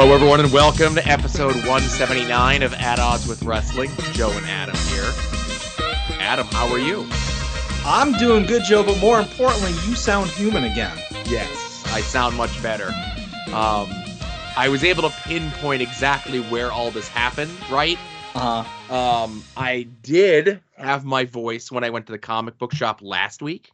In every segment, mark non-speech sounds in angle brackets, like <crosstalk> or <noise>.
Hello, everyone, and welcome to episode 179 of At Odds with Wrestling. Joe and Adam here. Adam, how are you? I'm doing good, Joe, but more importantly, you sound human again. Yes, I sound much better. Um, I was able to pinpoint exactly where all this happened, right? Uh Um, I did have my voice when I went to the comic book shop last week.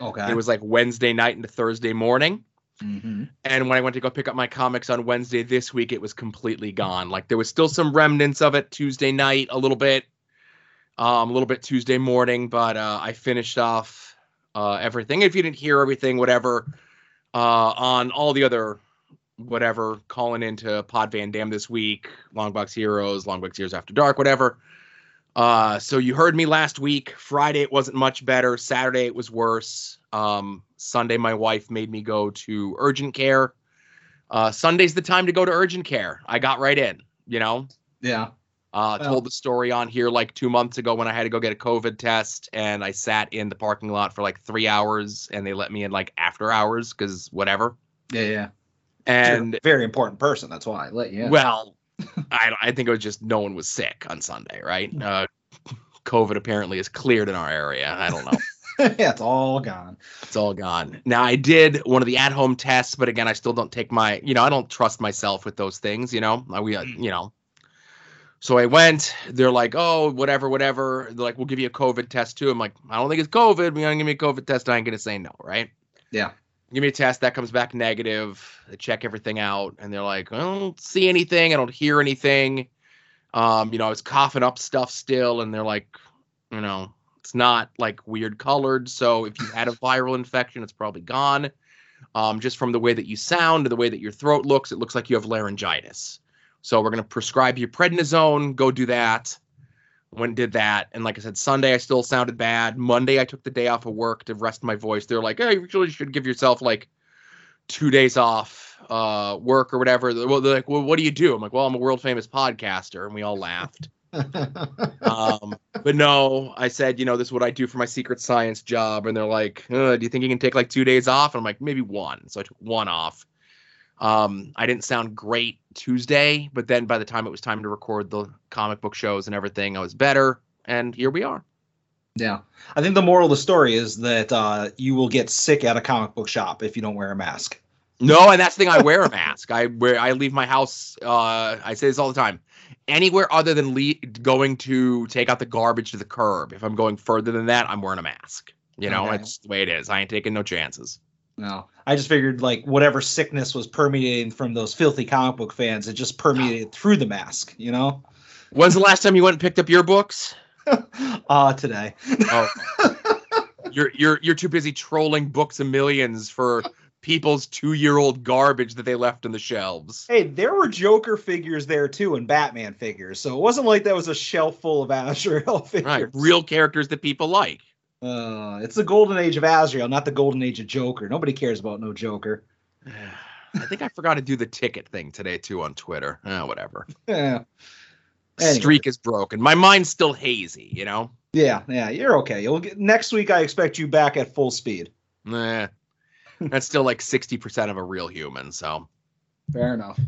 Okay. It was like Wednesday night into Thursday morning. Hmm And when I went to go pick up my comics on Wednesday this week, it was completely gone. Like there was still some remnants of it Tuesday night, a little bit, um, a little bit Tuesday morning, but uh, I finished off uh, everything. If you didn't hear everything, whatever, uh, on all the other whatever, calling into Pod Van Dam this week, Longbox Heroes, Longbox Heroes After Dark, whatever. Uh, so you heard me last week. Friday it wasn't much better. Saturday it was worse. Um, Sunday my wife made me go to urgent care. Uh, Sunday's the time to go to urgent care. I got right in. You know, Yeah. uh, Well- told the story on here like two months ago when I had to go get a COVID test, and I sat in the parking lot for like three hours, and they let me in like after hours because whatever. Yeah, yeah. And very important person. That's why I let you. in. well, I I think it was just no one was sick on Sunday, right? <laughs> Uh, COVID apparently is cleared in our area. I don't know. <laughs> yeah, it's all gone. It's all gone. Now I did one of the at-home tests, but again, I still don't take my, you know, I don't trust myself with those things. You know, I- we, uh, you know. So I went. They're like, oh, whatever, whatever. They're like, we'll give you a COVID test too. I'm like, I don't think it's COVID. We're gonna give me a COVID test. I ain't gonna say no, right? Yeah. Give me a test that comes back negative. They check everything out, and they're like, I don't see anything. I don't hear anything. Um, you know, I was coughing up stuff still, and they're like, you know, it's not like weird colored. So if you had a viral infection, it's probably gone. Um, just from the way that you sound, the way that your throat looks, it looks like you have laryngitis. So we're gonna prescribe you prednisone. Go do that. When did that, and like I said, Sunday I still sounded bad. Monday I took the day off of work to rest my voice. They're like, "Hey, you really should give yourself like two days off uh work or whatever." Well, they're like, "Well, what do you do?" I'm like, "Well, I'm a world famous podcaster," and we all laughed um, but no, I said, you know, this is what I do for my secret science job. And they're like, uh, do you think you can take like two days off? And I'm like, maybe one. So I took one off. Um, I didn't sound great Tuesday, but then by the time it was time to record the comic book shows and everything, I was better. And here we are. yeah. I think the moral of the story is that uh, you will get sick at a comic book shop if you don't wear a mask. No, and that's the thing. I wear a mask. I wear. I leave my house. Uh, I say this all the time. Anywhere other than le- going to take out the garbage to the curb. If I'm going further than that, I'm wearing a mask. You know, Okay. it's the way it is. I ain't taking no chances. No. I just figured like whatever sickness was permeating from those filthy comic book fans, it just permeated through the mask, you know? When's the last time you went and picked up your books? uh <laughs> today. Oh, you're you're you're too busy trolling books of millions for people's two-year-old garbage that they left on the shelves. Hey, there were Joker figures there too, and Batman figures. So it wasn't like that was a shelf full of Azrael <laughs> figures. Right, real characters that people like. Uh, it's the golden age of Azrael, not the golden age of Joker. Nobody cares about no Joker. <sighs> I think I forgot to do the ticket thing today too on Twitter. Eh, whatever. <laughs> Yeah. Anyway. Streak is broken. My mind's still hazy, you know. Yeah, yeah, you're okay. You'll get next week. I expect you back at full speed. Eh, that's still like sixty percent of a real human. So, Fair enough.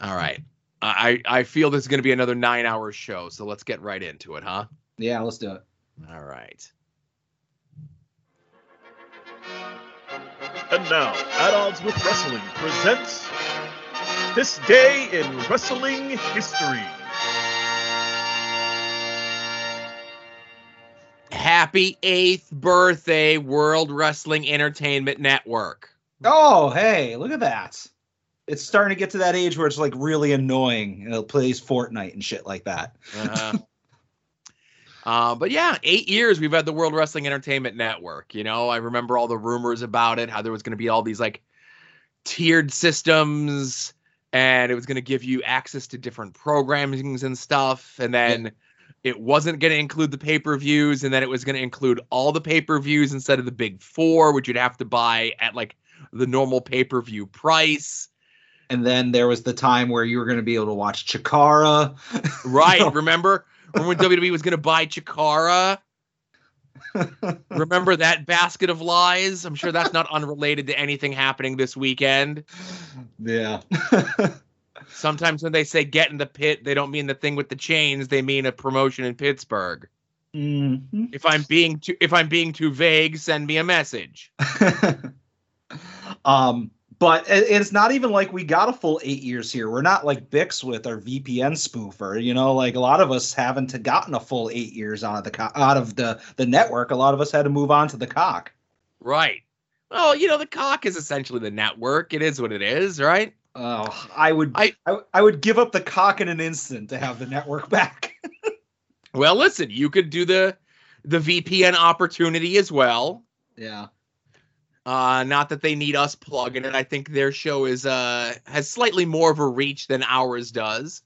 all right. I I feel this is going to be another nine-hour show. So let's get right into it, huh? Yeah, let's do it. All right. And now, At Odds with Wrestling presents This Day in Wrestling History. Happy eighth birthday, World Wrestling Entertainment Network. Oh, hey, look at that. It's starting to get to that age where it's like really annoying. and It plays Fortnite and shit like that. Uh-huh. <laughs> uh, but yeah, eight years we've had the World Wrestling Entertainment Network. You know, I remember all the rumors about it, how there was going to be all these like tiered systems, and it was going to give you access to different programmings and stuff. And then it wasn't going to include the pay per views, and then it was going to include all the pay per views instead of the big four, which you'd have to buy at like the normal pay per view price. And then there was the time where you were going to be able to watch Chikara. <laughs> Right. No. Remember? Remember when WWE was going to buy Chikara? Remember that basket of lies? I'm sure that's not unrelated to anything happening this weekend. <laughs> yeah. <laughs> Sometimes when they say get in the pit, they don't mean the thing with the chains. They mean a promotion in Pittsburgh. Mhm. If I'm being too if I'm being too vague, send me a message. <laughs> um, but it- it's not even like we got a full eight years here. We're not like Bix with our VPN spoofer. You know, like a lot of us haven't gotten a full eight years out of the co- out of the the network. A lot of us had to move on to the cock. Right. Well, you know, the cock is essentially the network. It is what it is, right? Oh, I would I- I, I would give up the cock in an instant to have the network <laughs> back. Well, listen, you could do the the VPN opportunity as well. yeah. Uh not that they need us plugging it. I think their show is uh has slightly more of a reach than ours does.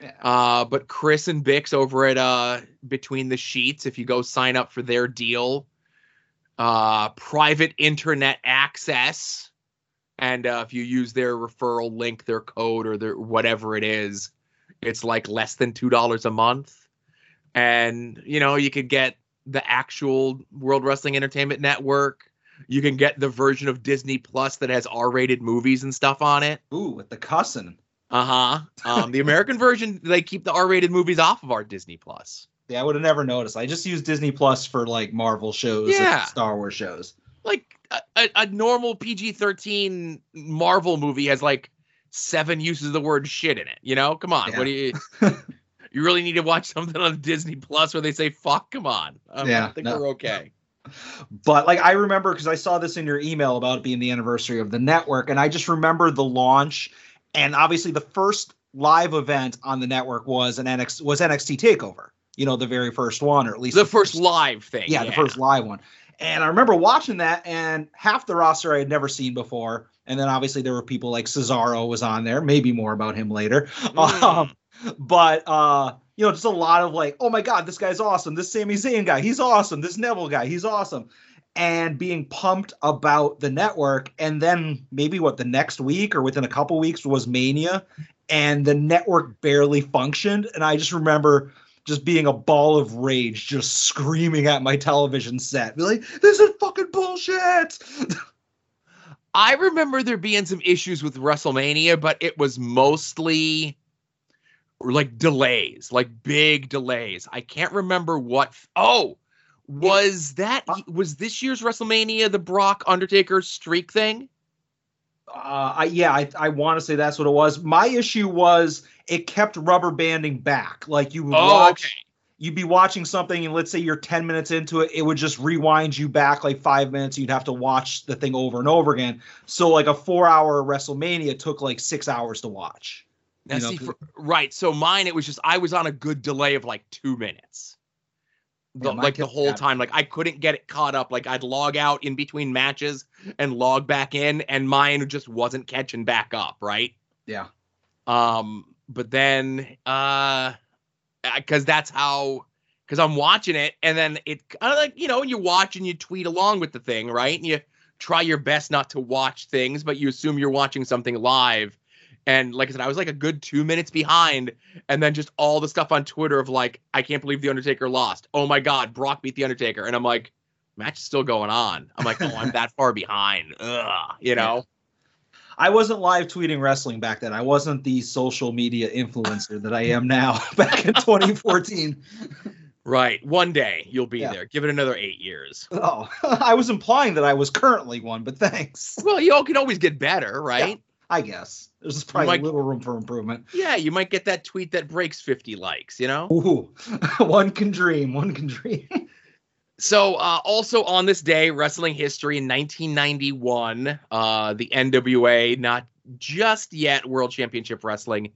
Yeah. Uh but Chris and Bix over at uh Between the Sheets, if you go sign up for their deal, uh private internet access and uh, if you use their referral link, their code or their whatever it is, it's like less than two dollars a month. And you know, you could get the actual World Wrestling Entertainment Network. You can get the version of Disney Plus that has R-rated movies and stuff on it. Ooh, with the cussing. Uh huh. Um, the American <laughs> version, they keep the R-rated movies off of our Disney Plus. Yeah, I would have never noticed. I just use Disney Plus for like Marvel shows Yeah. and Star Wars shows. A, a, normal PG-13 Marvel movie has like seven uses of the word shit in it. You know, come on. Yeah. What do you? <laughs> you really need to watch something on Disney Plus where they say "fuck"? Come on. Um, Yeah, I think no. we're okay. But like I remember because I saw this in your email about it being the anniversary of the network, and I just remember the launch, and obviously the first live event on the network was an NXT was NXT Takeover. You know, the very first one, or at least The first live thing. yeah, the first live one. And I remember watching that, and half the roster I had never seen before. And then obviously there were people like Cesaro was on there. Maybe more about him later. Mm. Um, but uh, you know, just a lot of like, oh my god, this guy's awesome. This Sami Zayn guy, he's awesome. This Neville guy, he's awesome. And being pumped about the network, and then maybe what the next week or within a couple weeks was Mania, and the network barely functioned. And I just remember just being a ball of rage, just screaming at my television set, be like, "This is fucking bullshit." <laughs> I remember there being some issues with WrestleMania, but it was mostly like delays, like big delays. I can't remember what. Oh, was that was this year's WrestleMania the Brock Undertaker streak thing? Uh, I yeah, I I want to say that's what it was. My issue was it kept rubber banding back. Like you would Oh, watch, okay. you'd be watching something, and let's say you're ten minutes into it, it would just rewind you back like five minutes. You'd have to watch the thing over and over again. So like a four hour WrestleMania took like six hours to watch. Now, you know, see, for, right. So mine, it was just I was on a good delay of like two minutes. The, Yeah, like the whole time, like I couldn't get it caught up. Like I'd log out in between matches and log back in, and mine just wasn't catching back up. Right. Yeah. Um, but then, uh, because that's how, because I'm watching it, and then it kind of like you know, you watch and you tweet along with the thing, right? And you try your best not to watch things, but you assume you're watching something live. And like I said, I was like a good two minutes behind, and then just all the stuff on Twitter of like, I can't believe the Undertaker lost. Oh my God, Brock beat the Undertaker, and I'm like, match is still going on. I'm like, oh, I'm <laughs> that far behind. Ugh, you know. I wasn't live tweeting wrestling back then. I wasn't the social media influencer that I am now <laughs> back in 2014. Right. One day you'll be Yeah. there. Give it another eight years. Oh, <laughs> I was implying that I was currently one, but thanks. Well, you all can always get better, right? I guess there's probably might- a little room for improvement. Yeah. you might get that tweet that breaks 50 likes, you know? Ooh, <laughs> one can dream. One can dream. So, uh, also on this day, wrestling history in 1991, uh, the NWA, not just yet World Championship Wrestling,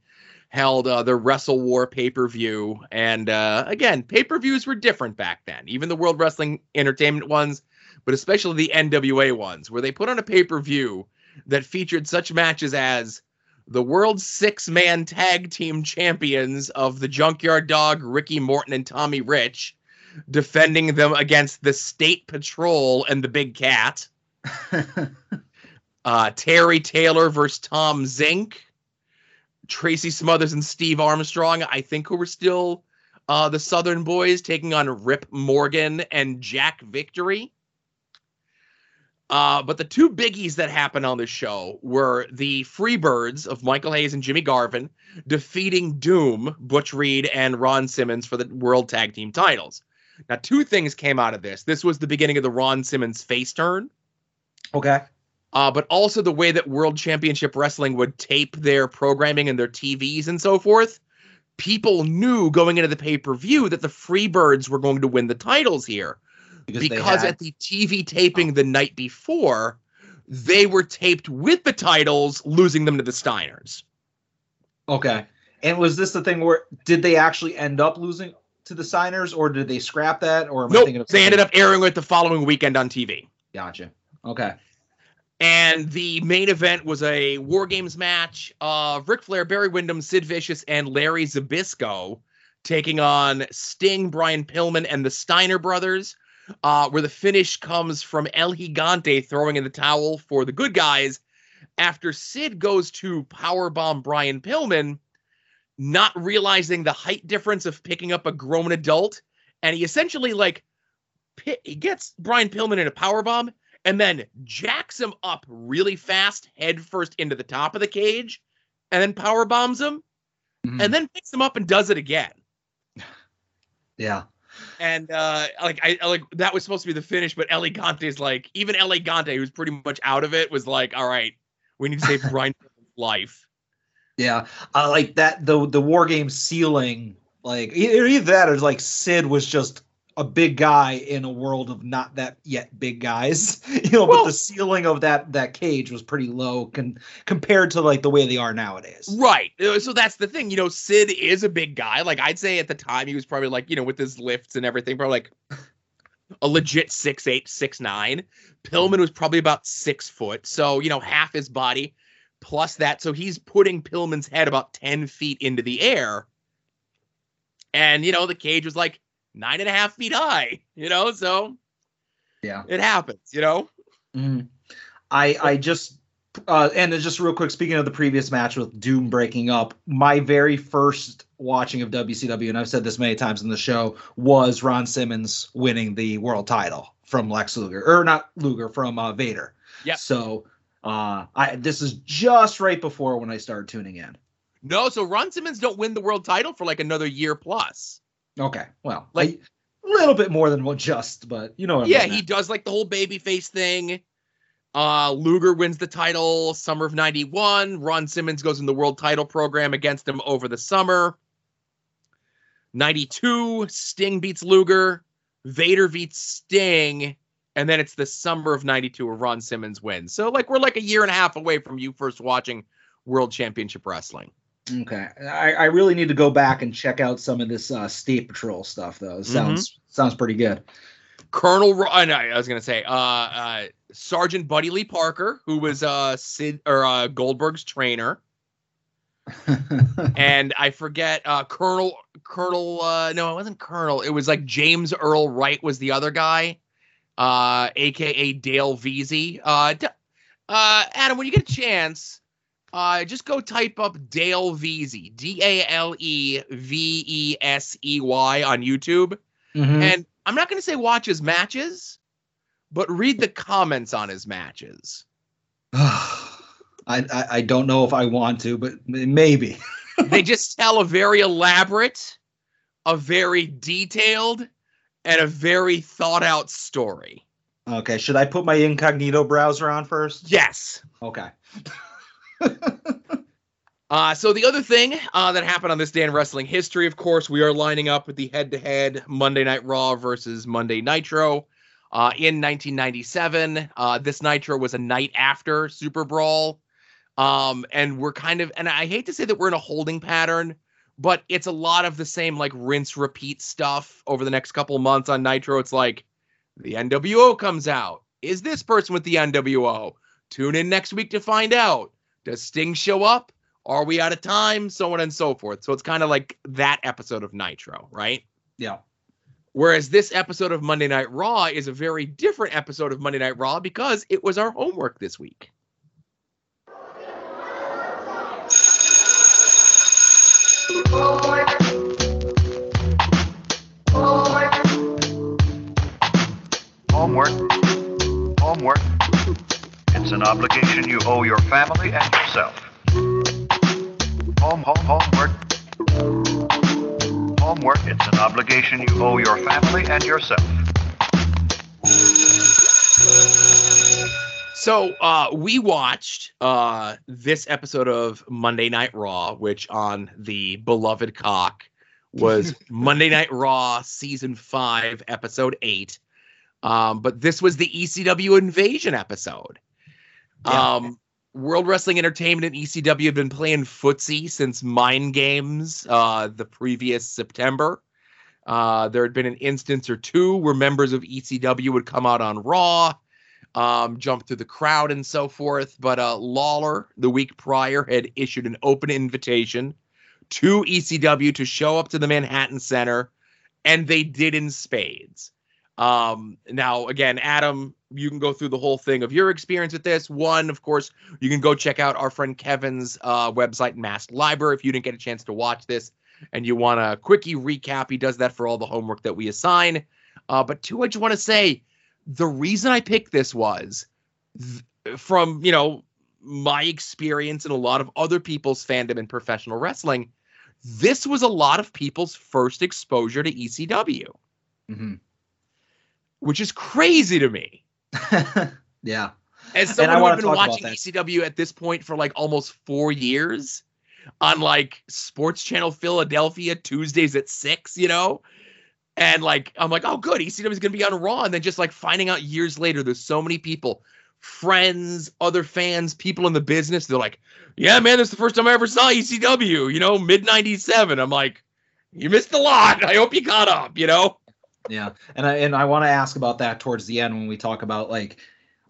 held uh, the Wrestle War pay per view. And uh, again, pay per views were different back then, even the World Wrestling Entertainment ones, but especially the NWA ones, where they put on a pay per view that featured such matches as the world's six man tag team champions of the Junkyard Dog, Ricky Morton, and Tommy Rich defending them against the State Patrol and the Big Cat. <laughs> Uh, Terry Taylor versus Tom Zenk. Tracy Smothers and Steve Armstrong, I think, who were still uh, the Southern Boys taking on Rip Morgan and Jack Victory. Uh, but the two biggies that happened on this show were the Freebirds of Michael Hayes and Jimmy Garvin defeating Doom, Butch Reed, and Ron Simmons for the World Tag Team titles. Now, two things came out of this. This was the beginning of the Ron Simmons face turn, Okay. uh, but also the way that World Championship Wrestling would tape their programming and their TVs and so forth. People knew going into the pay per view that the Freebirds were going to win the titles here Because, because had- at the TV taping the night before, they were taped with the titles, losing them to the Steiners. Okay. And was this the thing where did they actually end up losing to the Steiners or did they scrap that or am I thinking of they ended up airing it the following weekend on TV. Gotcha. Okay. And the main event was a War Games match of Ric Flair, Barry Windham, Sid Vicious, and Larry Zbyszko taking on Sting, Brian Pillman, and the Steiner brothers, uh, where the finish comes from El Gigante throwing in the towel for the good guys after Sid goes to powerbomb Brian Pillman, not realizing the height difference of picking up a grown adult. And he essentially, like, he gets Brian Pillman in a power bomb and then jacks him up really fast, head first into the top of the cage, and then power bombs him, Mhm. and then picks him up and does it again. <sighs> yeah. And uh, like I like that was supposed to be the finish, but El Gigante's like even El Gigante, who's pretty much out of it, was like, all right, we need to save <laughs> Brian Pillman's life. Yeah. I like that the the war game ceiling like either that or like Sid was just a big guy in a world of not that yet big guys. <laughs> You know, Well- but the ceiling of that that cage was pretty low con- compared to like the way they are nowadays. Right. Uh, So that's the thing. You know, Sid is a big guy. Like I'd say at the time he was probably like, you know, with his lifts and everything, probably like a legit six eight, six nine. Pillman was probably about six foot. So, you know, half his body plus that. So he's putting Pillman's head about 10 feet into the air. And, you know, the cage was like nine and a half feet high, you know, so Yeah. it happens, you know? Mhm. I I just uh, and just real quick, speaking of the previous match with Doom breaking up, my very first watching of WCW, and I've said this many times in the show, was Ron Simmons winning the world title from Lex Luger, or not Luger, from uh, Vader. Yeah. So uh, I this is just right before when I started tuning in. No, so Ron Simmons don't win the world title for like another year plus. Okay, well, Like- a little bit more than what just, but you know what yeah, he does like the whole babyface thing. Uh, Luger wins the title summer of 91. Ron Simmons goes in the world title program against him over the summer. 92, Sting beats Luger. Vader beats Sting. And then it's the summer of 92 where Ron Simmons wins. So, like, we're like a year and a half away from you first watching World Championship Wrestling. Okay, I, I really need to go back and check out some of this uh, State Patrol stuff though. It sounds sounds pretty good. Colonel, Ro- no, I was gonna say, uh, uh, Sergeant Buddy Lee Parker, who was uh Sid or uh, Goldberg's trainer, <laughs> and I forget uh, Colonel Colonel. Uh, no, it wasn't Colonel. It was like James Earl Wright was the other guy, uh, aka Dale Veazey. Uh, uh, Adam, when you get a chance, uh, just go type up Dale Veazey, D A L E V E S E Y on YouTube. Mhm. And I'm not going to say watch his matches, but read the comments on his matches. <sighs> I, I I don't know if I want to, but maybe. <laughs> they just tell a very elaborate, a very detailed, and a very thought out story. Okay, should I put my incognito browser on first? Yes. Okay. <laughs> Uh, so the other thing uh, that happened on this day in wrestling history, of course, we are lining up with the head-to-head Monday Night Raw versus Monday Nitro. Uh, in 1997, uh, this Nitro was a night after Super Brawl, um, and we're kind of, and I hate to say that we're in a holding pattern, but it's a lot of the same like rinse repeat stuff over the next couple months on Nitro. It's like the NWO comes out. Is this person with the NWO? Tune in next week to find out. Does Sting show up? Are we out of time? So on and so forth. So it's kind of like that episode of Nitro, right? Yeah. Whereas this episode of Monday Night Raw is a very different episode of Monday Night Raw because it was our homework this week. Homework. Homework. It's an obligation you owe your family and yourself. Home, home, homework. Homework. It's an obligation you owe your family and yourself. So uh, we watched uh, this episode of Monday Night Raw, which on the beloved cock was <laughs> Monday Night Raw season five, episode eight. Um, but this was the ECW invasion episode. Yeah. Um, World Wrestling Entertainment and ECW have been playing footsie since Mind Games uh, the previous September. Uh, there had been an instance or two where members of ECW would come out on Raw, um, jump through the crowd, and so forth. But uh, Lawler, the week prior, had issued an open invitation to ECW to show up to the Manhattan Center, and they did in spades. Um, now, again, Adam, you can go through the whole thing of your experience with this. One, of course, you can go check out our friend Kevin's uh, website, Mass Library, if you didn't get a chance to watch this and you want a quickie recap. He does that for all the homework that we assign. Uh, but two, I just want to say the reason I picked this was th- from, you know, my experience and a lot of other people's fandom in professional wrestling. This was a lot of people's first exposure to ECW, hmm which is crazy to me. <laughs> yeah. As someone who wanna had been watching. ECW at this point for like almost four years on like Sports Channel Philadelphia Tuesdays at six, you know? And like, I'm like, oh, good. ECW is going to be on Raw. And then just like finding out years later, there's so many people, friends, other fans, people in the business. They're like, yeah, man, this is the first time I ever saw ECW, you know, mid 97. I'm like, you missed a lot. I hope you caught up, you know? Yeah, and I and I want to ask about that towards the end when we talk about like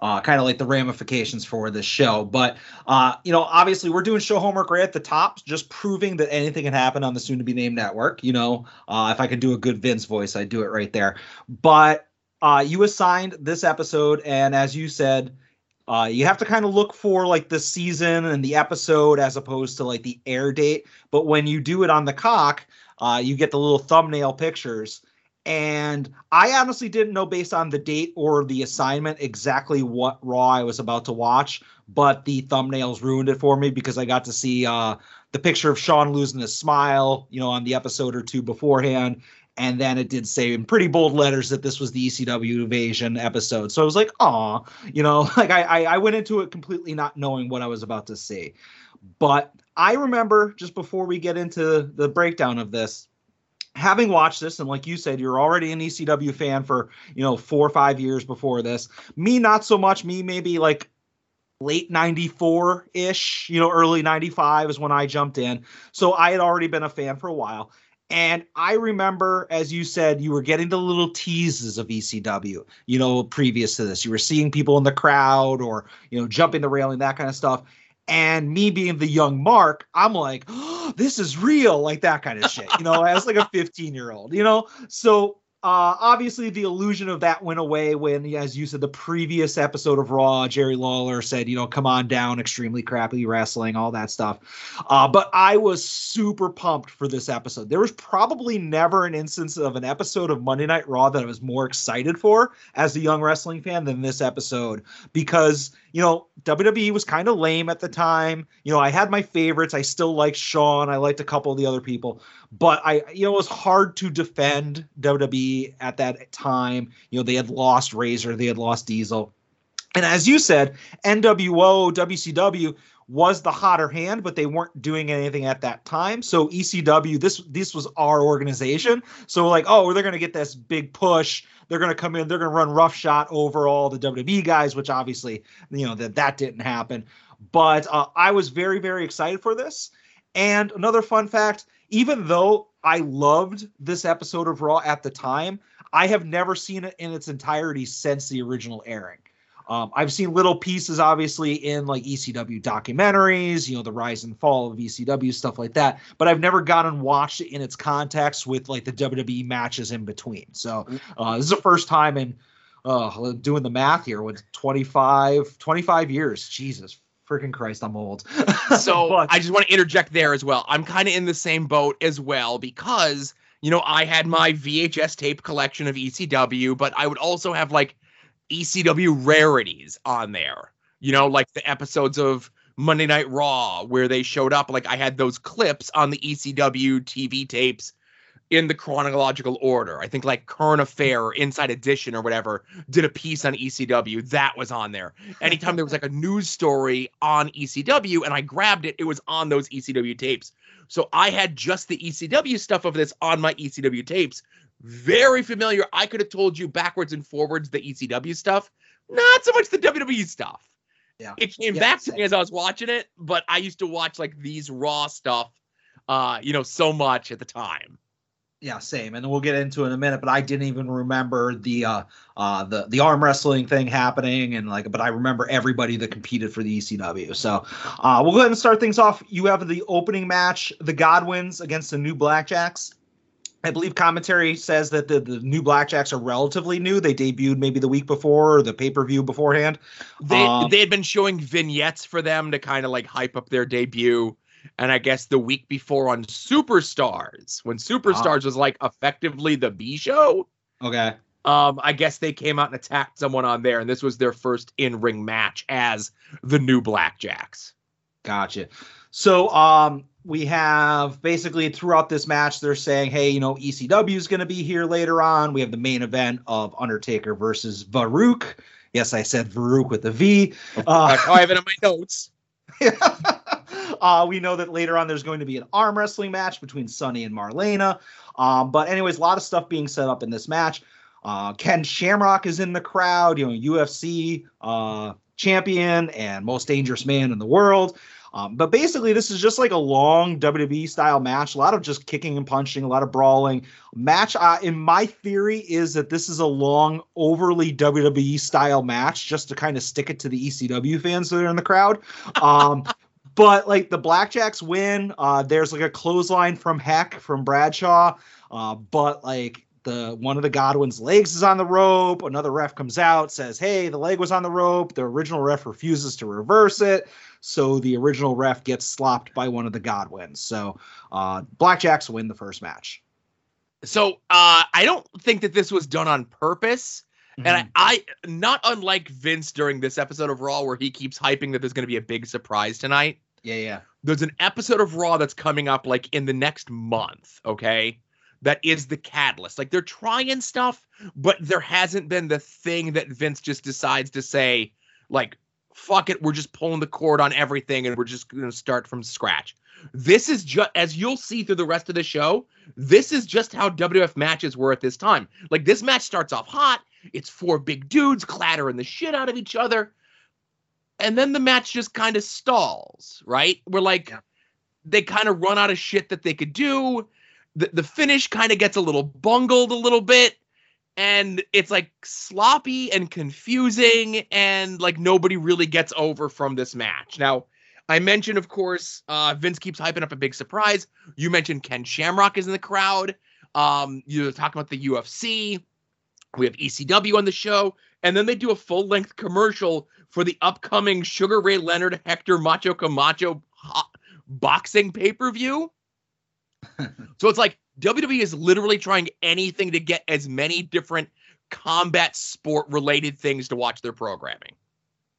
uh, kind of like the ramifications for this show. But uh, you know, obviously we're doing show homework right at the top, just proving that anything can happen on the soon to be named network. You know, uh, if I could do a good Vince voice, I'd do it right there. But uh, you assigned this episode, and as you said. Uh, you have to kind of look for like the season and the episode as opposed to like the air date. But when you do it on the cock, uh, you get the little thumbnail pictures and I honestly didn't know based on the date or the assignment exactly what Raw I was about to watch, but the thumbnails ruined it for me because I got to see uh, the picture of Shawn losing his smile, you know, on the episode or two beforehand. And then it did say in pretty bold letters that this was the ECW invasion episode. So I was like, aw, you know, <laughs> like I, I, I went into it completely not knowing what I was about to see. But I remember just before we get into the breakdown of this, having watched this and like you said you're already an ecw fan for you know four or five years before this. Me not so much. Me maybe like late 94 ish you know early 95 is when i jumped in. So i had already been a fan for a while. And i remember as you said you were getting the little teases of ecw you know previous to this. You were seeing people in the crowd or you know jumping the railing that kind of stuff and me being the young Mark, I'm like, oh, <gasps> this is real, like that kind of shit, you know, as like a <laughs> 15 year old, you know. So uh, obviously the illusion of that went away when, as you said, the previous episode of Raw, Jerry Lawler said, you know, come on down, extremely crappy wrestling, all that stuff. Uh, but I was super pumped for this episode. There was probably never an instance of an episode of Monday Night Raw that I was more excited for as a young wrestling fan than this episode because you know, WWE was kind of lame at the time. You know, I had my favorites. I still liked Shawn. I liked a couple of the other people, but I, you know, it was hard to defend WWE at that time. You know, they had lost Razor, they had lost Diesel. And as you said, NWO, WCW was the hotter hand, but they weren't doing anything at that time. So ECW, this this was our organization. So like, oh, they're gonna get this big push. They're gonna come in. They're gonna run roughshod over all the WWE guys, which obviously, you know, that that didn't happen. But uh, I was very very excited for this. And another fun fact: even though I loved this episode of Raw at the time, I have never seen it in its entirety since the original airing. Um, I've seen little pieces, obviously, in like ECW documentaries, you know, the rise and fall of ECW, stuff like that. But I've never gone and watched it in its context with like the WWE matches in between. So uh, this is the first time in uh, doing the math here with 25, 25 years. Jesus freaking Christ, I'm old. <laughs> So But- I just want to interject there as well. I'm kind of in the same boat as well because you know I had my VHS tape collection of ECW, but I would also have like ECW rarities on there. You know, like the episodes of Monday Night Raw where they showed up. Like I had those clips on the ECW TV tapes in the chronological order. I think like Current Affair, or Inside Edition, or whatever did a piece on ECW. That was on there. Anytime there was like a news story on ECW and I grabbed it, it was on those ECW tapes. So I had just the ECW stuff of this on my ECW tapes. Very familiar. I could have told you backwards and forwards the ECW stuff, not so much the WWE stuff. Yeah. It came Yeah, back to same. me as I was watching it, but I used to watch like these raw stuff uh, you know, so much at the time. Yeah, same. And we'll get into it in a minute, but I didn't even remember the uh uh the the arm wrestling thing happening and like but I remember everybody that competed for the ECW. So uh we'll go ahead and start things off. You have the opening match, the Godwins against the new Blackjacks. I believe commentary says that the, the new Blackjacks are relatively new. They debuted maybe the week before or the pay-per-view beforehand. They Um, they had been showing vignettes for them to kind of like hype up their debut. And I guess the week before on Superstars, when Superstars was like effectively the B show, Okay. um, I guess they came out and attacked someone on there, and this was their first in-ring match as the new Blackjacks. Gotcha. So um we have basically throughout this match they're saying, hey, you know, ECW is going to be here later on. We have the main event of Undertaker versus Varuk. Yes, I said Varuk with a V. <laughs> Uh, oh, I have it in my <laughs> notes. uh, we know that later on there's going to be an arm wrestling match between Sunny and Marlena. Um, but anyways, a lot of stuff being set up in this match. Uh, Ken Shamrock is in the crowd, you know, UFC uh, champion and most dangerous man in the world. Um, but basically, this is just like a long WWE style match. A lot of just kicking and punching, a lot of brawling. Match, uh, in my theory, is that this is a long, overly WWE style match just to kind of stick it to the ECW fans that are in the crowd. <laughs> Um, but like the Blackjacks win. Uh, there's like a clothesline from Heck from Bradshaw. Uh, but like the one of the Godwin's legs is on the rope. Another ref comes out, says, "Hey, the leg was on the rope." The original ref refuses to reverse it, so the original ref gets slopped by one of the Godwins. So uh, Blackjacks win the first match. So uh, I don't think that this was done on purpose. Mm-hmm. And I, I, not unlike Vince during this episode of Raw, where he keeps hyping that there's going to be a big surprise tonight. yeah, yeah, There's an episode of Raw that's coming up like in the next month. Okay, that is the catalyst. Like they're trying stuff, but there hasn't been the thing that Vince just decides to say, like, fuck it, we're just pulling the cord on everything and we're just going to start from scratch. This is just as you'll see through the rest of the show. This is just how WF matches were at this time. Like this match starts off hot. It's four big dudes clattering the shit out of each other. And then the match just kind of stalls, right? We're like, Yeah. they kind of run out of shit that they could do. The, the finish kind of gets a little bungled a little bit. And it's like sloppy and confusing. And like nobody really gets over from this match. Now, I mentioned, of course, uh, Vince keeps hyping up a big surprise. You mentioned Ken Shamrock is in the crowd. Um, you're talking about the UFC. We have ECW on the show, and then they do a full length commercial for the upcoming Sugar Ray Leonard Hector Macho Camacho ho- boxing pay per view. <laughs> so it's like WWE is literally trying anything to get as many different combat sport related things to watch their programming.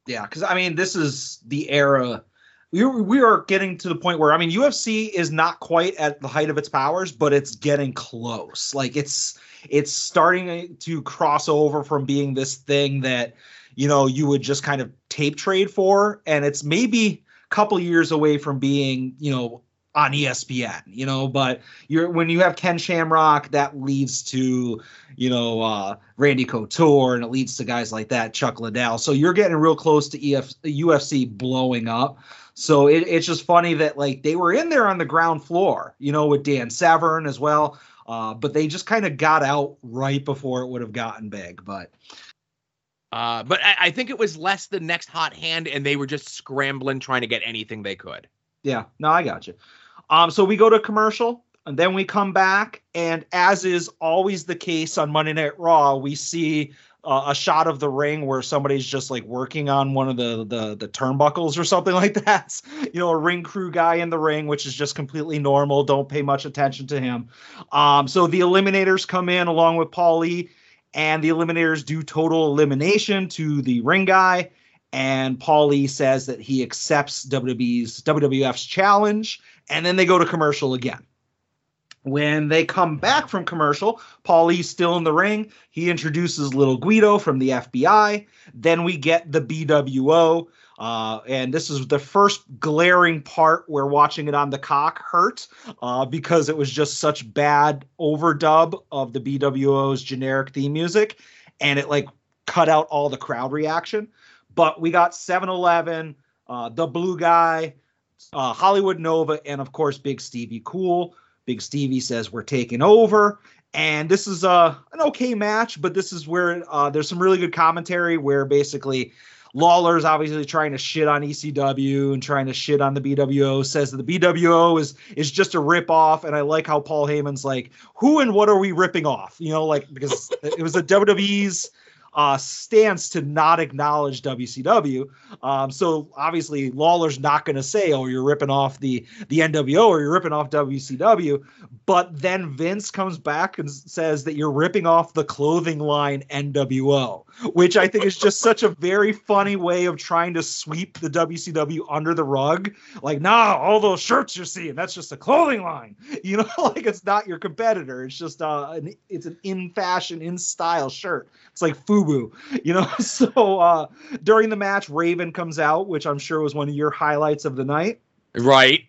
Yeah, because I mean, this is the era. We we are getting to the point where I mean, UFC is not quite at the height of its powers, but it's getting close. Like it's it's starting to cross over from being this thing that you know you would just kind of tape trade for, and it's maybe a couple years away from being you know on ESPN, you know, but you're when you have Ken Shamrock, that leads to, you know, uh Randy Couture and it leads to guys like that, Chuck Liddell. So you're getting real close to EF, UFC blowing up. So it, it's just funny that like they were in there on the ground floor, you know, with Dan Severn as well. Uh, but they just kind of got out right before it would have gotten big. But Uh, but I, I think it was less the next hot hand, and they were just scrambling trying to get anything they could. Yeah, no, I got you. Um, so we go to commercial and then we come back, and as is always the case on Monday Night Raw, we see uh, a shot of the ring where somebody's just like working on one of the the the turnbuckles or something <laughs> like that. You know, a ring crew guy in the ring, which is just completely normal. Don't pay much attention to him. Um, so the Eliminators come in along with Paulie, and the Eliminators do total elimination to the ring guy and Paulie says that he accepts WWE's WWF's challenge, and then they go to commercial again. When they come back from commercial, Paulie's still in the ring. He introduces little Guido from the FBI. Then we get the BWO. Uh, and this is the first glaring part where watching it on the cock hurt uh, because it was just such bad overdub of the BWO's generic theme music. And it like cut out all the crowd reaction. But we got 7 Eleven, uh, the blue guy, uh, Hollywood Nova, and of course, Big Stevie Cool. Big Stevie says we're taking over. And this is uh, an okay match, but this is where uh, there's some really good commentary where basically Lawler's obviously trying to shit on ECW and trying to shit on the BWO. Says that the BWO is is just a rip off, and I like how Paul Heyman's like, who and what are we ripping off? You know, like because it was the WWE's uh, stance to not acknowledge WCW. Um, so obviously Lawler's not going to say, "Oh, you're ripping off the the NWO or you're ripping off WCW," but then Vince comes back and says that you're ripping off the clothing line NWO, which I think is just such a very funny way of trying to sweep the WCW under the rug. Like, nah, all those shirts you're seeing, that's just a clothing line. <laughs> You know, <laughs> like it's not your competitor. It's just uh, an, it's an in fashion, in style shirt. It's like FUBU, you know. <laughs> So uh, during the match, Raven comes out, which I'm sure was one of your highlights of the night. Right.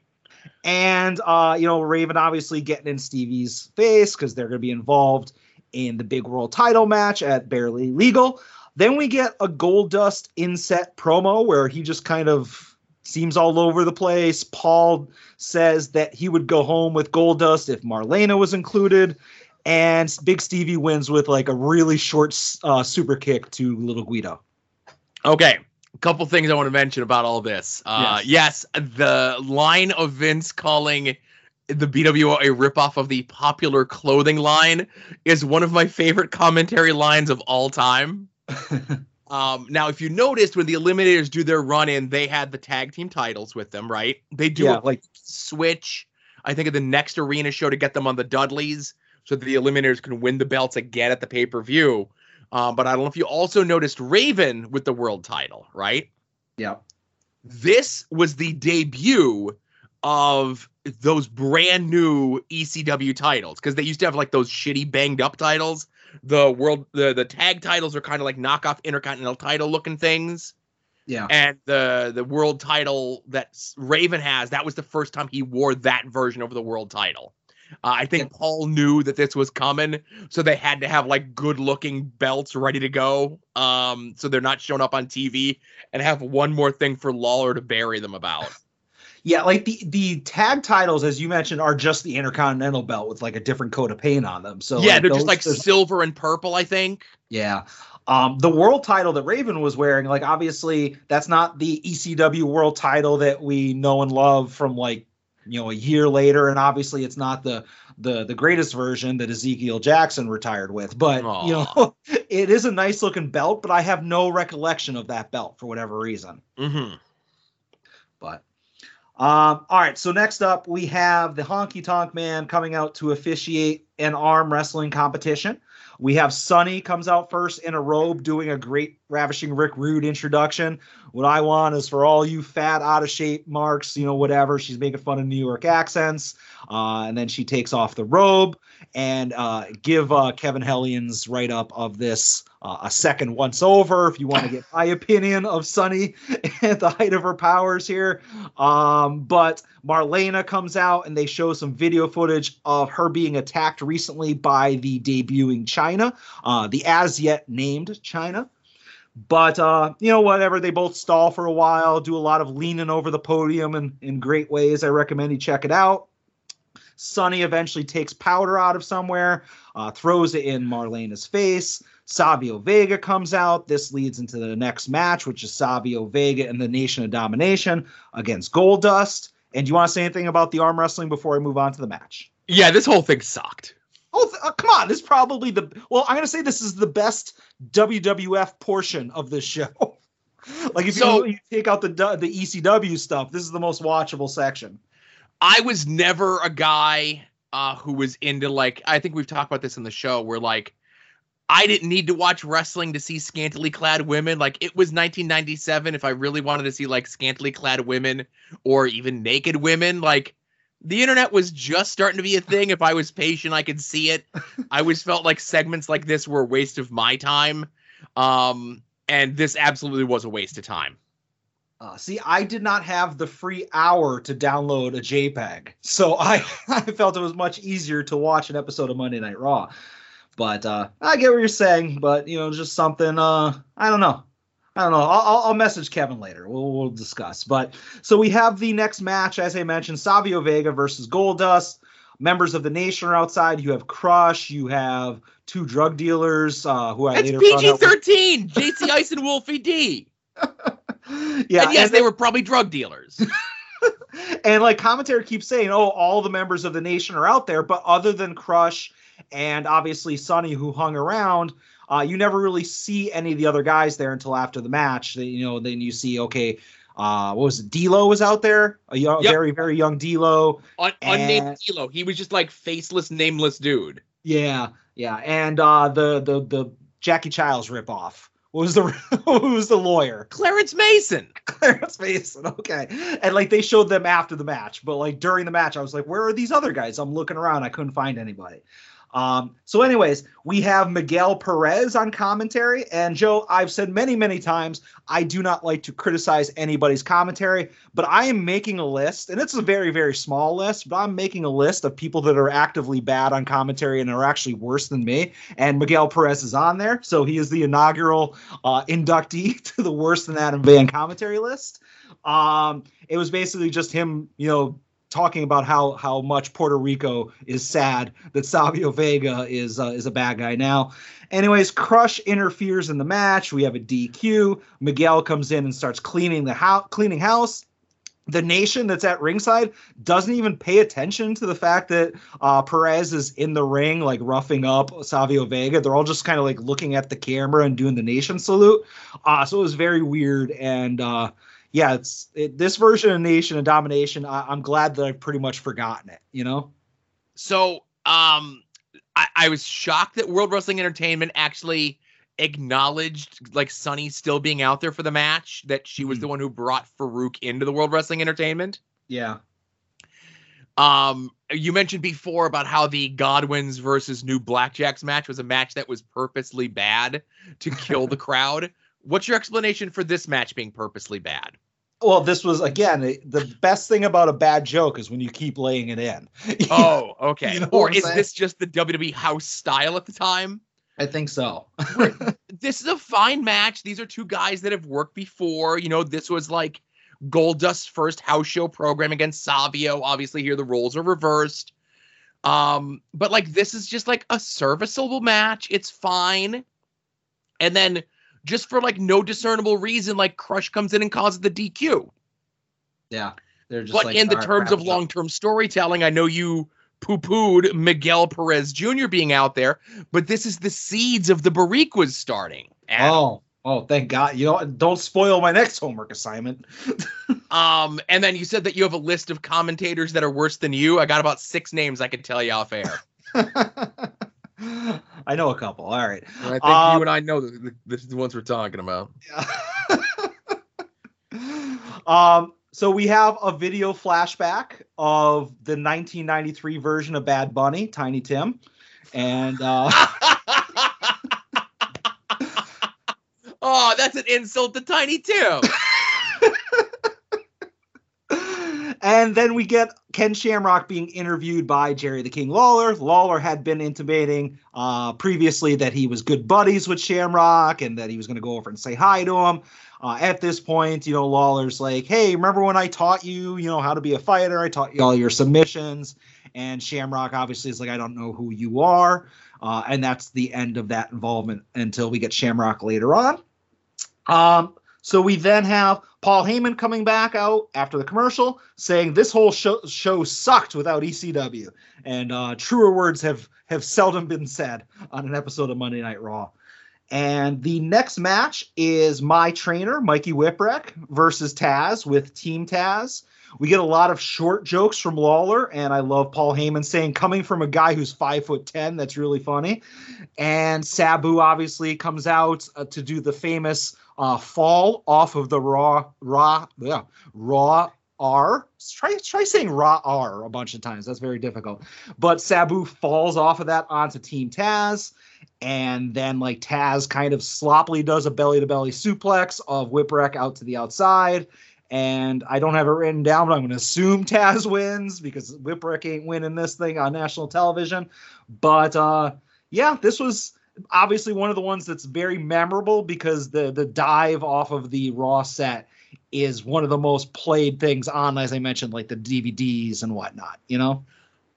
And uh, you know, Raven obviously getting in Stevie's face because they're going to be involved in the big world title match at Barely Legal. Then we get a Goldust inset promo where he just kind of seems all over the place. Paul says that he would go home with Goldust if Marlena was included. And Big Stevie wins with like a really short uh, super kick to Little Guido. Okay. A couple things I want to mention about all this. Uh, yes. yes, the line of Vince calling the BWO a ripoff of the popular clothing line is one of my favorite commentary lines of all time. <laughs> um, now, if you noticed when the Eliminators do their run in, they had the tag team titles with them, right? They do Yeah, a like switch. I think of the next arena show to get them on the Dudleys so that the Eliminators can win the belts again at the pay per view. Um, but I don't know if you also noticed Raven with the world title, right? Yeah. This was the debut of those brand new ECW titles because they used to have like those shitty banged up titles. The world, the the tag titles are kind of like knockoff intercontinental title looking things, Yeah. and the the world title that Raven has that was the first time he wore that version of the world title. Uh, I think Paul knew that this was coming, so they had to have like good looking belts ready to go. Um, so they're not showing up on TV and have one more thing for Lawler to bury them about. <laughs> Yeah, like the the tag titles, as you mentioned, are just the Intercontinental belt with like a different coat of paint on them. So yeah, like, they're just like silver and purple, I think. yeah. Um, the world title that Raven was wearing, like obviously that's not the ECW world title that we know and love from like you know a year later, and obviously it's not the the the greatest version that Ezekiel Jackson retired with. But you know, <laughs> it is a nice looking belt, but I have no recollection of that belt for whatever reason. Mm-hmm. But um, all right, so next up we have the Honky Tonk Man coming out to officiate an arm wrestling competition. We have Sunny comes out first in a robe doing a great ravishing Rick Rude introduction. What I want is for all you fat out of shape marks, you know, whatever. She's making fun of New York accents. Uh, and then she takes off the robe and uh, give uh, Kevin Hellion's write up of this uh, a second once over. If you want to get my opinion of Sunny at the height of her powers here, um, but Marlena comes out and they show some video footage of her being attacked recently by the debuting Chyna, uh, the as yet named Chyna. But uh, you know, whatever. They both stall for a while, do a lot of leaning over the podium in, in great ways. I recommend you check it out. Sunny eventually takes powder out of somewhere, uh, throws it in Marlena's face. Savio Vega comes out. This leads into the next match, which is Savio Vega and the Nation of Domination against Goldust. And do you want to say anything about the arm wrestling before I move on to the match? Yeah, this whole thing sucked. Oh, th- uh, come on! This is probably the well. I'm gonna say this is the best WWF portion of this show. <laughs> like if So- you, you take out the the ECW stuff, this is the most watchable section. I was never a guy uh, who was into like I think we've talked about this in the show where like I didn't need to watch wrestling to see scantily clad women. Like it was 1997. If I really wanted to see like scantily clad women or even naked women, like the internet was just starting to be a thing. If I was patient, I could see it. I always felt like segments like this were a waste of my time. Um, and this absolutely was a waste of time. Uh, see, I did not have the free hour to download a JPEG, so I, <laughs> I felt it was much easier to watch an episode of Monday Night Raw. But uh, I get what you're saying, but you know, just something. Uh, I don't know. I don't know. I'll, I'll message Kevin later. We'll, we'll discuss. But so we have the next match, as I mentioned, Savio Vega versus Goldust. Members of the nation are outside. You have Crush. You have two drug dealers uh, who I It's later PG thirteen. JC Ice and Wolfie D. <laughs> yeah, and yes, and they were probably drug dealers. <laughs> and like commentary keeps saying, oh, all the members of the nation are out there, but other than Crush and obviously Sunny, who hung around, uh, you never really see any of the other guys there until after the match. They, you know, then you see, okay, uh, what was it? D'Lo was out there, a young, Yep. very, very young D'Lo. Un- unnamed Kilo. He was just like faceless, nameless dude. Yeah, yeah, and uh, the the the Jackie Chiles ripoff. What was the who <laughs> was the lawyer? Clarence Mason. <laughs> Clarence Mason. Okay. And like they showed them after the match, but like during the match, I was like, where are these other guys? I'm looking around. I couldn't find anybody. Um, so, anyways, we have Miguel Perez on commentary. And Joe, I've said many, many times, I do not like to criticize anybody's commentary, but I am making a list, and it's a very, very small list, but I'm making a list of people that are actively bad on commentary and are actually worse than me. And Miguel Perez is on there. So he is the inaugural uh, inductee <laughs> to the worse than Adam Van commentary list. Um, it was basically just him, you know, talking about how how much Puerto Rico is sad that Savio Vega is uh, is a bad guy now. Anyways, Crush interferes in the match. We have a DQ. Miguel comes in and starts cleaning the house, cleaning house. The nation that's at ringside doesn't even pay attention to the fact that uh, Perez is in the ring, like roughing up Savio Vega. They're all just kind of like looking at the camera and doing the nation salute. Uh, so it was very weird. And uh, yeah, it's it, this version of Nation and Domination. I, I'm glad that I've pretty much forgotten it. You know? So, um, I, I was shocked that World Wrestling Entertainment actually acknowledged like Sunny still being out there for the match. That she was Mhm. the one who brought Faarooq into the World Wrestling Entertainment. Yeah. Um, you mentioned before about how the Godwins versus New Blackjacks match was a match that was purposely bad to kill the <laughs> crowd. What's your explanation for this match being purposely bad? Well, this was again the best thing about a bad joke is when you keep laying it in. <laughs> Oh, okay. You know or is saying? this just the WWE house style at the time? I think so. <laughs> This is a fine match. These are two guys that have worked before. You know, this was like Goldust's first house show program against Savio. Obviously, here the roles are reversed. Um, but like this is just like a serviceable match. It's fine. And then just for like no discernible reason, like Crush comes in and causes the DQ. yeah, they're just. but like, in the terms of long term storytelling, I know you poo pooed Miguel Perez Jr. being out there, but this is the seeds of the Boricuas starting. And, Oh, oh, thank God! You know, don't spoil my next homework assignment. <laughs> um, and then you said that you have a list of commentators that are worse than you. I got about six names I could tell you off air. <laughs> I know a couple. All right. And I think Um, you and I know the, the, the, the ones we're talking about. Yeah. <laughs> um, so we have a video flashback of the 1993 version of Bad Bunny, Tiny Tim, and uh, <laughs> oh, that's an insult to Tiny Tim. <laughs> and then we get Ken Shamrock being interviewed by Jerry the King Lawler. Lawler had been intimating uh, previously that he was good buddies with Shamrock and that he was going to go over and say hi to him. Uh, at this point, you know, Lawler's like, "Hey, remember when I taught you, you know, how to be a fighter? I taught you all your submissions." And Shamrock obviously is like, "I don't know who you are," uh, and that's the end of that involvement until we get Shamrock later on. Um, so we then have Paul Heyman coming back out after the commercial saying this whole show, show sucked without ECW, and uh, truer words have have seldom been said on an episode of Monday Night Raw. And the next match is my trainer, Mikey Whipwreck, versus Taz with Team Taz. We get a lot of short jokes from Lawler, and I love Paul Heyman saying, coming from a guy who's five foot ten, that's really funny. And Sabu obviously comes out uh, to do the famous uh, fall off of the raw, raw, yeah, raw R. Try try saying raw R a bunch of times. That's very difficult. But Sabu falls off of that onto Team Taz, and then like Taz kind of sloppily does a belly to belly suplex of Whipwreck out to the outside. And I don't have it written down, but I'm going to assume Taz wins because Whipwreck ain't winning this thing on national television. But uh, yeah, this was obviously one of the ones that's very memorable because the the dive off of the Raw set is one of the most played things on, as I mentioned, like the DVDs and whatnot. You know.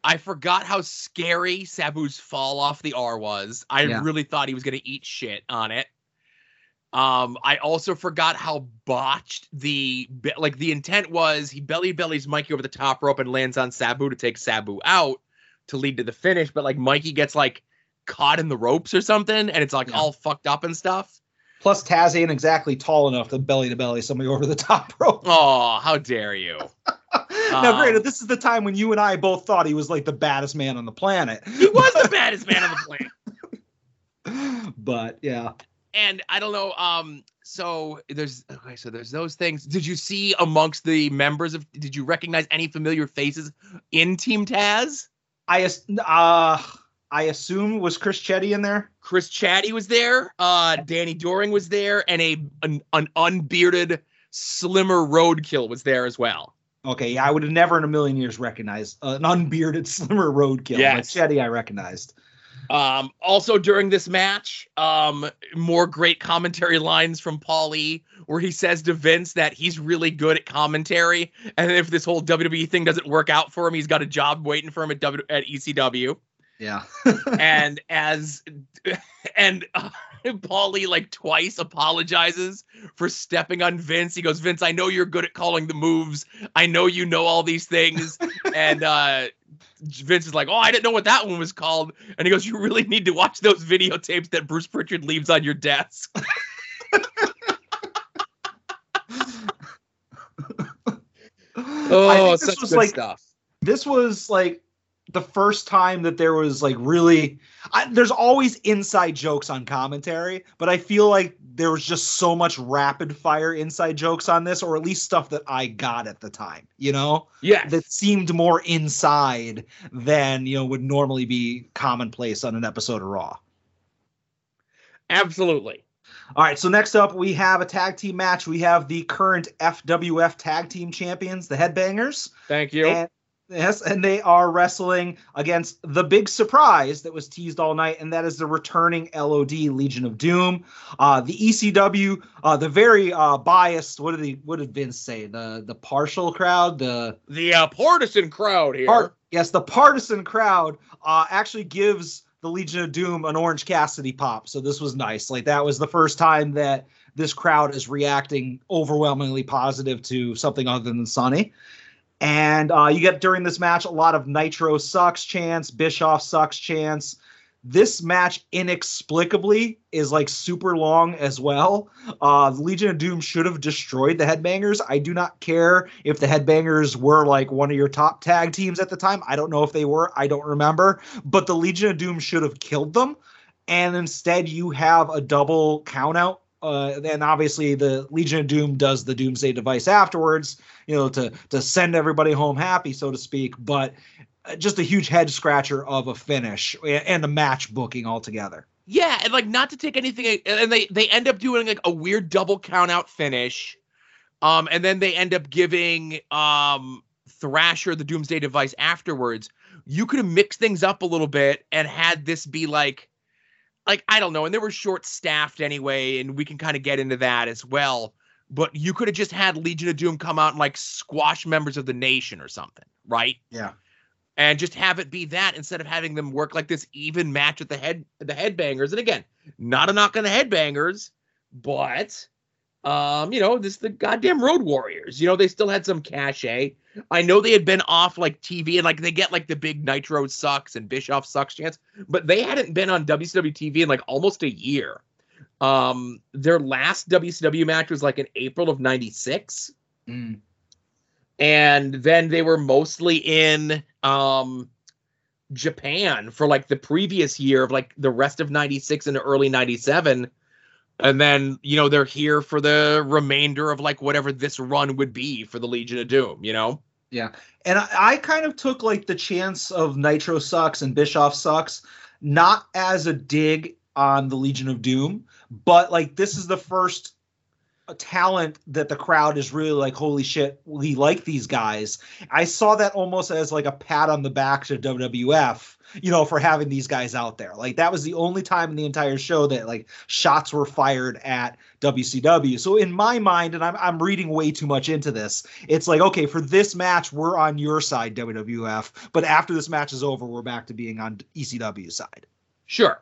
I forgot how scary Sabu's fall off the R was. I Yeah. really thought he was going to eat shit on it. Um, I also forgot how botched the like the intent was. He belly bellies Mikey over the top rope and lands on Sabu to take Sabu out to lead to the finish. But like Mikey gets like caught in the ropes or something, and it's like Yeah. all fucked up and stuff. Plus, Taz ain't exactly tall enough to belly to belly somebody over the top <laughs> rope. Oh, how dare you! <laughs> now, Um, granted, this is the time when you and I both thought he was like the baddest man on the planet. He was the <laughs> baddest man on the planet. but yeah, and I don't know. Um, so there's okay, so there's those things. Did you see amongst the members of? Did you recognize any familiar faces in Team Taz? I uh, I assume was Chris Chetti in there. Chris Chetti was there. Uh, Danny Doring was there, and a an, an unbearded, slimmer Roadkill was there as well. Okay, yeah, I would have never in a million years recognized uh, an unbearded, <laughs> slimmer roadkill. Yes. But Chetti, I recognized. Um, also during this match, um, more great commentary lines from Paulie, where he says to Vince that he's really good at commentary, and if this whole WWE thing doesn't work out for him, he's got a job waiting for him at w- at ECW. Yeah. <laughs> <laughs> and as and uh, Paulie like twice apologizes for stepping on Vince. He goes, Vince, I know you're good at calling the moves. I know you know all these things. <laughs> and uh Vince is like, Oh, I didn't know what that one was called. And he goes, You really need to watch those videotapes that Bruce Pritchard leaves on your desk. <laughs> Oh, this such was good like stuff. this was like the first time that there was like really I, there's always inside jokes on commentary but i feel like there was just so much rapid fire inside jokes on this or at least stuff that i got at the time you know? Yeah that seemed more inside than you know would normally be commonplace on an episode of raw. Absolutely. all right so next up we have a tag team match. We have the current wwf tag team champions the headbangers. Thank you. and, yes, and they are wrestling against the big surprise that was teased all night, and that is the returning LOD Legion of Doom. Uh, the ECW, uh, the very uh, biased. What did he? What did Vince say? The the partial crowd, the the uh, partisan crowd here. part. Yes, the partisan crowd uh, actually gives the Legion of Doom an Orange Cassidy pop. So this was nice. Like that was the first time that this crowd is reacting overwhelmingly positive to something other than Sunny. And uh, you get during this match a lot of Nitro sucks chance, Bischoff sucks chance. This match inexplicably is like super long as well. Uh, the Legion of Doom should have destroyed the Headbangers. I do not care if the Headbangers were like one of your top tag teams at the time. I don't know if they were. I don't remember. But the Legion of Doom should have killed them. And instead, you have a double countout. Uh, and obviously, the Legion of Doom does the Doomsday device afterwards, you know, to to send everybody home happy, so to speak. But uh, just a huge head scratcher of a finish and a match booking altogether. Yeah, and like not to take anything, and they they end up doing like a weird double count out finish, um, and then they end up giving um Thrasher the Doomsday device afterwards. You could have mixed things up a little bit and had this be like, like I don't know, and they were short staffed anyway, and we can kind of get into that as well. But you could have just had Legion of Doom come out and like squash members of the nation or something, right? Yeah. and just have it be that instead of having them work like this even match with the head the headbangers. And again, not a knock on the headbangers, but um, you know, this is the goddamn Road Warriors. You know, they still had some cachet. I know they had been off like TV and like they get like the big Nitro sucks and Bischoff sucks chance, but they hadn't been on WCW TV in like almost a year. Um, their last WCW match was like in April of '96, Mm. and then they were mostly in um Japan for like the previous year of like the rest of '96 and early '97. And then, you know, they're here for the remainder of like whatever this run would be for the Legion of Doom, you know? Yeah, and I, I kind of took like the chance of Nitro sucks and Bischoff sucks, not as a dig on the Legion of Doom, but like this is the first talent that the crowd is really like, holy shit, we like these guys. I saw that almost as like a pat on the back to WWF, you know, for having these guys out there. Like that was the only time in the entire show that like shots were fired at WCW. So in my mind, and I'm I'm reading way too much into this, it's like, okay, for this match, we're on your side, WWF, but after this match is over, we're back to being on ECW side. Sure.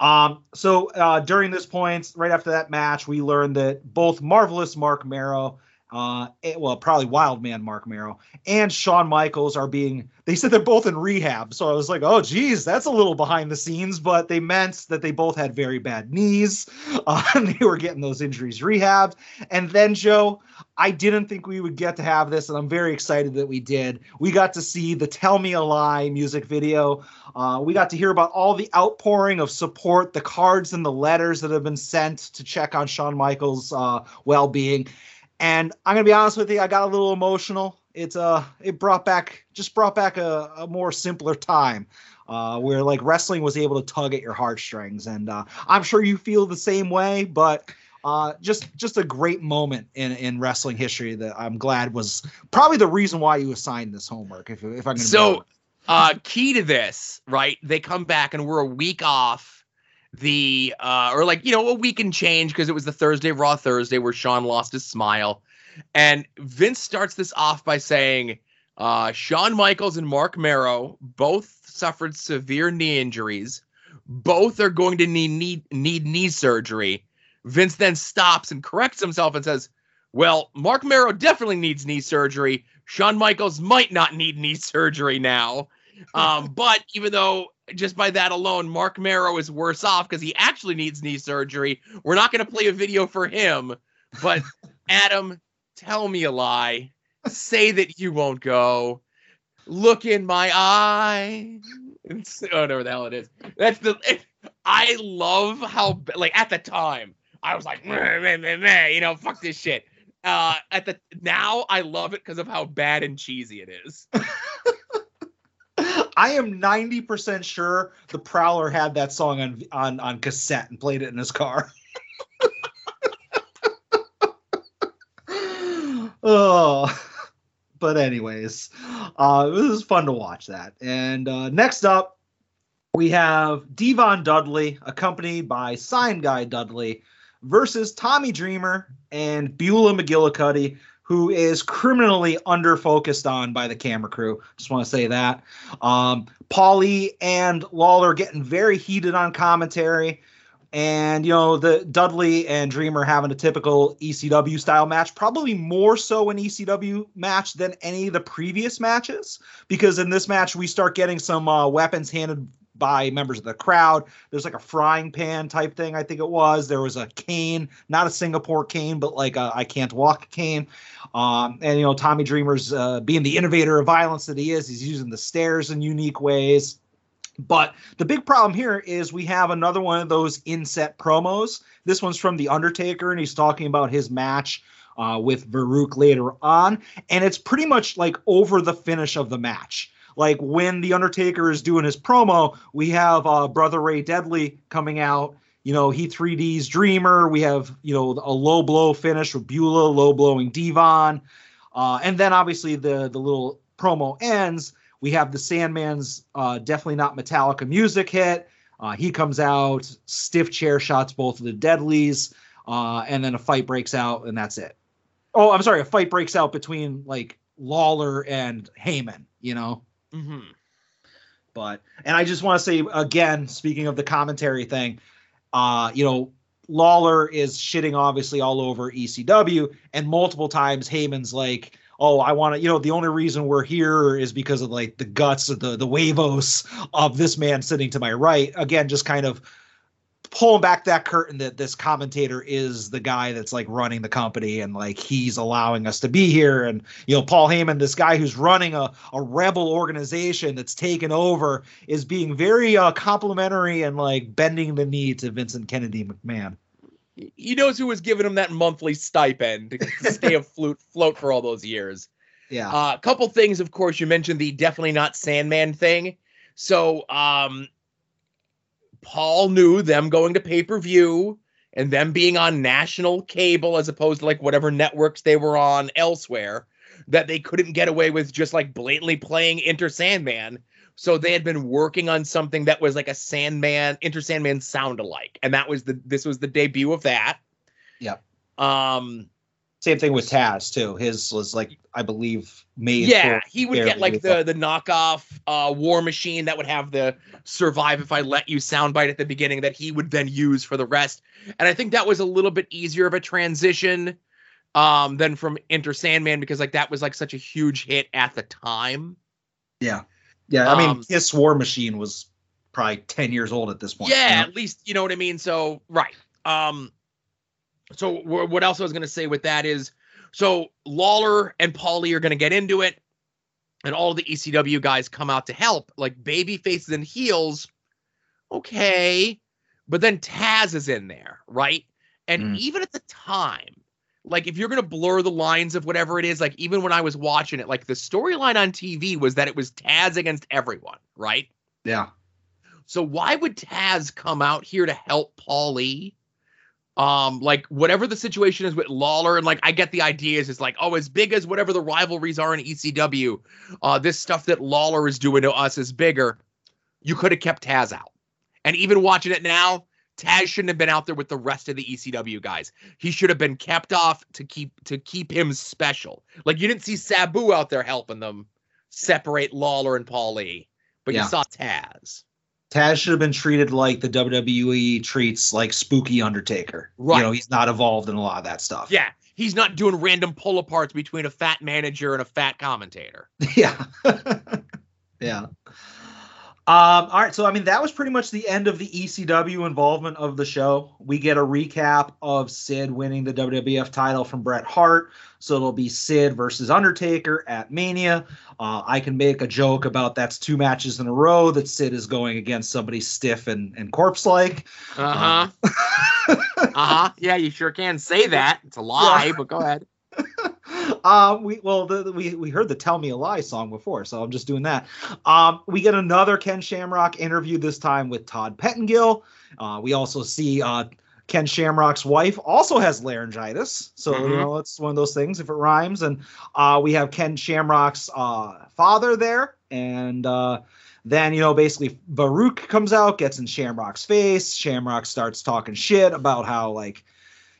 Um, so uh, during this point, right after that match, we learned that both marvelous Marc Mero, uh, eh, well, probably Wild Man Marc Mero, and Shawn Michaels are being. They said they're both in rehab, so I was like, oh, geez, that's a little behind the scenes. But they meant that they both had very bad knees. <laughs> Uh, and they were getting those injuries rehabbed. And then Joe, I didn't think we would get to have this, and I'm very excited that we did. We got to see the "Tell Me a Lie" music video. Uh, we got to hear about all the outpouring of support, the cards and the letters that have been sent to check on Shawn Michaels' uh, well-being. And I'm gonna be honest with you, I got a little emotional. It's uh, it brought back, just brought back a, a more simpler time. Uh, where like wrestling was able to tug at your heartstrings, and uh, I'm sure you feel the same way. But uh, just just a great moment in in wrestling history that I'm glad was probably the reason why you assigned this homework. If if I'm gonna So, uh, key to this, right? They come back and we're a week off the, uh, or like, you know, a week and change because it was the Thursday Raw Thursday where Shawn lost his smile. And Vince starts this off by saying, uh, Shawn Michaels and Marc Mero both suffered severe knee injuries. Both are going to need, need, need knee surgery. Vince then stops and corrects himself and says, Well, Marc Mero definitely needs knee surgery. Shawn Michaels might not need knee <laughs> surgery now. Um, but even though just by that alone, Marc Mero is worse off because he actually needs knee surgery, we're not going to play a video for him. But <laughs> Adam, tell me a lie. Say that you won't go. Look in my eye. It's, <laughs> oh, whatever the hell it is. That's the. It, I love how like at the time I was like, meh, meh, meh, meh, you know, fuck this shit. Uh, at the now I love it because of how bad and cheesy it is. <laughs> I am 90% sure the Prowler had that song on on on cassette and played it in his car. <laughs> oh, but anyways, uh, it was fun to watch that. And uh, next up, we have Devon Dudley, accompanied by Sign Guy Dudley, versus Tommy Dreamer and Beulah McGillicuddy, who is criminally under focused on by the camera crew. Just want to say that. Um, Paulie and Lawler getting very heated on commentary. And you know the Dudley and Dreamer having a typical ECW style match, probably more so an ECW match than any of the previous matches, because in this match we start getting some uh, weapons handed by members of the crowd. There's like a frying pan type thing, I think it was. There was a cane, not a Singapore cane, but like a I can't walk cane. Um, and you know Tommy Dreamer's uh, being the innovator of violence that he is, he's using the stairs in unique ways. But the big problem here is we have another one of those inset promos. This one's from The Undertaker, and he's talking about his match uh, with Faarooq later on. And it's pretty much like over the finish of the match. Like when The Undertaker is doing his promo, we have uh, Brother Ray Dudley coming out. You know, he 3D's Dreamer. We have, you know, a low blow finish with Beulah, low blowing Devon. Uh, and then obviously the, the little promo ends we have the Sandman's uh, definitely not Metallica music hit. Uh, he comes out, stiff chair shots both of the Dudleys, uh, and then a fight breaks out, and that's it. Oh, I'm sorry, a fight breaks out between like Lawler and Heyman, you know. Mm-hmm. But and I just want to say again, speaking of the commentary thing, uh, you know, Lawler is shitting obviously all over ECW, and multiple times Heyman's like, "Oh, I want to," you know, the only reason we're here is because of like the guts of the the huevos of this man sitting to my right. Again, just kind of pulling back that curtain that this commentator is the guy that's like running the company and like he's allowing us to be here and you know Paul Heyman this guy who's running a, a rebel organization that's taken over is being very uh complimentary and like bending the knee to Vincent Kennedy McMahon. He knows who was giving him that monthly stipend to stay <laughs> afloat float for all those years. Yeah. A uh, couple things, of course, you mentioned the definitely not Sandman thing. So, um, Paul knew them going to pay per view and them being on national cable as opposed to like whatever networks they were on elsewhere that they couldn't get away with just like blatantly playing Enter Sandman. So they had been working on something that was like a Sandman, Enter Sandman sound alike. And that was the this was the debut of that. Yep. Um Same thing with Taz too. His was like I believe made. yeah, he would get like the the knockoff uh war machine that would have the survive if I let you soundbite at the beginning that he would then use for the rest. And I think that was a little bit easier of a transition um than from Enter Sandman because like that was like such a huge hit at the time. Yeah. Yeah. I mean, Um, his War Machine was probably ten years old at this point. yeah, you know? at least you know what I mean. So right. Um. So wh- what else I was gonna say with that is, so Lawler and Paulie are gonna get into it, and all the ECW guys come out to help, like baby faces and heels. Okay, but then Taz is in there, right? And Mm. even at the time, like if you're gonna blur the lines of whatever it is, like even when I was watching it, like the storyline on TV was that it was Taz against everyone, right? Yeah. So why would Taz come out here to help Paulie? Um, like whatever the situation is with Lawler, and like I get the ideas is it's like, oh, as big as whatever the rivalries are in ECW, uh, this stuff that Lawler is doing to us is bigger. You could have kept Taz out. And even watching it now, Taz shouldn't have been out there with the rest of the ECW guys. He should have been kept off to keep to keep him special. Like you didn't see Sabu out there helping them separate Lawler and Paulie, but Yeah. you saw Taz. Taz should have been treated like the WWE treats like spooky Undertaker. Right. You know, he's not involved in a lot of that stuff. Yeah, he's not doing random pull aparts between a fat manager and a fat commentator. <laughs> Yeah. <laughs> yeah. Um, all right, so I mean that was pretty much the end of the ECW involvement of the show. We get a recap of Sid winning the WWF title from Bret Hart. So it'll be Sid versus Undertaker at Mania. Uh, I can make a joke about that's two matches in a row that Sid is going against somebody stiff and, and corpse like. Uh huh. uh <laughs> huh. Yeah, you sure can say that. It's a lie, Yeah. but go ahead. Um, we well, the, the- we we heard the "Tell Me a Lie" song before, so I'm just doing that. Um, we get another Ken Shamrock interview this time with Todd Pettengill. Uh, we also see uh, Ken Shamrock's wife also has laryngitis, so you Mhm. know it's one of those things if it rhymes. And uh, we have Ken Shamrock's uh, father there, and uh, then you know basically Faarooq comes out, gets in Shamrock's face. Shamrock starts talking shit about how like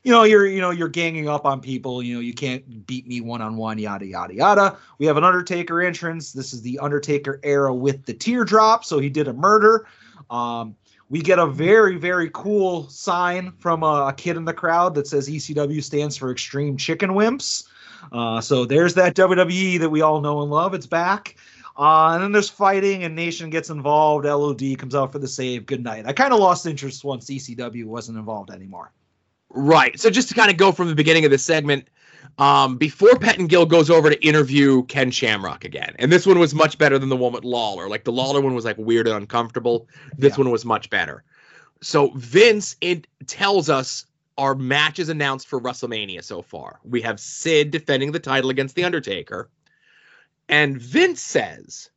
you know you're you know you're ganging up on people you know you can't beat me one on one yada yada yada. We have an undertaker entrance. This is the undertaker era with the teardrop so he did a murder. Um we get a very very cool sign from a, a kid in the crowd that says ecw stands for extreme chicken wimps. Uh, so there's that wwe that we all know and love. It's back. Uh, and then there's fighting and nation gets involved. Lod comes out for the save. Good night. I kind of lost interest once ecw wasn't involved anymore Right. So just to kind of go from the beginning of the segment, um, before Pettengill goes over to interview Ken Shamrock again, and this one was much better than the one with Lawler. Like the Lawler one was like weird and uncomfortable. This Yeah. one was much better. So Vince it tells us our matches announced for WrestleMania so far. We have Sid defending the title against The Undertaker. And Vince says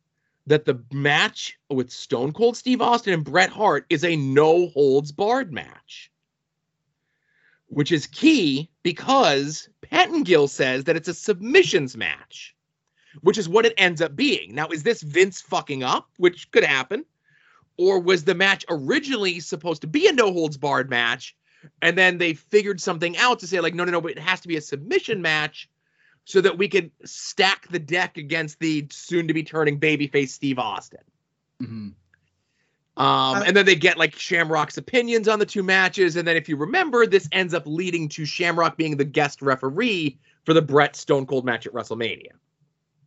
that the match with Stone Cold Steve Austin and Bret Hart is a no holds barred match which is key because Pettengill says that it's a submissions match, which is what it ends up being. Now, is this Vince fucking up, which could happen? Or was the match originally supposed to be a no holds barred match? And then they figured something out to say, like, no, no, no, but it has to be a submission match so that we could stack the deck against the soon to be turning babyface Steve Austin. Mm-hmm. Um, Uh, and then they get like Shamrock's opinions on the two matches. And then, if you remember, this ends up leading to Shamrock being the guest referee for the Bret Stone Cold match at WrestleMania.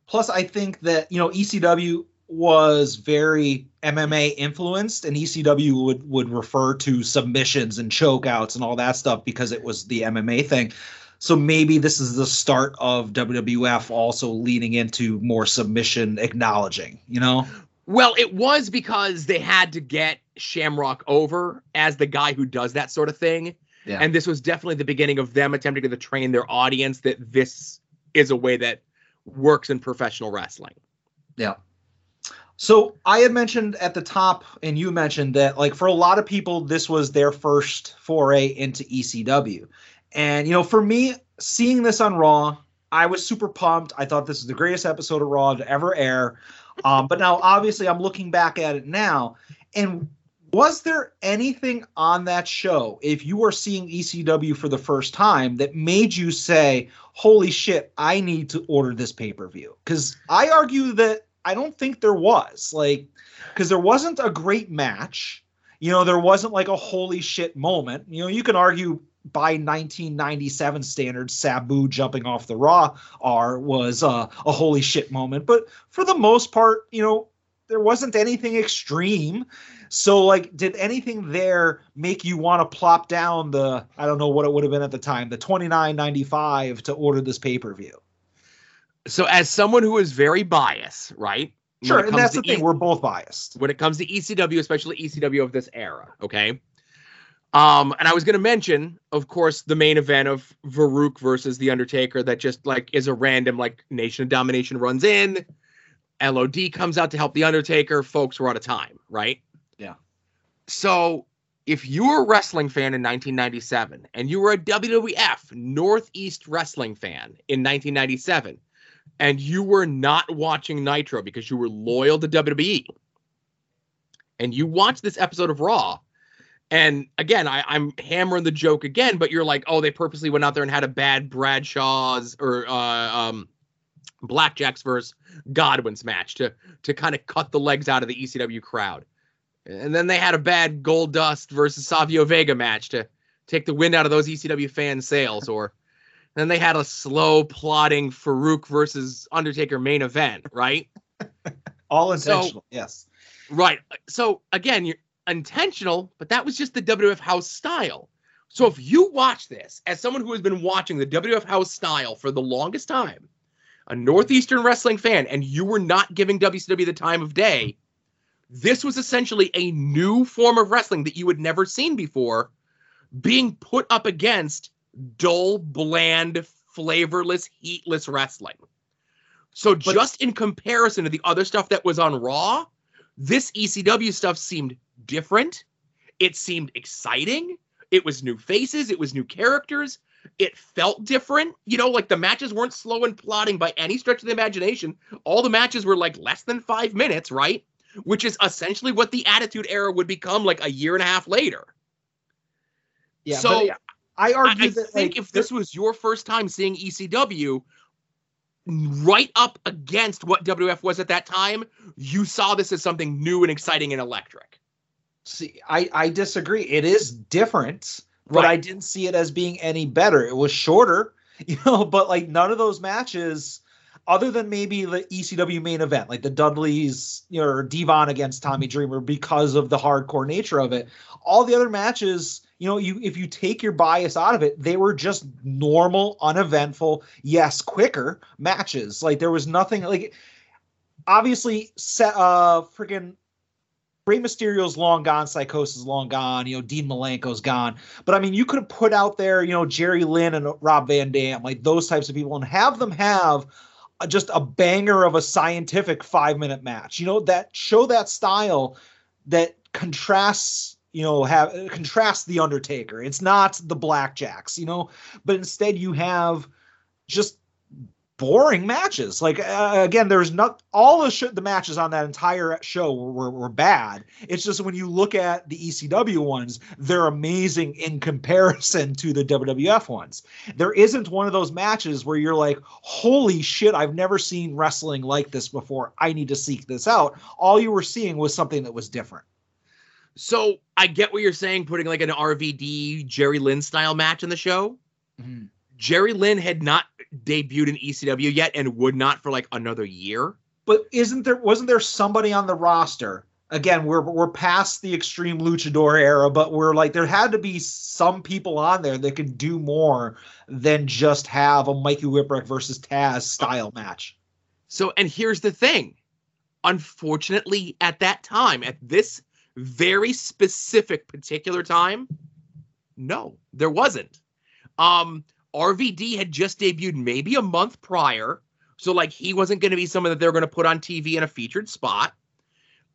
Plus, I think that you know ECW was very MMA influenced, and ECW would would refer to submissions and chokeouts and all that stuff because it was the MMA thing. So maybe this is the start of WWF also leaning into more submission acknowledging, you know? Well, it was because they had to get Shamrock over as the guy who does that sort of thing. Yeah. And this was definitely the beginning of them attempting to train their audience that this is a way that works in professional wrestling. Yeah. So I had mentioned at the top, and you mentioned that, like, for a lot of people, this was their first foray into ECW. And, you know, for me, seeing this on Raw, I was super pumped. I thought this is the greatest episode of Raw to ever air. Um, but now, obviously, I'm looking back at it now. And was there anything on that show, if you were seeing ECW for the first time, that made you say, holy shit, I need to order this pay per view? Because I argue that I don't think there was. Like, because there wasn't a great match. You know, there wasn't like a holy shit moment. You know, you can argue by 1997 standards, Sabu jumping off the Raw R was uh, a holy shit moment. But for the most part, you know, there wasn't anything extreme. So, like, did anything there make you want to plop down the I don't know what it would have been at the time, the 29.95 to order this pay per view? So, as someone who is very biased, right? Sure, and that's the thing. E- We're both biased. when it comes to ECW, especially ECW of this era. Okay. Um, and I was gonna mention, of course, the main event of Faarooq versus The Undertaker that just like is a random like Nation of Domination runs in, LOD comes out to help The Undertaker. Folks were out of time, right? Yeah. So if you were a wrestling fan in 1997 and you were a WWF Northeast wrestling fan in 1997 and you were not watching Nitro because you were loyal to WWE and you watched this episode of Raw, and again, I, I'm hammering the joke again, but you're like, oh, they purposely went out there and had a bad Bradshaw's or uh, um, Blackjacks versus Godwin's match to to kind of cut the legs out of the ECW crowd, and then they had a bad Goldust versus Savio Vega match to take the wind out of those ECW fan sales. or then they had a slow plodding Faarooq versus Undertaker main event, right? <laughs> All So- intentional. yes. Right. So again, you're intentional, but that was just the WWF house style. So if you watch this as someone who has been watching the WWF house style for the longest time, a Northeastern wrestling fan, and you were not giving WCW the time of day, this was essentially a new form of wrestling that you had never seen before being put up against dull, bland, flavorless, heatless wrestling. So just in comparison to the other stuff that was on Raw, this ECW stuff seemed different. It seemed exciting. It was new faces. It was new characters. It felt different. You know, like the matches weren't slow and plodding by any stretch of the imagination. All the matches were like less than five minutes, right? Which is essentially what the Attitude Era would become like a year and a half later. Yeah. So, but I I, argue I that think like, if this was your first time seeing ECW, right up against what WF was at that time, you saw this as something new and exciting and electric. See, I I disagree. It is different, but Right. I didn't see it as being any better. It was shorter, <laughs> you know, but like none of those matches, other than maybe the ECW main event, like the Dudleys, you know, or Devon against Tommy Dreamer, because of the hardcore nature of it. All the other matches, you know, you if you take your bias out of it, they were just normal, uneventful, yes, quicker matches. Like there was nothing like obviously set uh freaking Rey Mysterio's long gone, Psychosis long gone, you know, Dean Malenko's gone. But I mean, you could have put out there, you know, Jerry Lynn and Rob Van Dam, like those types of people, and have them have a, just a banger of a scientific five minute match. You know, that show that style that contrasts, you know, have uh, contrasts the Undertaker. It's not the Blackjacks, you know, but instead you have just boring matches. Like uh, again, there's not all the sh- the matches on that entire show were, were, were bad. It's just when you look at the ECW ones, they're amazing in comparison to the WWF ones. There isn't one of those matches where you're like, "Holy shit, I've never seen wrestling like this before. I need to seek this out." All you were seeing was something that was different. So I get what you're saying, putting like an RVD Jerry Lynn style match in the show. Jerry Lynn had not debuted in ECW yet and would not for like another year. But isn't there wasn't there somebody on the roster? Again, we're we're past the extreme luchador era, but we're like there had to be some people on there that could do more than just have a Mikey Whipwreck versus Taz style match. So, and here's the thing. Unfortunately, at that time, at this very specific particular time, no, there wasn't. Um, RVD had just debuted maybe a month prior. So, like, he wasn't going to be someone that they're going to put on TV in a featured spot.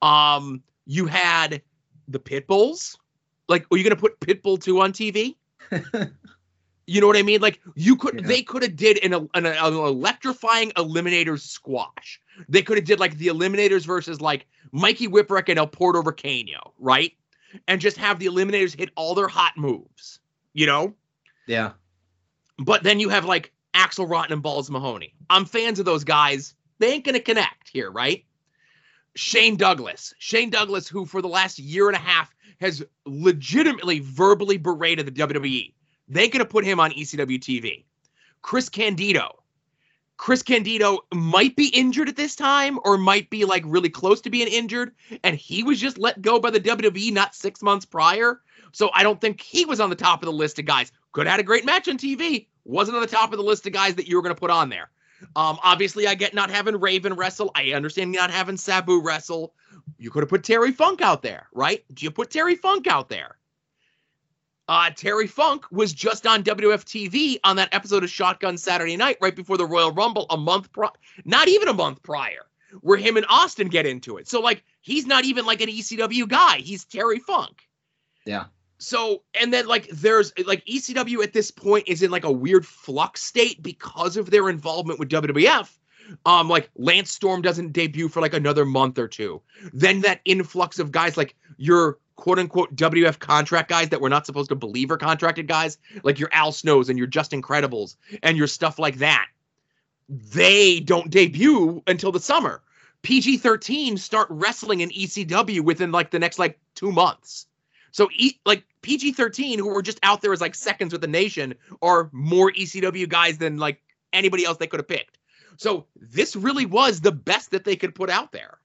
Um, you had the Pitbulls. Like, are you going to put Pitbull 2 on TV? <laughs> You know what I mean? Like you could, Yeah. they could have did an, an, an electrifying Eliminators squash. They could have did like the Eliminators versus like Mikey Whipwreck and El Puerto Riqueño, right? And just have the Eliminators hit all their hot moves, you know? Yeah. But then you have like Axel Rotten and Balls Mahoney. I'm fans of those guys. They ain't gonna connect here, right? Shane Douglas. Shane Douglas, who for the last year and a half has legitimately verbally berated the WWE. They gonna put him on ECW TV. Chris Candido. Chris Candido might be injured at this time or might be like really close to being injured. And he was just let go by the WWE not six months prior. So I don't think he was on the top of the list of guys. Could have had a great match on TV. Wasn't on the top of the list of guys that you were going to put on there. Um, obviously, I get not having Raven wrestle. I understand not having Sabu wrestle. You could have put Terry Funk out there, right? Do you put Terry Funk out there? Uh, Terry Funk was just on WF TV on that episode of Shotgun Saturday Night right before the Royal Rumble a month prior, not even a month prior, where him and Austin get into it. So, like, he's not even like an ECW guy. He's Terry Funk. Yeah. So, and then like there's like ECW at this point is in like a weird flux state because of their involvement with WWF. Um, like Lance Storm doesn't debut for like another month or two. Then that influx of guys like your quote unquote WF contract guys that we're not supposed to believe are contracted guys, like your Al Snows and your Justin Credibles and your stuff like that. They don't debut until the summer. PG 13 start wrestling in ECW within like the next like two months. So, e- like PG 13, who were just out there as like seconds with the nation, are more ECW guys than like anybody else they could have picked. So, this really was the best that they could put out there.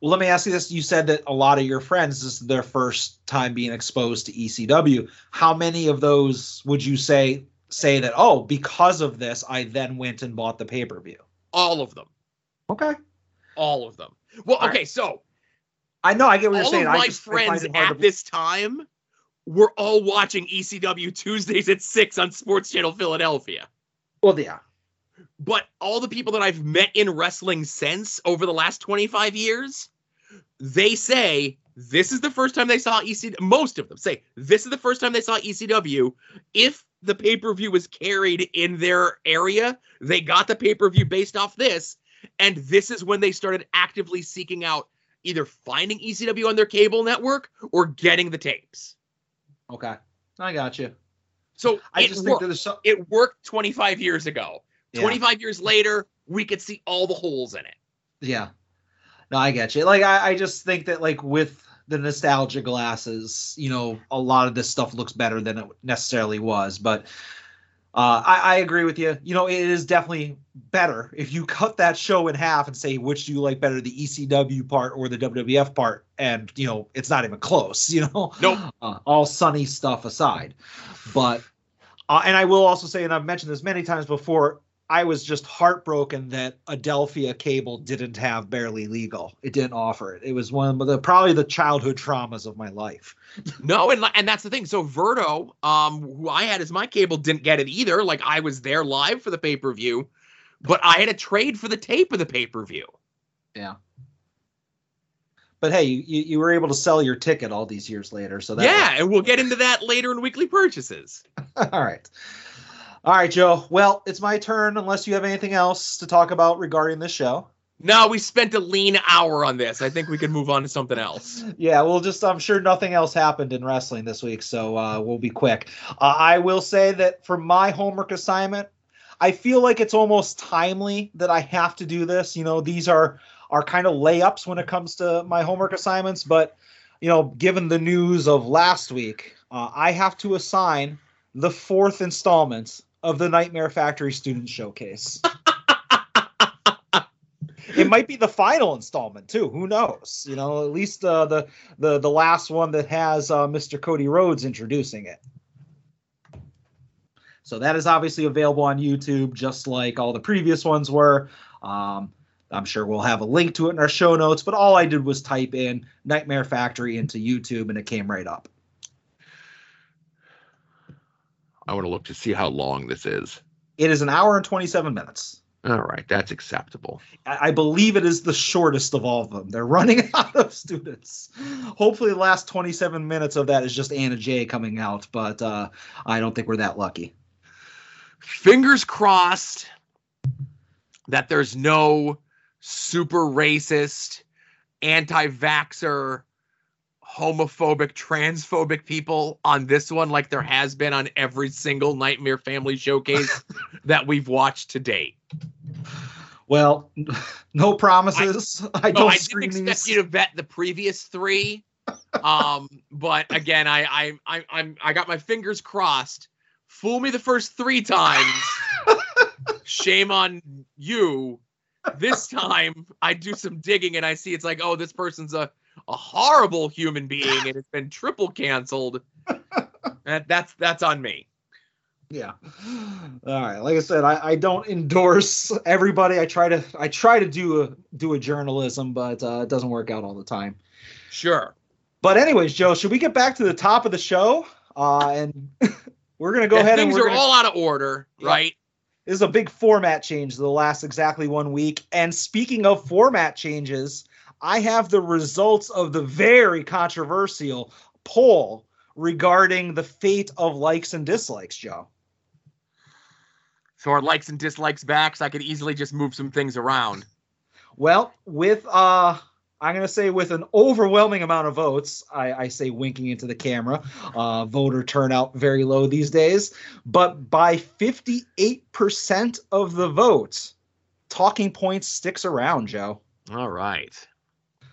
Well, let me ask you this. You said that a lot of your friends, this is their first time being exposed to ECW. How many of those would you say say that, oh, because of this, I then went and bought the pay-per-view? All of them. Okay. All of them. Well, All okay, so I know, I get what you're all saying. of my just- friends at to- this time were all watching ECW Tuesdays at 6 on Sports Channel Philadelphia. Well, yeah. but all the people that I've met in wrestling since over the last 25 years, they say this is the first time they saw ECW. Most of them say this is the first time they saw ECW. If the pay per view was carried in their area, they got the pay per view based off this. And this is when they started actively seeking out either finding ECW on their cable network or getting the tapes. Okay. I got you. So I just think that so it worked 25 years ago. Yeah. 25 years later, we could see all the holes in it. Yeah. No, I get you. Like I, I just think that like with the nostalgia glasses, you know, a lot of this stuff looks better than it necessarily was. But uh, I, I agree with you. You know, it is definitely better if you cut that show in half and say which do you like better, the ECW part or the WWF part, and you know, it's not even close. <laughs> You know, Nope. uh, all sunny stuff aside. But uh, and I will also say, and I've mentioned this many times before, I was just heartbroken that Adelphia Cable didn't have Barely Legal. It didn't offer it. It was one of the probably the childhood traumas of my life. <laughs> No, and and that's the thing. So Verto, um, who I had as my cable, didn't get it either. Like I was there live for the pay per view, but I had a trade for the tape of the pay per view. Yeah. But hey, you, you you were able to sell your ticket all these years later. So that Yeah, and we'll get into that later in weekly purchases. <laughs> all right. All right, Joe. Well, it's my turn unless you have anything else to talk about regarding this show. No, we spent a lean hour on this. I think we can move on to something else. <laughs> Yeah, we'll just, I'm sure nothing else happened in wrestling this week, so uh, we'll be quick. Uh, I will say that for my homework assignment, I feel like it's almost timely that I have to do this. You know, these are are kind of layups when it comes to my homework assignments, but you know, given the news of last week, uh, I have to assign the fourth installment of the Nightmare Factory Student Showcase. it might be the final installment too. Who knows? You know, at least uh, the the the last one that has uh, Mr. Cody Rhodes introducing it. So that is obviously available on YouTube, just like all the previous ones were. Um, I'm sure we'll have a link to it in our show notes, but all I did was type in Nightmare Factory into YouTube and it came right up. I want to look to see how long this is. It is an hour and 27 minutes. All right, that's acceptable. I believe it is the shortest of all of them. They're <laughs> running out of students. Hopefully, the last 27 minutes of that is just Anna Jay coming out, but uh, I don't think we're that lucky. Fingers crossed that there's no super racist, anti vaxxer, homophobic, transphobic people on this one, like there has been on every single Nightmare Family showcase <laughs> that we've watched to date. Well, <laughs> no promises. I, No, don't I didn't expect these. you to vet the previous three. Um, <laughs> but again, I, I, I, I'm, I got my fingers crossed. Fool me the first three times. Shame on you. This time, I do some digging and I see it's like, oh, this person's a, a horrible human being and it's been triple canceled. <laughs> That, that's that's on me. Yeah. All right. Like I said, I, I don't endorse everybody. I try to I try to do a do a journalism, but uh, it doesn't work out all the time. Sure. But anyways, Joe, should we get back to the top of the show? Uh, and <laughs> we're gonna go Yeah, ahead and things we're are gonna, all out of order, Yeah. right? this is a big format change that'll last exactly one week. And speaking of format changes, I have the results of the very controversial poll regarding the fate of likes and dislikes, Joe. So our likes and dislikes back, so I could easily just move some things around. Well, with uh I'm gonna say with an overwhelming amount of votes, I, I say winking into the camera. Uh, voter turnout very low these days, but by 58% of the votes, talking points sticks around, Joe. All right.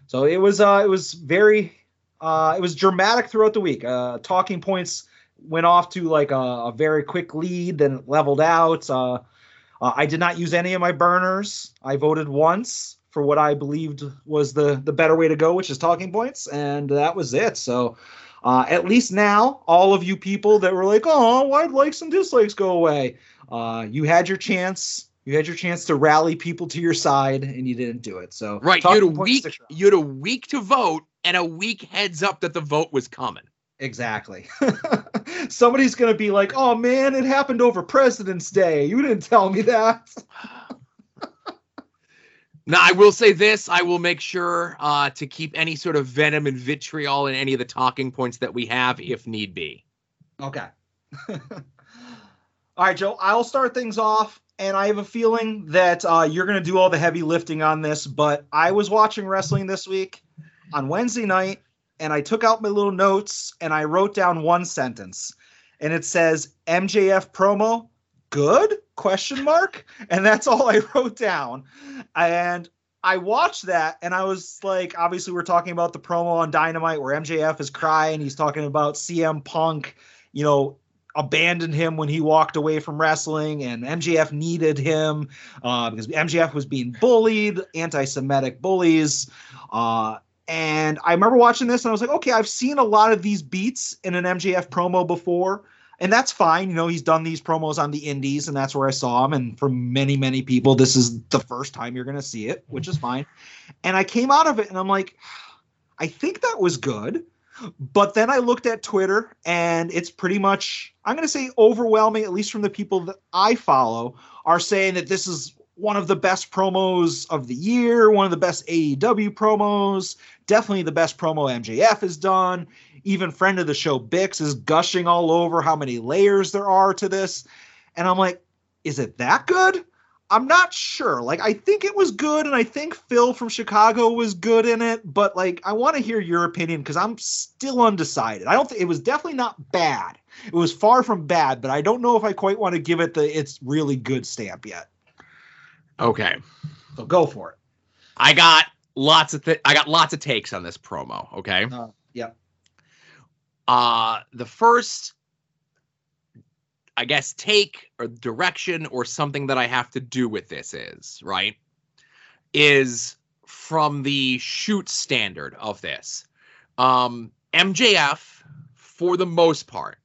So it was uh it was very uh it was dramatic throughout the week. Uh talking points went off to like a, a very quick lead, then leveled out. Uh, uh I did not use any of my burners. I voted once for what I believed was the the better way to go, which is talking points, and that was it. So uh, at least now, all of you people that were like, "Oh, why'd likes and dislikes go away?" Uh, you had your chance. You had your chance to rally people to your side, and you didn't do it. So Right. You had a week you had a week to vote and a week heads up that the vote was coming. Exactly. <laughs> Somebody's going to be like, oh man, it happened over President's Day. You didn't tell me that. <laughs> Now I will say this, I will make sure uh, to keep any sort of venom and vitriol in any of the talking points that we have if need be. Okay. <laughs> All right, Joe, I'll start things off. And I have a feeling that uh, you're going to do all the heavy lifting on this. But I was watching wrestling this week on Wednesday night, and I took out my little notes and I wrote down one sentence. And it says MJF promo, good? Question mark. And that's all I wrote down. And I watched that and I was like, obviously, we're talking about the promo on Dynamite where MJF is crying. He's talking about CM Punk, you know, abandoned him when he walked away from wrestling, and MJF needed him uh, because MJF was being bullied, anti Semitic bullies. Uh, and I remember watching this and I was like, okay, I've seen a lot of these beats in an MJF promo before. And that's fine. You know, he's done these promos on the indies, and that's where I saw him. And for many, many people, this is the first time you're going to see it, which is fine. And I came out of it and I'm like, <sighs> I think that was good. But then I looked at Twitter and it's pretty much, I'm going to say overwhelming, at least from the people that I follow, are saying that this is one of the best promos of the year, one of the best AEW promos, definitely the best promo MJF has done. Even friend of the show, Bix, is gushing all over how many layers there are to this. And I'm like, is it that good? I'm not sure. Like, I think it was good, and I think Phil from Chicago was good in it, but like, I want to hear your opinion because I'm still undecided. I don't think it was definitely not bad. It was far from bad, but I don't know if I quite want to give it the it's really good stamp yet. Okay. So go for it. I got lots of th- I got lots of takes on this promo, okay? Uh, yeah. Uh the first I guess take or direction or something that I have to do with this is, right? is from the shoot standard of this. Um, MJF, for the most part,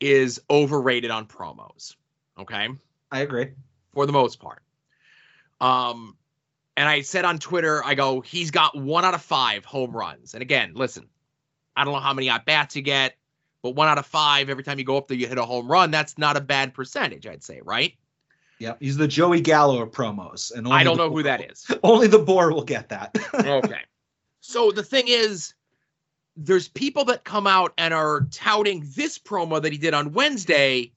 is overrated on promos. Okay. I agree. For the most part. Um, and I said on Twitter, I go, he's got one out of five home runs. And again, listen, I don't know how many at bats you get, but one out of five every time you go up there, you hit a home run. That's not a bad percentage, I'd say, right? Yeah, he's the Joey Gallo of promos, and I don't know who that <laughs> is. Only the boar will get that. <laughs> okay. So the thing is, there's people that come out and are touting this promo that he did on Wednesday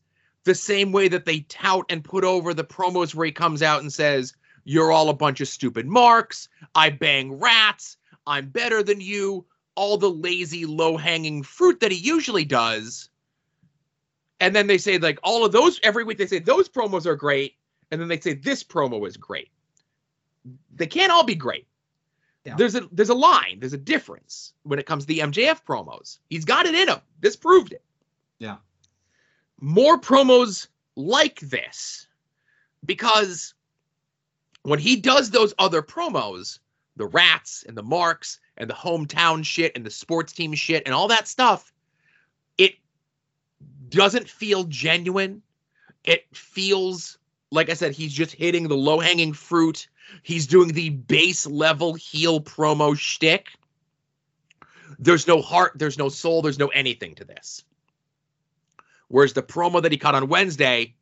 the same way that they tout and put over the promos where he comes out and says, You're all a bunch of stupid marks. I bang rats. I'm better than you. All the lazy, low hanging fruit that he usually does. And then they say, like, all of those every week, they say those promos are great. And then they say this promo is great. They can't all be great Yeah. there's a there's a line, there's a difference when it comes to the MJF promos. He's got it in him. This proved it. Yeah. More promos like this because when he does those other promos, the rats and the marks and the hometown shit and the sports team shit and all that stuff, it doesn't feel genuine. It feels like I said, he's just hitting the low hanging fruit. He's doing the base level heel promo shtick. There's no heart, there's no soul, there's no anything to this. Whereas the promo that he cut on Wednesday,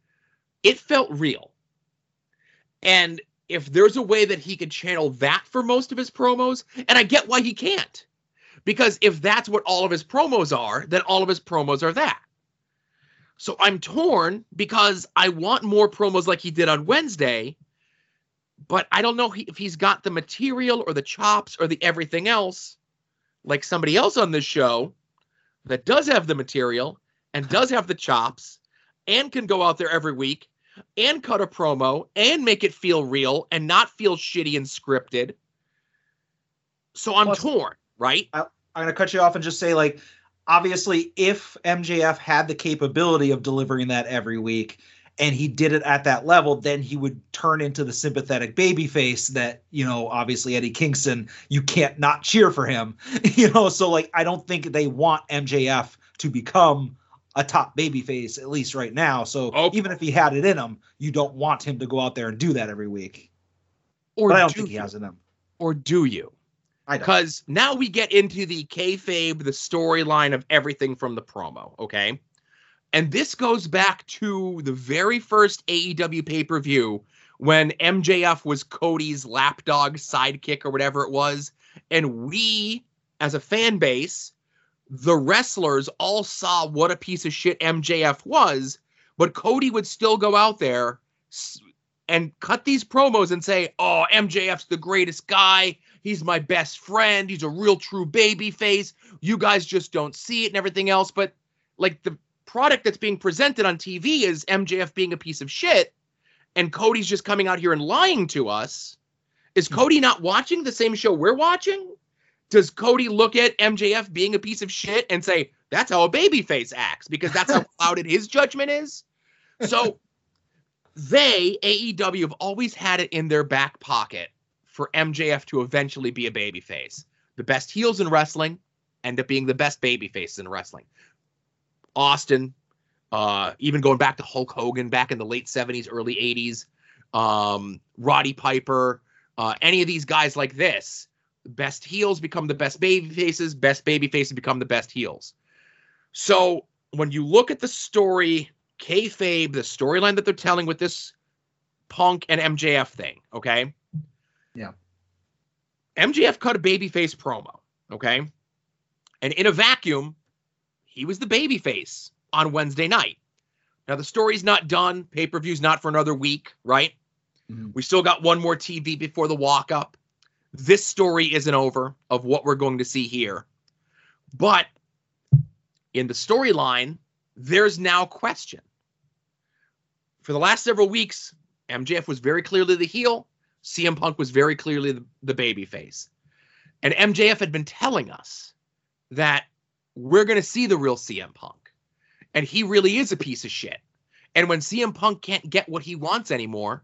it felt real. And if there's a way that he could channel that for most of his promos, and I get why he can't. Because if that's what all of his promos are, then all of his promos are that. So I'm torn because I want more promos like he did on Wednesday, but I don't know if he's got the material or the chops or the everything else like somebody else on this show that does have the material and does have the chops and can go out there every week and cut a promo and make it feel real and not feel shitty and scripted. So I'm Plus- torn, right? I'm gonna cut you off and just say like obviously if MJF had the capability of delivering that every week and he did it at that level, then he would turn into the sympathetic baby face that, you know, obviously Eddie Kingston, you can't not cheer for him. <laughs> You know, so like I don't think they want MJF to become a top baby face, at least right now. So Oh. even if he had it in him, you don't want him to go out there and do that every week. Or But I don't do think he has it in him. Or do you? Because now we get into the kayfabe, the storyline of everything from the promo, okay? And this goes back to the very first AEW pay per view when MJF was Cody's lapdog sidekick or whatever it was. And we, as a fan base, the wrestlers all saw what a piece of shit MJF was, but Cody would still go out there and cut these promos and say, "Oh, MJF's the greatest guy. He's my best friend. He's a real true baby face. You guys just don't see it and everything else." But like the product that's being presented on TV is MJF being a piece of shit, and Cody's just coming out here and lying to us. Is hmm. Cody not watching the same show we're watching? Does Cody look at MJF being a piece of shit and say that's how a babyface acts because that's how <laughs> clouded his judgment is? So they AEW have always had it in their back pocket for MJF to eventually be a babyface. The best heels in wrestling end up being the best babyfaces in wrestling. Austin, uh, even going back to Hulk Hogan back in the late 70s, early 80s, um, Roddy Piper, uh, any of these guys like this, best heels become the best baby faces, best baby faces become the best heels. So when you look at the story, kayfabe, the storyline that they're telling with this Punk and MJF thing, okay? Yeah. MJF cut a babyface promo, okay? And in a vacuum, he was the babyface on Wednesday night. Now the story's not done. Pay-per-view's not for another week, right? Mhm. We still got one more TV before the walk up. This story isn't over of what we're going to see here. But in the storyline, there's now question. For the last several weeks, MJF was very clearly the heel. CM Punk was very clearly the, the baby face. And MJF had been telling us that we're going to see the real CM Punk. And he really is a piece of shit. And when CM Punk can't get what he wants anymore,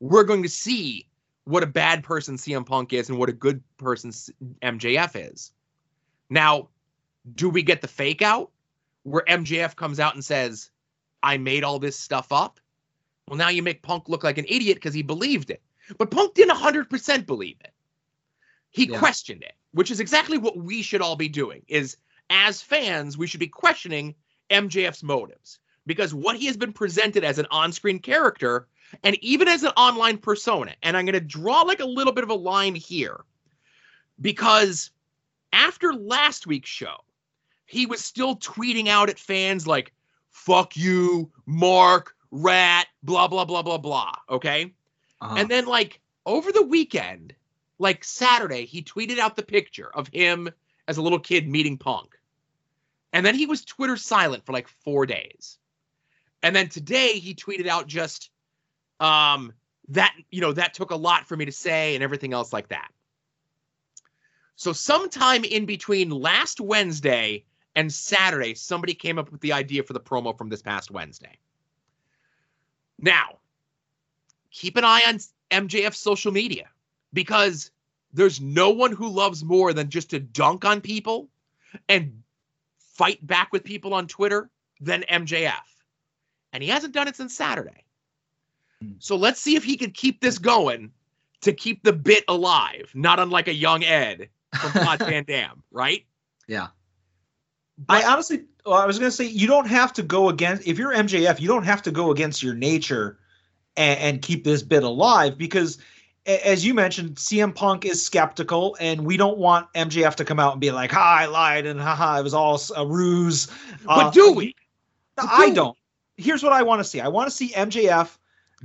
we're going to see what a bad person CM Punk is and what a good person MJF is. Now, do we get the fake out where MJF comes out and says, I made all this stuff up? Well, now you make Punk look like an idiot because he believed it. But Punk didn't 100% believe it. He Yeah. questioned it, which is exactly what we should all be doing is as fans, we should be questioning MJF's motives because what he has been presented as an on-screen character and even as an online persona. And I'm going to draw like a little bit of a line here because after last week's show, he was still tweeting out at fans like, fuck you, Mark, rat, blah, blah, blah, blah, blah. Okay. Uh-huh. And then, like, over the weekend, like Saturday, he tweeted out the picture of him as a little kid meeting Punk. And then he was Twitter silent for like four days. And then today he tweeted out just um that you know that took a lot for me to say and everything else like that. So sometime in between last Wednesday and Saturday, somebody came up with the idea for the promo from this past Wednesday. Now, keep an eye on MJF's social media because there's no one who loves more than just to dunk on people and fight back with people on Twitter than MJF. And he hasn't done it since Saturday. Hmm. So let's see if he can keep this going to keep the bit alive, not unlike a young Ed from <laughs> Pod Van Dam, right? Yeah. But- I honestly, well, I was going to say, you don't have to go against, if you're MJF, you don't have to go against your nature and, and keep this bit alive because, as you mentioned, CM Punk is skeptical, and we don't want MJF to come out and be like, ha, I lied, and haha, it was all a ruse. But Uh, do we? I do- don't. Here's what I want to see. I want to see MJF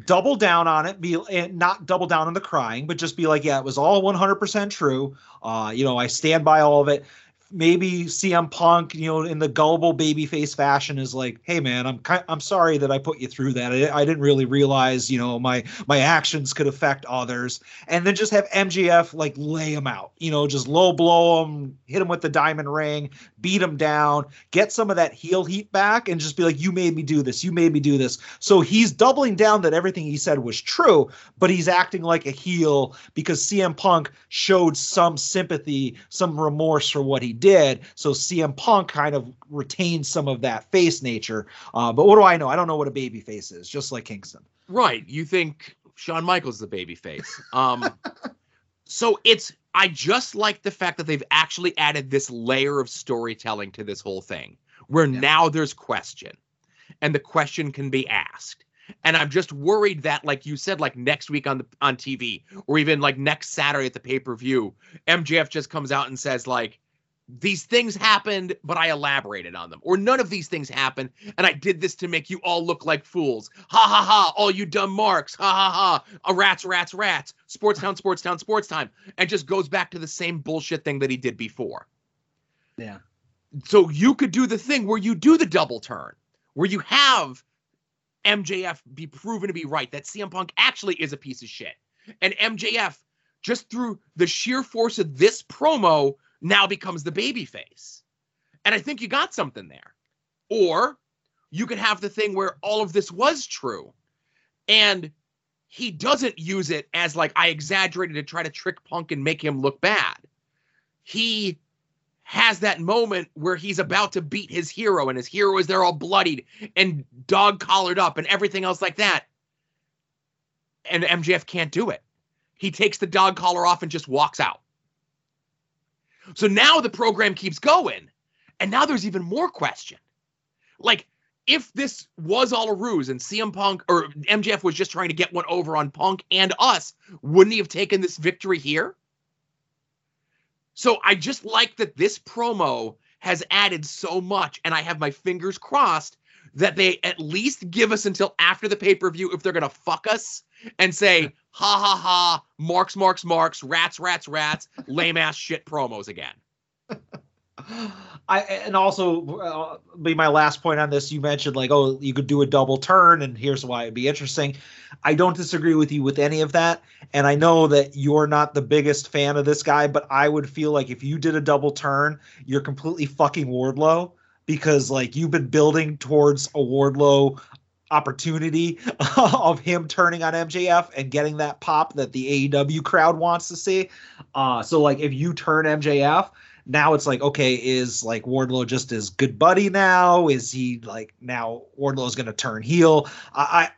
double down on it, be and not double down on the crying, but just be like, yeah, it was all 100% true. Uh, you know, I stand by all of it. Maybe CM Punk, you know, in the gullible babyface fashion, is like, "Hey, man, I'm I'm sorry that I put you through that. I, I didn't really realize, you know, my my actions could affect others." And then just have MJF like lay him out, you know, just low blow him, hit him with the diamond ring, beat him down, get some of that heel heat back and just be like, you made me do this. You made me do this. So he's doubling down that everything he said was true, but he's acting like a heel because CM Punk showed some sympathy, some remorse for what he did. So CM Punk kind of retains some of that face nature. Uh, but what do I know? I don't know what a baby face is, just like Kingston. Right. You think Shawn Michaels is the baby face. Um <laughs> so it's I just like the fact that they've actually added this layer of storytelling to this whole thing where Yeah. now there's question and the question can be asked. And I'm just worried that like you said like next week on the on TV or even like next Saturday at the pay-per-view MJF just comes out and says like these things happened, but I elaborated on them. Or none of these things happened, and I did this to make you all look like fools. Ha ha ha, all you dumb marks. Ha ha ha. A rats, rats, rats. Sports town, sports town, sports time. And just goes back to the same bullshit thing that he did before. Yeah. So you could do the thing where you do the double turn, where you have MJF be proven to be right, that CM Punk actually is a piece of shit. And MJF, just through the sheer force of this promo, now becomes the baby face. And I think you got something there. Or you could have the thing where all of this was true and he doesn't use it as like I exaggerated to try to trick Punk and make him look bad. He has that moment where he's about to beat his hero and his hero is there all bloodied and dog collared up and everything else like that. And MJF can't do it. He takes the dog collar off and just walks out. So now the program keeps going. And now there's even more question. Like, if this was all a ruse and CM Punk or MJF was just trying to get one over on Punk and us, wouldn't he have taken this victory here? So I just like that this promo has added so much, and I have my fingers crossed that they at least give us until after the pay per view if they're gonna fuck us and say ha ha ha marks marks marks rats rats rats lame ass shit promos again. <laughs> I and also uh, be my last point on this. You mentioned like, oh, you could do a double turn, and here's why it'd be interesting. I don't disagree with you with any of that, and I know that you're not the biggest fan of this guy, but I would feel like if you did a double turn, you're completely fucking Wardlow because like you've been building towards a Wardlow opportunity <laughs> of him turning on MJF and getting that pop that the AEW crowd wants to see. Uh, so like if you turn MJF, now it's like okay, is like Wardlow just his good buddy now? Is he like now Wardlow's going to turn heel? I,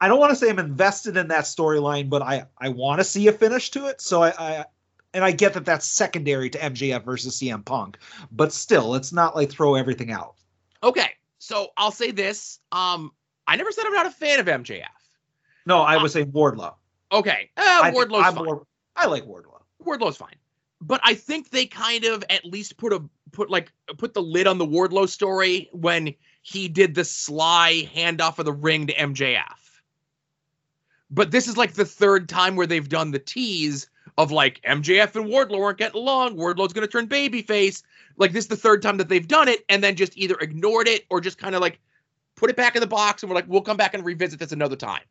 I I don't want to say I'm invested in that storyline, but I I want to see a finish to it. So I, I and I get that that's secondary to MJF versus CM Punk, but still, let's not like throw everything out. Okay, so I'll say this. Um, I never said I'm not a fan of MJF. No, I was saying Wardlow. Okay, uh, I Wardlow's I'm fine. more- I like Wardlow. Wardlow's fine, but I think they kind of at least put a put like put the lid on the Wardlow story when he did the sly handoff of the ring to MJF. But this is like the third time where they've done the tease of like MJF and Wardlow aren't getting along. Wardlow's going to turn babyface. Like this is the third time that they've done it, and then just either ignored it or just kind of like put it back in the box, and we're like, we'll come back and revisit this another time.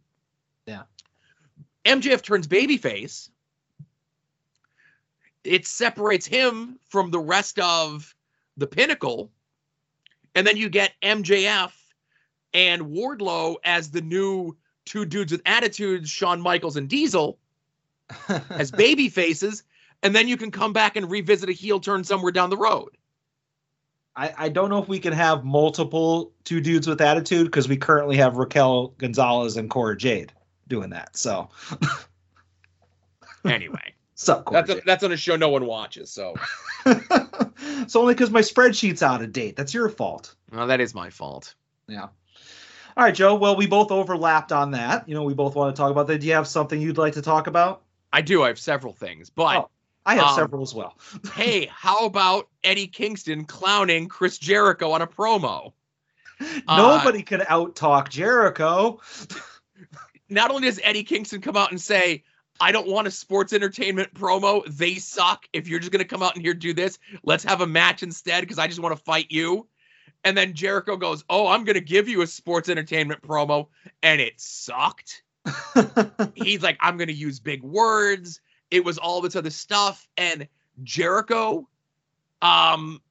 Yeah. MJF turns babyface. It separates him from the rest of the pinnacle, and then you get MJF and Wardlow as the new two dudes with attitudes, Shawn Michaels and Diesel <laughs> as baby faces, and then you can come back and revisit a heel turn somewhere down the road. I, I don't know if we can have multiple two dudes with attitude because we currently have Raquel Gonzalez and Cora Jade doing that. So, <laughs> Anyway, sup, Cora that's a, that's on a show no one watches, so <laughs> it's only because my spreadsheet's out of date. That's your fault. well, that is my fault. Yeah. All right, Joe. Well, we both overlapped on that. You know, we both want to talk about that. Do you have something you'd like to talk about? I do. I have several things, but Oh. I have Um, several as well. <laughs> hey, how about Eddie Kingston clowning Chris Jericho on a promo? Uh, Nobody can out talk Jericho. <laughs> not only does Eddie Kingston come out and say, I don't want a sports entertainment promo. They suck. If you're just going to come out and here do this, let's have a match instead because I just want to fight you. And then Jericho goes, Oh, I'm going to give you a sports entertainment promo. And it sucked. He's like, I'm going to use big words. It was all this other stuff. And Jericho, um,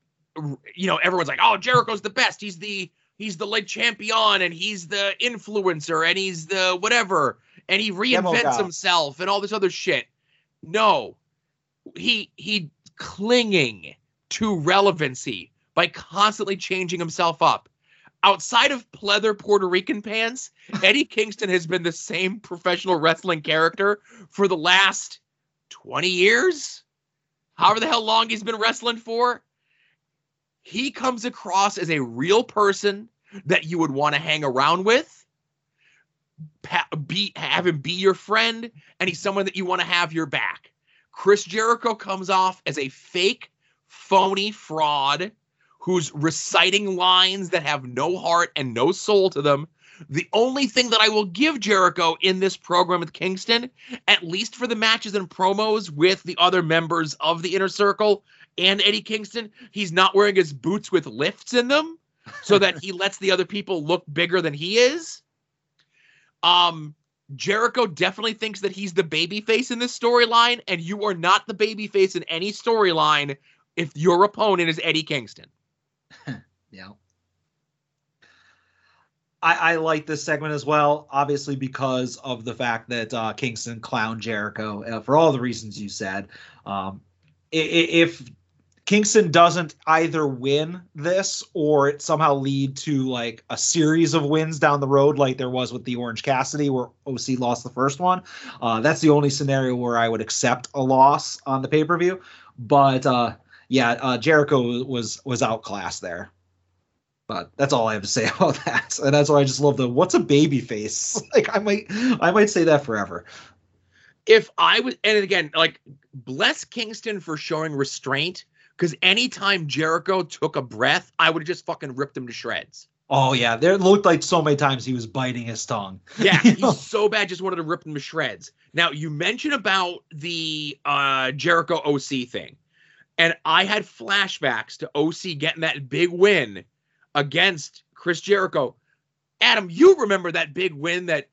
you know, everyone's like, Oh, Jericho's the best. He's the. He's the like champion and he's the influencer and he's the whatever and he reinvents himself and all this other shit. No, he he clinging to relevancy by constantly changing himself up. Outside of pleather Puerto Rican pants, Eddie <laughs> Kingston has been the same professional wrestling character for the last 20 years. However the hell long he's been wrestling for. He comes across as a real person that you would want to hang around with be have him be your friend and he's someone that you want to have your back. Chris Jericho comes off as a fake, phony fraud who's reciting lines that have no heart and no soul to them. The only thing that I will give Jericho in this program with Kingston, at least for the matches and promos with the other members of the inner circle and Eddie Kingston, he's not wearing his boots with lifts in them so that he <laughs> lets the other people look bigger than he is. Um, Jericho definitely thinks that he's the baby face in this storyline, and you are not the baby face in any storyline if your opponent is Eddie Kingston. <laughs> Yeah. I, I like this segment as well, obviously because of the fact that uh, Kingston clown Jericho uh, for all the reasons you said. Um, if Kingston doesn't either win this or it somehow lead to like a series of wins down the road, like there was with the Orange Cassidy, where OC lost the first one, uh, that's the only scenario where I would accept a loss on the pay per view. But uh, yeah, uh, Jericho was was outclassed there. But that's all I have to say <laughs> about that. And that's why I just love the what's a baby face? <laughs> Like I might I might say that forever. If I was, and again, like, bless Kingston for showing restraint, because anytime Jericho took a breath, I would have just fucking ripped him to shreds. Oh yeah, there it looked like so many times he was biting his tongue. Yeah, You <laughs> know? he's so bad, just wanted to rip him to shreds. Now, you mentioned about the uh, Jericho OC thing, and I had flashbacks to OC getting that big win against Chris Jericho. Adam, you remember that big win that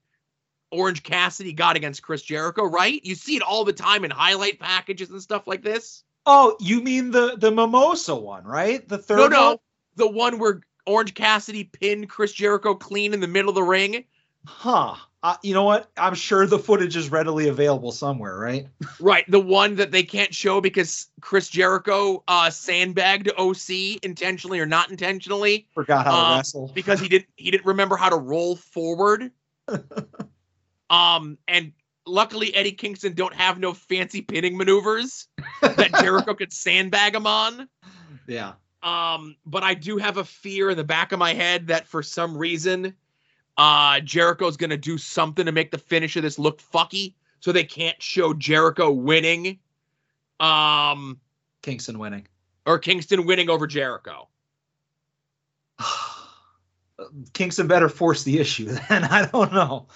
Orange Cassidy got against Chris Jericho, right? You see it all the time in highlight packages and stuff like this. Oh, you mean the the mimosa one, right? The third No, no, one? the one where Orange Cassidy pinned Chris Jericho clean in the middle of the ring. Huh. Uh, you know what? I'm sure the footage is readily available somewhere, right? Right, the one that they can't show because Chris Jericho uh, sandbagged OC intentionally or not intentionally Forgot how Um, to wrestle. because he didn't he didn't remember how to roll forward. <laughs> um, and luckily Eddie Kingston don't have no fancy pinning maneuvers that Jericho could sandbag him on. <laughs> yeah. Um, but I do have a fear in the back of my head that for some reason, uh, Jericho's gonna do something to make the finish of this look fucky, so they can't show Jericho winning, um, Kingston winning. or Kingston winning over Jericho. <sighs> Kingston better force the issue <laughs> then. I don't know.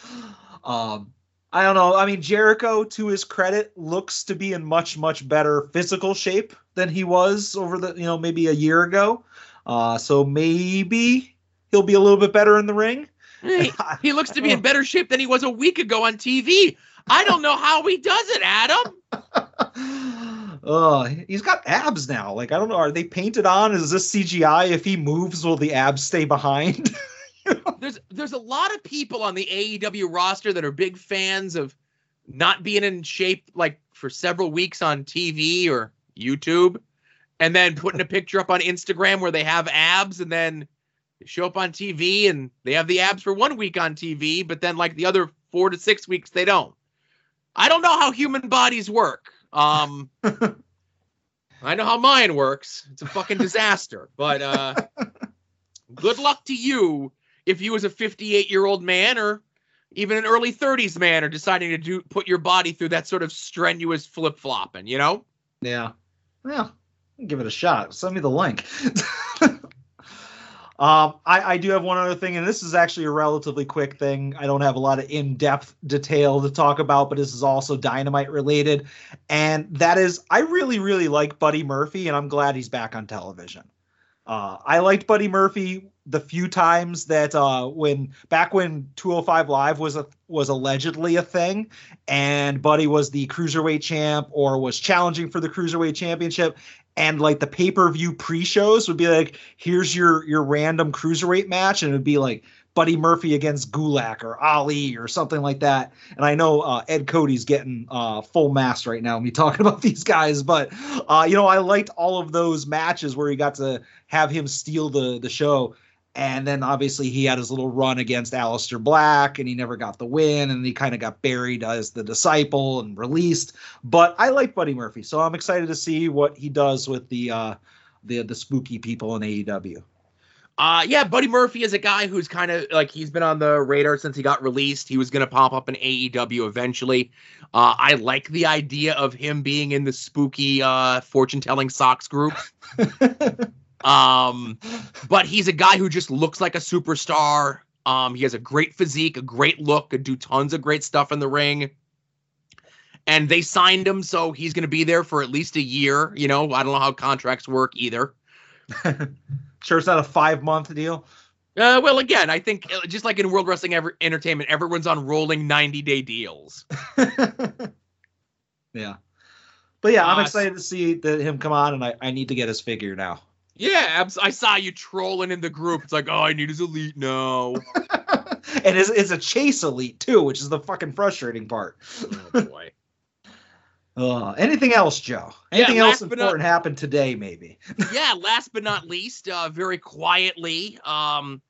Um, I don't know. I mean, Jericho, to his credit, looks to be in much, much better physical shape than he was over the, you know, maybe a year ago. Uh, so maybe he'll be a little bit better in the ring. He, <laughs> he looks to be in better shape than he was a week ago on TV. I don't know how he does it, Adam. uh, <laughs> he's got abs now. Like, I don't know. Are they painted on? Is this CGI? If he moves, will the abs stay behind? <laughs> There's there's a lot of people on the AEW roster that are big fans of not being in shape like for several weeks on TV or YouTube, and then putting a picture up on Instagram where they have abs, and then they show up on TV and they have the abs for one week on TV, but then like the other four to six weeks they don't. I don't know how human bodies work. Um, <laughs> I know how mine works. It's a fucking disaster. But uh, good luck to you if you as a 58 year old man or even an early 30s man are deciding to do put your body through that sort of strenuous flip flopping. You know? Yeah. Yeah. Give it a shot. Send me the link. <laughs> um, I, I do have one other thing, and this is actually a relatively quick thing. I don't have a lot of in depth detail to talk about, but this is also dynamite related. And that is, I really, really like Buddy Murphy, and I'm glad he's back on television. Uh, I liked Buddy Murphy the few times that uh, when back when 205 Live was a was allegedly a thing, and Buddy was the cruiserweight champ or was challenging for the cruiserweight championship, and like the pay per view pre shows would be like, here's your your random cruiserweight match, and it would be like Buddy Murphy against Gulak or Ali or something like that. And I know uh, Ed Cody's getting uh, full mass right now. Me talking <laughs> about these guys, but uh, you know I liked all of those matches where he got to have him steal the the show. And then obviously he had his little run against Aleister Black and he never got the win and he kind of got buried as the disciple and released. But I like Buddy Murphy, so I'm excited to see what he does with the uh the the spooky people in AEW. Uh, yeah, Buddy Murphy is a guy who's kind of like he's been on the radar since he got released. He was going to pop up in AEW eventually. Uh, I like the idea of him being in the spooky uh, fortune telling socks group. <laughs> Um, but he's a guy who just looks like a superstar. Um, he has a great physique, a great look, could do tons of great stuff in the ring. And they signed him, so he's going to be there for at least a year. You know, I don't know how contracts work either. <laughs> sure, it's not a five month deal. Uh, well, again, I think uh, just like in World Wrestling Ever- Entertainment, everyone's on rolling 90 day deals. <laughs> yeah. But yeah, I'm Uh, excited to see that him come on, and I, I need to get his figure now. Yeah, I saw you trolling in the group. It's like, oh, I need his elite now. <laughs> and it's, it's a chase elite too, which is the fucking frustrating part. oh boy. <laughs> Uh, anything else, Joe? Yeah, Anything else last but not- important happened today? Maybe. <laughs> yeah, last but not least, uh, very quietly, um,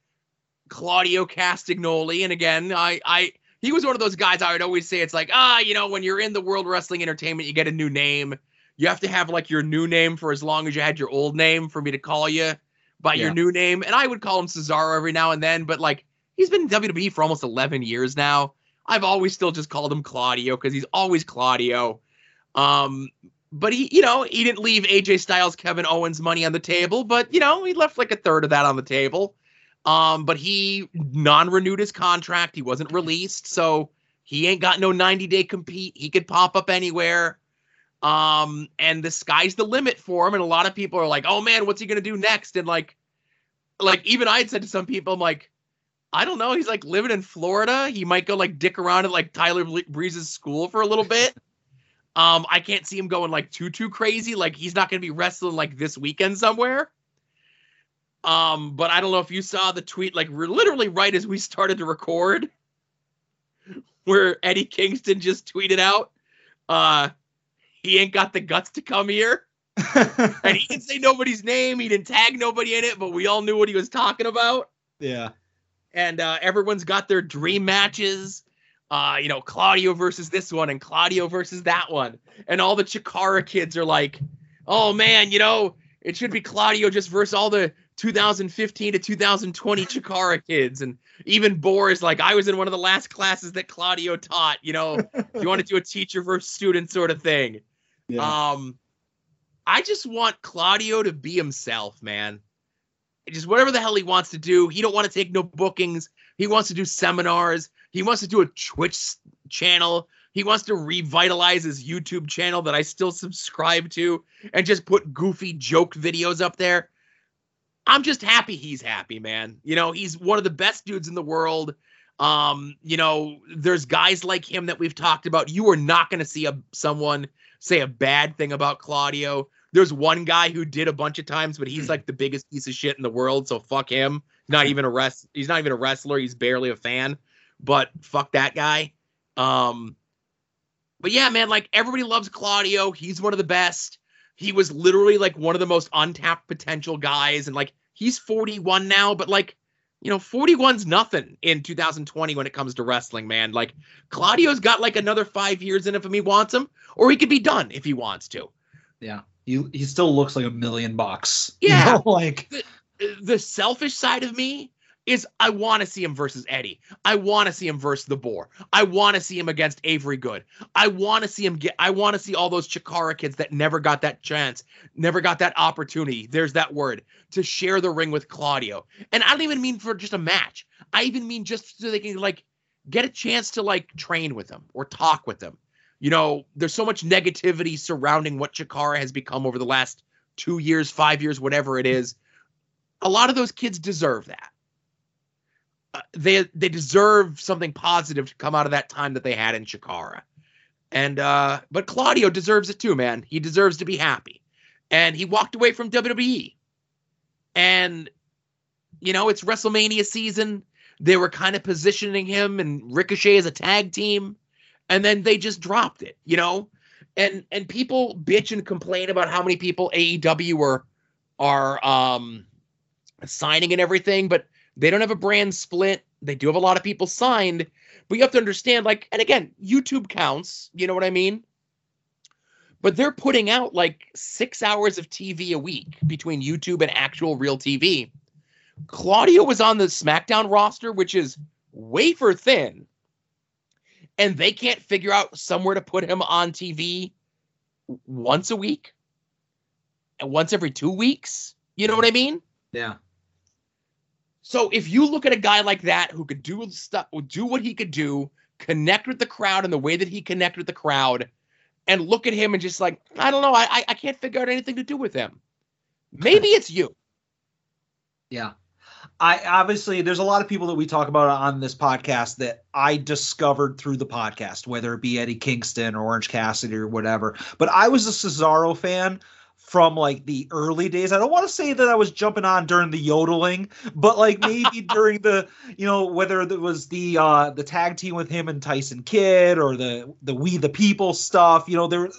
Claudio Castagnoli, and again, I, I, he was one of those guys I would always say it's like, ah, you know, when you're in the World Wrestling Entertainment, you get a new name. You have to have like your new name for as long as you had your old name for me to call you by your new name. And I would call him Cesaro every now and then, but like he's been in WWE for almost 11 years now. I've always still just called him Claudio because he's always Claudio. Um, but he, you know, he didn't leave AJ Styles, Kevin Owens money on the table, but you know, he left like a third of that on the table. Um, but he non-renewed his contract. He wasn't released, so he ain't got no 90-day compete. He could pop up anywhere. Um, and the sky's the limit for him. And a lot of people are like, oh man, what's he gonna do next? And like, like even I had said to some people, I'm like, I don't know. He's like living in Florida. He might go like dick around at like Tyler Breeze's school for a little bit. <laughs> Um, I can't see him going like too too crazy. Like he's not gonna be wrestling like this weekend somewhere. Um, but I don't know if you saw the tweet, like literally right as we started to record, <laughs> where Eddie Kingston just tweeted out, uh, he ain't got the guts to come here. <laughs> and he didn't say nobody's name, he didn't tag nobody in it, but we all knew what he was talking about. yeah. And uh, everyone's got their dream matches. Uh, you know, Claudio versus this one and Claudio versus that one. And all the Chikara kids are like, oh man, you know, it should be Claudio just versus all the 2015 to 2020 Chikara kids. And even Boris, like, I was in one of the last classes that Claudio taught. You know, you want to do a teacher versus student sort of thing. Yeah. Um, I just want Claudio to be himself, man. Just whatever the hell he wants to do. He don't want to take no bookings. He wants to do seminars. He wants to do a Twitch channel. He wants to revitalize his YouTube channel that I still subscribe to and just put goofy joke videos up there. I'm just happy he's happy, man. You know, he's one of the best dudes in the world. Um, you know, there's guys like him that we've talked about. You are not going to see a someone say a bad thing about Claudio. There's one guy who did a bunch of times, but he's like the biggest piece of shit in the world, so fuck him. Not even a rest he's not even a wrestler, he's barely a fan. But fuck that guy. Um but yeah, man, like everybody loves Claudio. He's one of the best. He was literally like one of the most untapped potential guys and like he's 41 now, but like you know, 41's nothing in 2020 when it comes to wrestling, man. Like Claudio's got like another 5 years in if he wants him or he could be done if he wants to. Yeah. He he still looks like a million bucks. <laughs> Yeah. You know, like the selfish side of me is I want to see him versus Eddie. I want to see him versus the Boar. I want to see him against Avery Good. I want to see him get. I want to see all those Chikara kids that never got that chance, never got that opportunity. There's that word to share the ring with Claudio. And I don't even mean for just a match. I even mean just so they can like get a chance to like train with him or talk with them. You know, there's so much negativity surrounding what Chikara has become over the last two years, five years, whatever it is a lot of those kids deserve that. Uh, they they deserve something positive to come out of that time that they had in Chikara. And uh but Claudio deserves it too, man. He deserves to be happy. And he walked away from WWE. And you know, it's WrestleMania season. They were kind of positioning him and Ricochet as a tag team and then they just dropped it, you know? And and people bitch and complain about how many people AEW are are um signing and everything, but they don't have a brand split. They do have a lot of people signed, but you have to understand, like, and again, YouTube counts, you know what I mean? But they're putting out like six hours of TV a week between YouTube and actual real TV. Claudio was on the SmackDown roster, which is wafer thin, and they can't figure out somewhere to put him on TV once a week and once every two weeks. You know what I mean? yeah. So if you look at a guy like that who could do stuff, do what he could do, connect with the crowd in the way that he connected with the crowd, and look at him and just like, I don't know, I I, I can't figure out anything to do with him. Maybe <laughs> it's you. Yeah. I obviously there's a lot of people that we talk about on this podcast that I discovered through the podcast, whether it be Eddie Kingston or Orange Cassidy or whatever. But I was a Cesaro fan from like the early days. I don't want to say that I was jumping on during the yodeling, but like <laughs> maybe during the, you know, whether it was the uh the tag team with him and Tyson Kidd or the the We the People stuff, you know, they're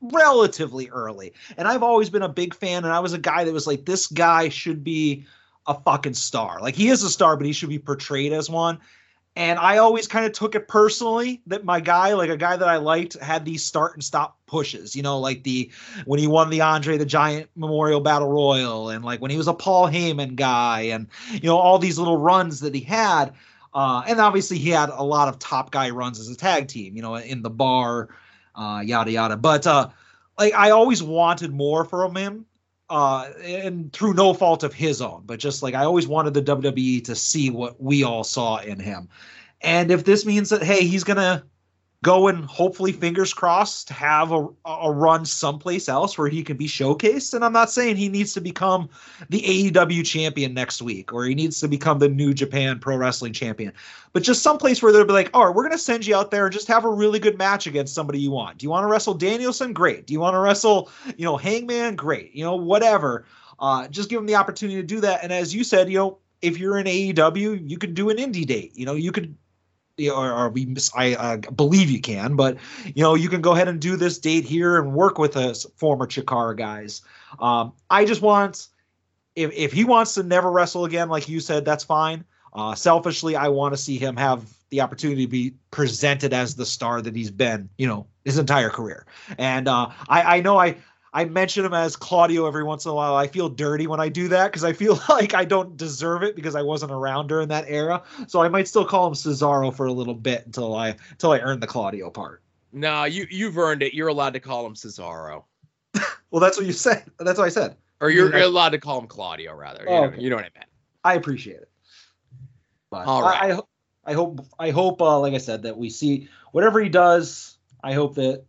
relatively early. And I've always been a big fan and I was a guy that was like this guy should be a fucking star. Like he is a star, but he should be portrayed as one. And I always kind of took it personally that my guy, like a guy that I liked, had these start and stop pushes. You know, like the when he won the Andre the Giant Memorial Battle Royal, and like when he was a Paul Heyman guy, and you know all these little runs that he had. Uh, and obviously he had a lot of top guy runs as a tag team. You know, in the bar, uh, yada yada. But uh, like I always wanted more from him uh, and through no fault of his own, but just like I always wanted the WWE to see what we all saw in him. And if this means that, hey, he's to go and hopefully, fingers crossed, have a, a run someplace else where he can be showcased. And I'm not saying he needs to become the AEW champion next week or he needs to become the New Japan Pro Wrestling champion, but just someplace where they'll be like, all right, we're going to send you out there and just have a really good match against somebody you want. Do you want to wrestle Danielson? Great. Do you want to wrestle, you know, Hangman? Great. You know, whatever. Uh, just give him the opportunity to do that. And as you said, you know, if you're in AEW, you could do an indie date. You know, you could or, or we miss, I uh, believe you can, but you know you can go ahead and do this date here and work with us former Chikara guys. Um, I just want if if he wants to never wrestle again, like you said, that's fine. Uh, selfishly, I want to see him have the opportunity to be presented as the star that he's been, you know, his entire career. And uh, I I know I I mention him as Claudio every once in a while. I feel dirty when I do that because I feel <laughs> like I don't deserve it because I wasn't around during that era. So I might still call him Cesaro for a little bit until I until I earn the Claudio part. No, you you've earned it. You're allowed to call him Cesaro, <laughs> Well, that's what you said. That's what I said. or you're, you're allowed to call him Claudio rather. You, Oh, know, okay. you know what I meant. I appreciate it. But All I, right. I, I hope I hope uh, like I said that we see whatever he does. I hope that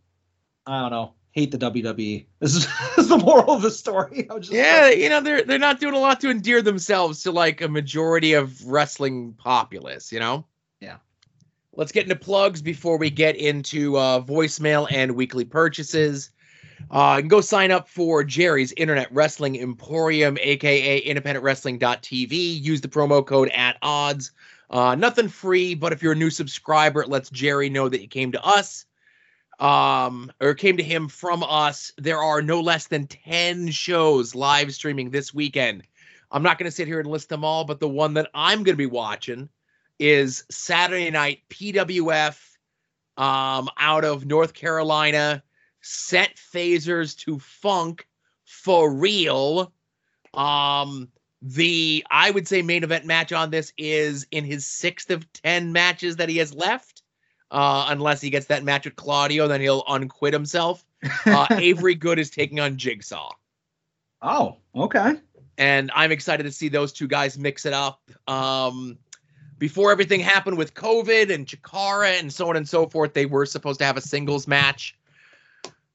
I don't know. Hate the WWE. This is, <laughs> this is the moral of the story. Yeah, you know they're they're not doing a lot to endear themselves to like a majority of wrestling populace. You know. Yeah. Let's get into plugs before we get into uh, voicemail and weekly purchases. Uh, you can go sign up for Jerry's Internet Wrestling Emporium, aka IndependentWrestling.tv. Use the promo code at odds. Uh, nothing free, but if you're a new subscriber, it lets Jerry know that you came to us um or came to him from us. There are no less than 10 shows live streaming this weekend. I'm not going to sit here and list them all but the one that i'm going to be watching is saturday night pwf um out of north carolina. Set phasers to funk for real. Um the i would say main event match on this is in his sixth of 10 matches that he has left uh, unless he gets that match with Claudio, then he'll unquit himself. Uh, <laughs> Avery Good is taking on Jigsaw, oh, okay. and I'm excited to see those two guys mix it up. Um, before everything happened with COVID and Chikara and so on and so forth, they were supposed to have a singles match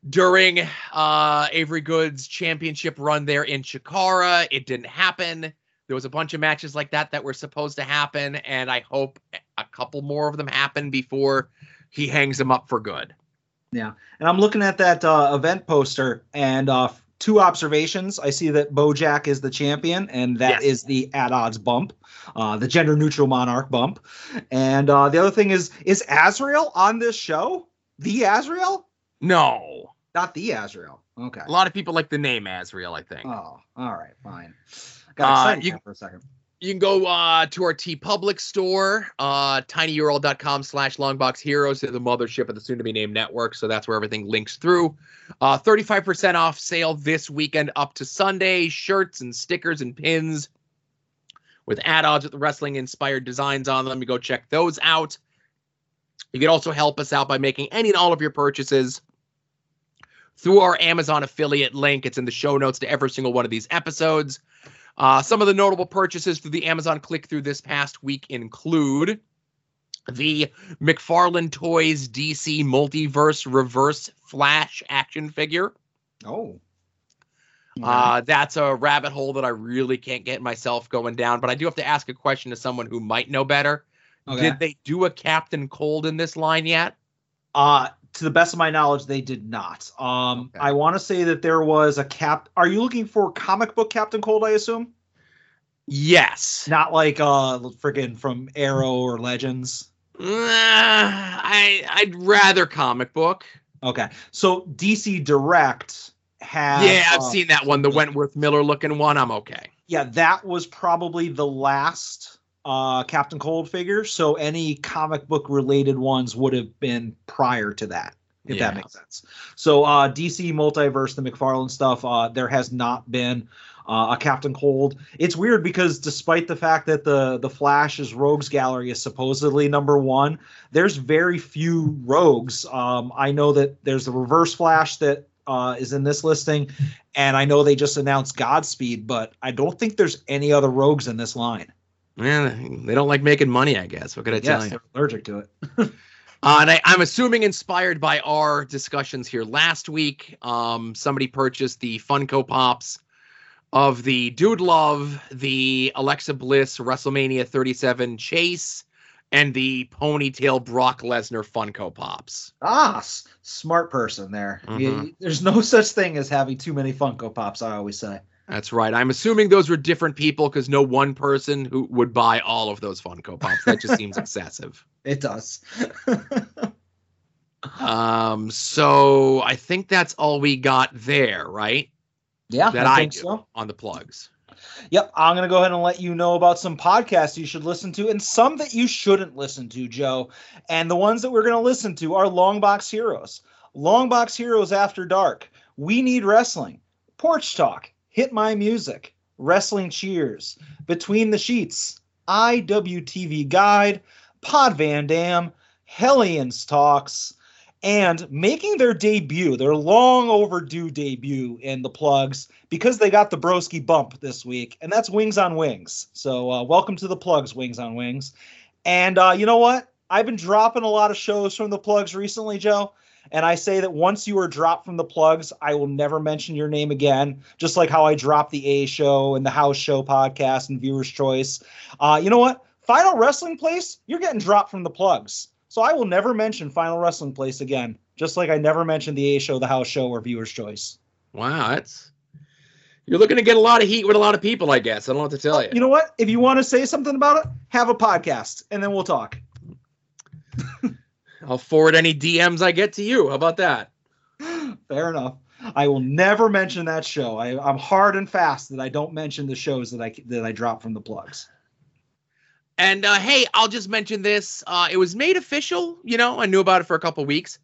during uh, Avery Good's championship run there in Chikara. It didn't happen. There was a bunch of matches like that that were supposed to happen, and I hope a couple more of them happen before he hangs them up for good. Yeah, and I'm looking at that uh, event poster and uh, two observations. I see that Bojack is the champion, and that is Yes. the at odds bump, uh, the gender neutral monarch bump. And uh, the other thing is, is Azrael on this show? The Azrael? No, Not the Azrael. Okay. a lot of people like the name Azrael. I think. Oh, all right, fine. Got Uh, excited you- for a second. You can go uh, to our TeePublic store, uh, tinyurl.com slash longbox heroes, the mothership of the soon to be named network. So that's where everything links through. Uh, 35% off sale this weekend up to Sunday. Shirts and stickers and pins with add odds with the wrestling inspired designs on them. You go check those out. You can also help us out by making any and all of your purchases through our Amazon affiliate link. It's in the show notes to every single one of these episodes. Uh, some of the notable purchases through the Amazon click through this past week include the McFarlane Toys DC Multiverse Reverse Flash action figure. Oh. Uh, that's a rabbit hole that I really can't get myself going down, but I do have to ask a question to someone who might know better. okay. Did they do a Captain Cold in this line yet? Uh, to the best of my knowledge, they did not. Um, Okay. I want to say that there was a cap. Are you looking for comic book Captain Cold? I assume Yes. not like uh, friggin' from Arrow or Legends. Uh, I I'd rather comic book. Okay, so DC Direct has. yeah, I've uh, seen that one, the Wentworth Miller looking one. I'm okay. Yeah, that was probably the last uh, Captain Cold figure. So any comic book related ones would have been prior to that. If Yeah. that makes sense. So uh, DC Multiverse, the McFarlane stuff, uh, there has not been uh, a Captain Cold. It's weird because despite the fact that the the Flash's Rogues Gallery is supposedly number one, there's very few Rogues. Um, I know that there's the Reverse Flash that uh, is in this listing, and I know they just announced Godspeed, but I don't think there's any other Rogues in this line. Yeah, they don't like making money, I guess. What could I tell Yes, you? they're allergic to it. <laughs> Uh, and I, I'm assuming inspired by our discussions here last week. Um, somebody purchased the Funko Pops of the Dude Love, the Alexa Bliss WrestleMania 37 Chase, and the Ponytail Brock Lesnar Funko Pops. Ah, s- smart person there. Mhm. You- there's no such thing as having too many Funko Pops. I always say. That's right. I'm assuming those were different people because no one person who would buy all of those Funko Pops. That just seems <laughs> excessive. It does. <laughs> Um, so I think that's all we got there, right? yeah, That I I think do. so. On the plugs. Yep, I'm going to go ahead and let you know about some podcasts you should listen to and some that you shouldn't listen to, Joe. And the ones that we're going to listen to are Longbox Heroes, Longbox Heroes After Dark, We Need Wrestling, Porch Talk, Hit My Music, Wrestling Cheers, Between the Sheets, IWTV Guide, Pod Van Dam, Hellions Talks, and making their debut, their long overdue debut in the plugs because they got the broski bump this week, and that's Wings on Wings. So uh, welcome to the plugs, Wings on Wings. And uh, you know what? I've been dropping a lot of shows from the plugs recently, Joe. And I say that once you are dropped from the plugs, I will never mention your name again. Just like how I dropped the A Show and the House Show podcast and Viewer's Choice. Uh, you know what? Final Wrestling Place, you're getting dropped from the plugs. So I will never mention Final Wrestling Place again. Just like I never mentioned the A Show, the House Show, or Viewer's Choice. Wow, that's you're looking to get a lot of heat with a lot of people, I guess. I don't know what to tell you. You know what? If you want to say something about it, have a podcast, and then we'll talk. <laughs> I'll forward any DMs I get to you. How about that? Fair enough. I will never mention that show. I, I'm hard and fast that I don't mention the shows that I that I drop from the plugs. And uh, hey, I'll just mention this. Uh, it was made official. You know, I knew about it for a couple weeks.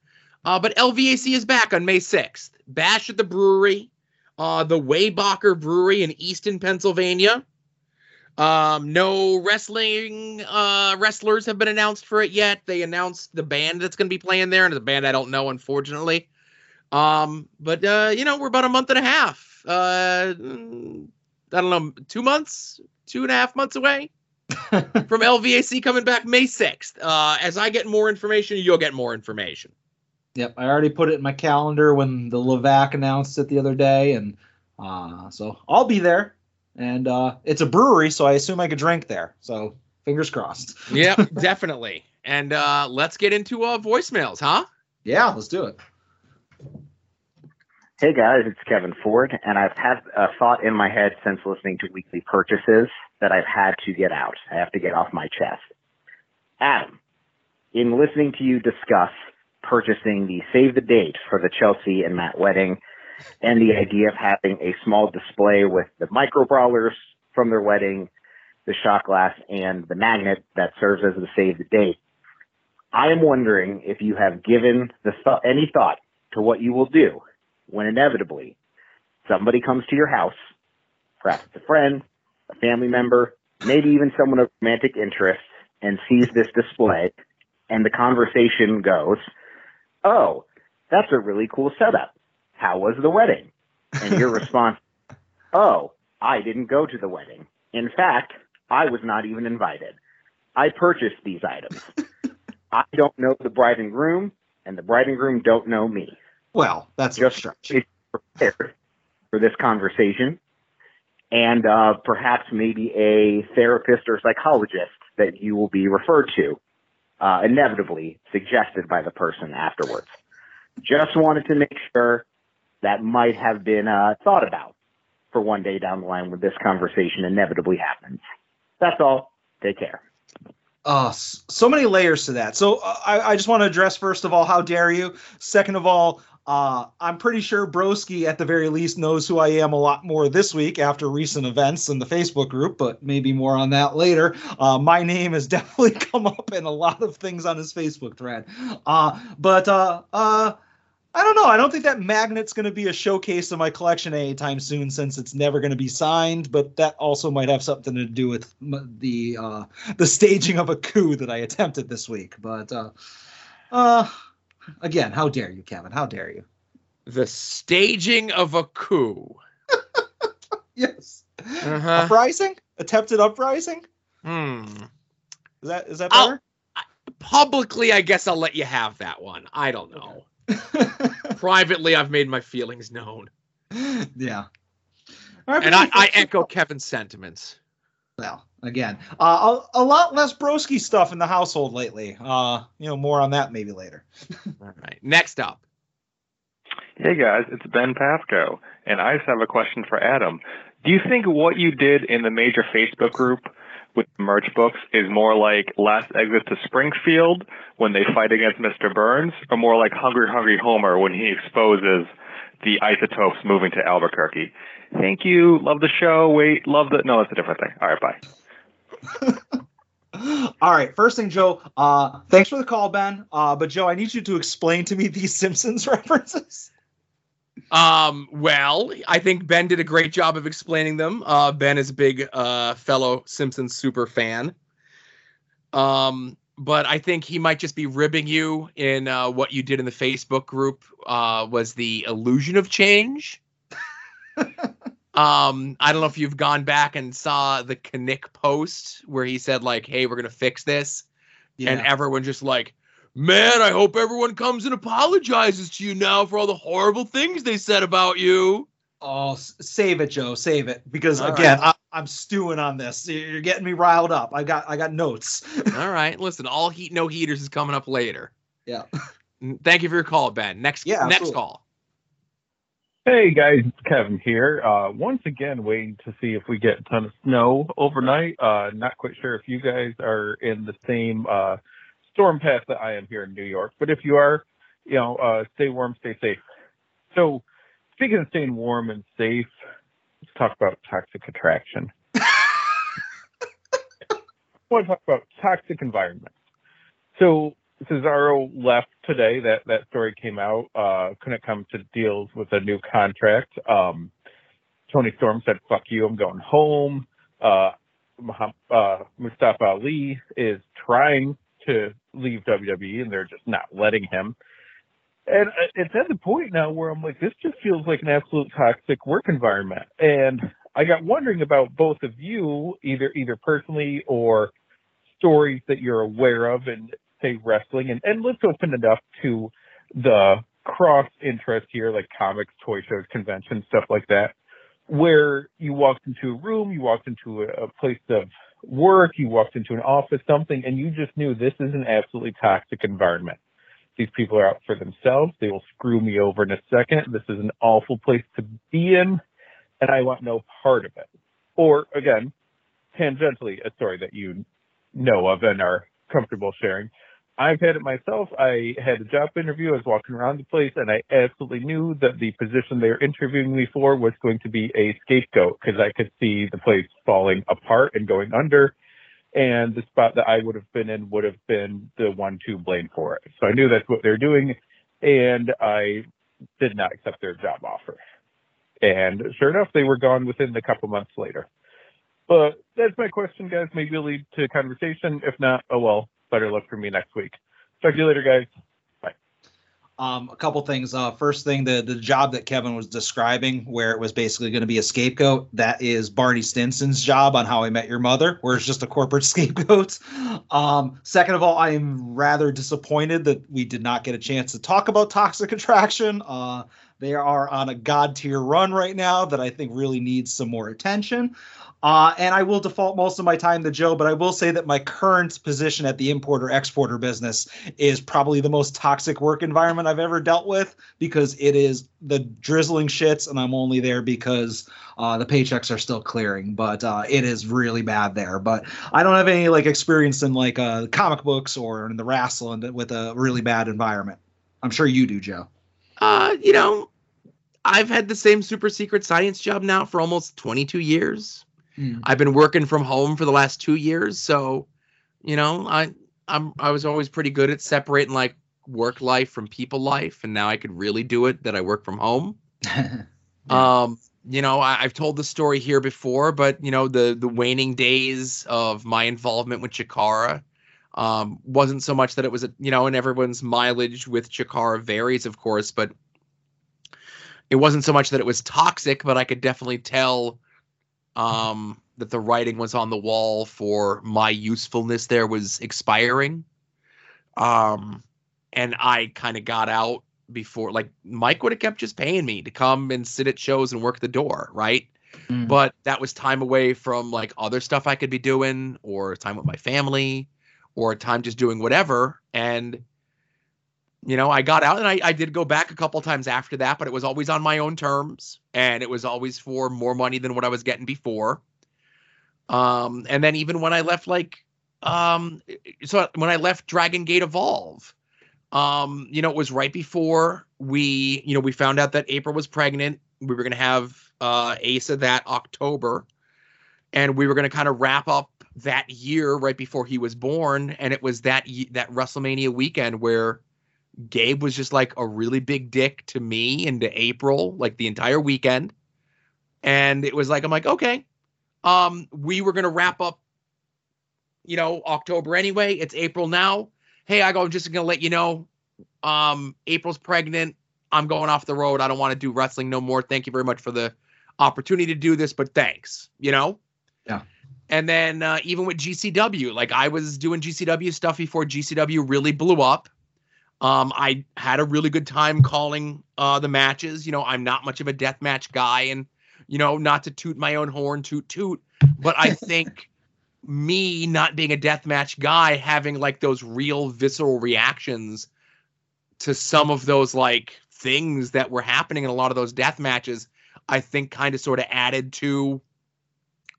Uh, but LVAC is back on May 6th. Bash at the brewery, uh, the Weyerbacher Brewery in Easton, Pennsylvania. Um, no wrestling uh, wrestlers have been announced for it yet. They announced the band that's going to be playing there, and it's a band I don't know, unfortunately. Um, but uh, you know, we're about a month and a half. Uh, mm, I don't know, two months, two and a half months away <laughs> from LVAC coming back May 6th. Uh, as I get more information, you'll get more information. Yep, I already put it in my calendar when the LVAC announced it the other day, and uh, so I'll be there. And uh, it's a brewery, so I assume I could drink there. So fingers crossed. <laughs> Yeah, <laughs> definitely. And uh, let's get into uh, voicemails, huh? Yeah, let's do it. Hey guys, it's Kevin Ford, and I've had a thought in my head since listening to weekly purchases that I've had to get out. I have to get off my chest. Adam, in listening to you discuss purchasing the save the date for the Chelsea and Matt wedding, and the idea of having a small display with the micro brawlers from their wedding, the shot glass, and the magnet that serves as the save the date, I am wondering if you have given th- any thought to what you will do when inevitably somebody comes to your house, perhaps a friend, a family member, maybe even someone of romantic interest, and sees this display, and the conversation goes, Oh, that's a really cool setup. How was the wedding? And your <laughs> response, Oh, I didn't go to the wedding. In fact, I was not even invited. I purchased these items. <laughs> I don't know the bride and groom, and the bride and groom don't know me Well, that's just prepared for this conversation and uh, perhaps maybe a therapist or psychologist that you will be referred to uh, inevitably suggested by the person afterwards just wanted to make sure that might have been uh, thought about for one day down the line when this conversation inevitably happens that's all take care Uh, so many layers to that. So uh, I, I just want to address first of all, how dare you? Second of all, uh, I'm pretty sure Broski at the very least knows who I am a lot more this week after recent events in the Facebook group, but maybe more on that later. Uh, my name has <laughs> definitely come up in a lot of things on his Facebook thread. Uh, but uh, uh, I don't know. I don't think that magnet's going to be a showcase of my collection anytime soon, since it's never going to be signed. But that also might have something to do with the uh, the staging of a coup that I attempted this week. But uh, uh, again, how dare you, Kevin? How dare you? The staging of a coup. <laughs> Yes, Uh-huh. uprising, attempted uprising. Hmm. Is that is that I'll- better? Publicly, I guess I'll let you have that one. I don't know. <laughs> Privately, I've made my feelings known. <laughs> yeah. All right, And I, I yeah, echo Kevin's sentiments. Well, again, uh, a, a lot less broski stuff in the household lately. Uh, you know, more on that maybe later. <laughs> All right. Next up. Hey guys, it's Ben Pasco, and I just have a question for Adam. Do you think what you did in the major Facebook group with merch books is more like Last Exit to Springfield when they fight against Mr. Burns, or more like Hungry Hungry Homer when he exposes the isotopes moving to Albuquerque? Thank you. Love the show. Wait, love the. No, that's a different thing. All right, bye. <laughs> All right, first thing, Joe. Uh, thanks for the call, Ben. Uh, but Joe, I need you to explain to me these Simpsons <laughs> references. Um, well, I think Ben did a great job of explaining them. Uh, ben is a big uh, fellow Simpsons super fan. Um, but I think he might just be ribbing you in uh, what you did in the Facebook group uh, was the illusion of change. <laughs> um, I don't know if you've gone back and saw the Knick post where he said like, "Hey, we're gonna fix this," yeah. and everyone just like, "Man, I hope everyone comes and apologizes to you now for all the horrible things they said about you." Oh, save it, Joe. Save it, because All again, I, I'm stewing on this. You're getting me riled up. I got, I got notes. <laughs> All right, listen, all heat no heaters is coming up later. yeah. Thank you for your call, Ben. Next, Yeah, next absolutely. call. Hey guys, Kevin here. Uh, once again, waiting to see if we get a ton of snow overnight. Uh, not quite sure if you guys are in the same uh, storm path that I am here in New York, but if you are, you know, uh, stay warm, stay safe. So, speaking of staying warm and safe, let's talk about toxic attraction. <laughs> I want to talk about toxic environments. So Cesaro left today. That that story came out. Uh, couldn't come to deals with a new contract. Um, Toni Storm said, "Fuck you, I'm going home." Uh, uh, Mustafa Ali is trying to leave WWE, and they're just not letting him. And uh, it's at the point now where I'm like, this just feels like an absolute toxic work environment. And I got wondering about both of you, either either personally or stories that you're aware of in say wrestling and, and let's open it up to the cross interest here like comics toy shows conventions stuff like that where you walked into a room you walked into a, a place of work you walked into an office something and you just knew this is an absolutely toxic environment. These people are out for themselves. They will screw me over in a second. This is an awful place to be in and i want no part of it. Or again tangentially a story that you know of and are comfortable sharing. I've had it myself. I had a job interview. I was walking around the place and I absolutely knew that the position they were interviewing me for was going to be a scapegoat because I could see the place falling apart and going under. And the spot that I would have been in would have been the one to blame for it. So I knew that's what they're doing. And I did not accept their job offer. And sure enough, they were gone within a couple months later. But that's my question, guys. Maybe lead to conversation. If not, oh well. Better luck for me next week. Talk to you later, guys. Um, a couple things. Uh, first thing, the the job that Kevin was describing, where it was basically going to be a scapegoat, that is Barney Stinson's job on How I Met Your Mother, where it's just a corporate <laughs> scapegoat. Um, second of all, I am rather disappointed that we did not get a chance to talk about Toxic Attraction. Uh, they are on a god tier run right now that I think really needs some more attention. Uh, and I will default most of my time to Joe, but I will say that my current position at the importer exporter business is probably the most toxic work environment I've ever dealt with because it is the drizzling shits, and I'm only there because uh, the paychecks are still clearing. But uh, it is really bad there. But I don't have any like experience in like uh, comic books or in the wrestling with a really bad environment. I'm sure you do, Joe. Uh, you know, I've had the same super secret science job now for almost 22 years. Hmm. I've been working from home for the last two years, so you know, I I'm I was always pretty good at separating like work life from people life, and now I could really do it that I work from home. <laughs> Um, you know, I, I've told the story here before, but you know, the the waning days of my involvement with Chikara um, wasn't so much that it was a you know, and everyone's mileage with Chikara varies, of course, but it wasn't so much that it was toxic, but I could definitely tell um, that the writing was on the wall for my usefulness there was expiring. Um, and I kind of got out before, like Mike would have kept just paying me to come and sit at shows and work the door, right? Mm. But that was time away from like other stuff I could be doing, or time with my family, or time just doing whatever. And you know, I got out and I, I did go back a couple times after that, but it was always on my own terms and it was always for more money than what I was getting before. Um, and then even when I left, like, um, so when I left Dragon Gate Evolve, um, you know, it was right before we, you know, we found out that April was pregnant. We were going to have uh, Asa that October, and we were going to kind of wrap up that year right before he was born. And it was that that WrestleMania weekend where Gabe was just like a really big dick to me and to April, like the entire weekend. And it was like, I'm like, okay, um, we were gonna wrap up, you know, October anyway. It's April now. Hey, I go, I'm just gonna let you know, um, April's pregnant. I'm going off the road. I don't want to do wrestling no more. Thank you very much for the opportunity to do this, but thanks, you know? Yeah. And then uh, even with GCW, like I was doing GCW stuff before GCW really blew up. Um, I had a really good time calling uh, the matches. You know, I'm not much of a death match guy, and you know, not to toot my own horn, toot toot, but I <laughs> think me not being a death match guy, having like those real visceral reactions to some of those like things that were happening in a lot of those death matches, I think kind of sort of added to,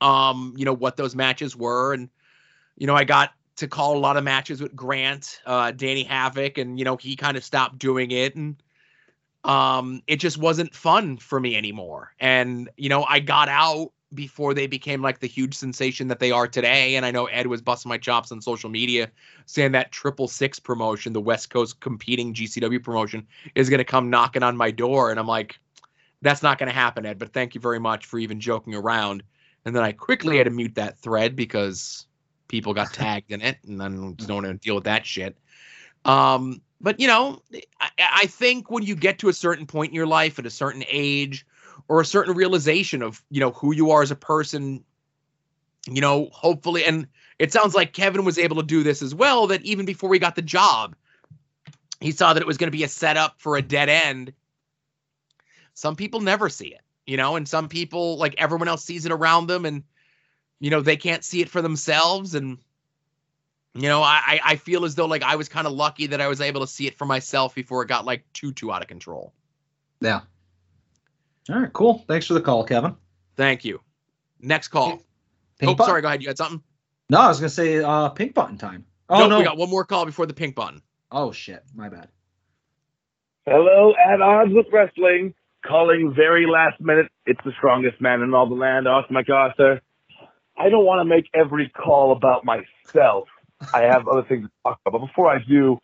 um, you know, what those matches were, and you know, I got to call a lot of matches with Grant, uh, Danny Havoc, and you know he kind of stopped doing it, and um, it just wasn't fun for me anymore. And you know I got out before they became like the huge sensation that they are today. And I know Ed was busting my chops on social media saying that Triple Six promotion, the West Coast competing GCW promotion, is going to come knocking on my door, and I'm like, that's not going to happen, Ed. But thank you very much for even joking around. And then I quickly had to mute that thread because people got <laughs> tagged in it, and then don't want to deal with that shit. Um, but you know, I, I think when you get to a certain point in your life, at a certain age, or a certain realization of you know who you are as a person, you know, hopefully, and it sounds like Kevin was able to do this as well. That even before he got the job, he saw that it was going to be a setup for a dead end. Some people never see it, you know, and some people like everyone else sees it around them, and you know they can't see it for themselves and you know i i feel as though like i was kind of lucky that i was able to see it for myself before it got like too too out of control Yeah. All right, cool. Thanks for the call, Kevin. thank you next call Pink oh button? sorry go ahead you had something No, I was gonna say uh pink button time. Oh Nope, no. we got one more call before the pink button Oh shit, my bad. Hello, at odds with wrestling. Calling very last minute. It's the strongest man in all the land, Austin MacArthur. I don't want to make every call about myself. I have other things to talk about. But before I do,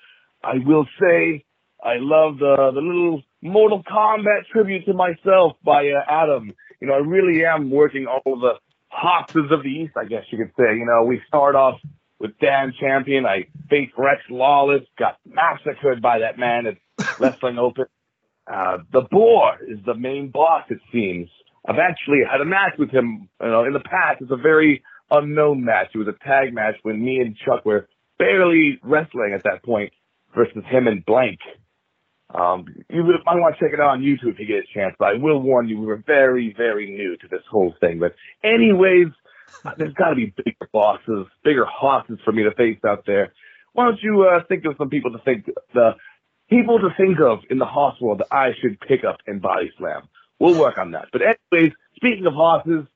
I will say I love the the little Mortal Kombat tribute to myself by uh, Adam. You know, I really am working all the hosses of the East, I guess you could say. You know, we start off with Dan Champion. I faced Rex Lawless, got massacred by that man at <laughs> Wrestling Open. Uh, the Boar is the main boss, it seems. I've actually had a match with him you know, in the past. It's a very unknown match. It was a tag match when me and Chuck were barely wrestling at that point versus him and Blank. Um, you would, might want to check it out on YouTube if you get a chance, but I will warn you, we were very, very new to this whole thing. But anyways, uh, there's got to be bigger bosses, bigger hosses for me to face out there. Why don't you uh, think of some people to think the people to think of in the hoss world that I should pick up and body slam? We'll work on that. But anyways, speaking of hosses,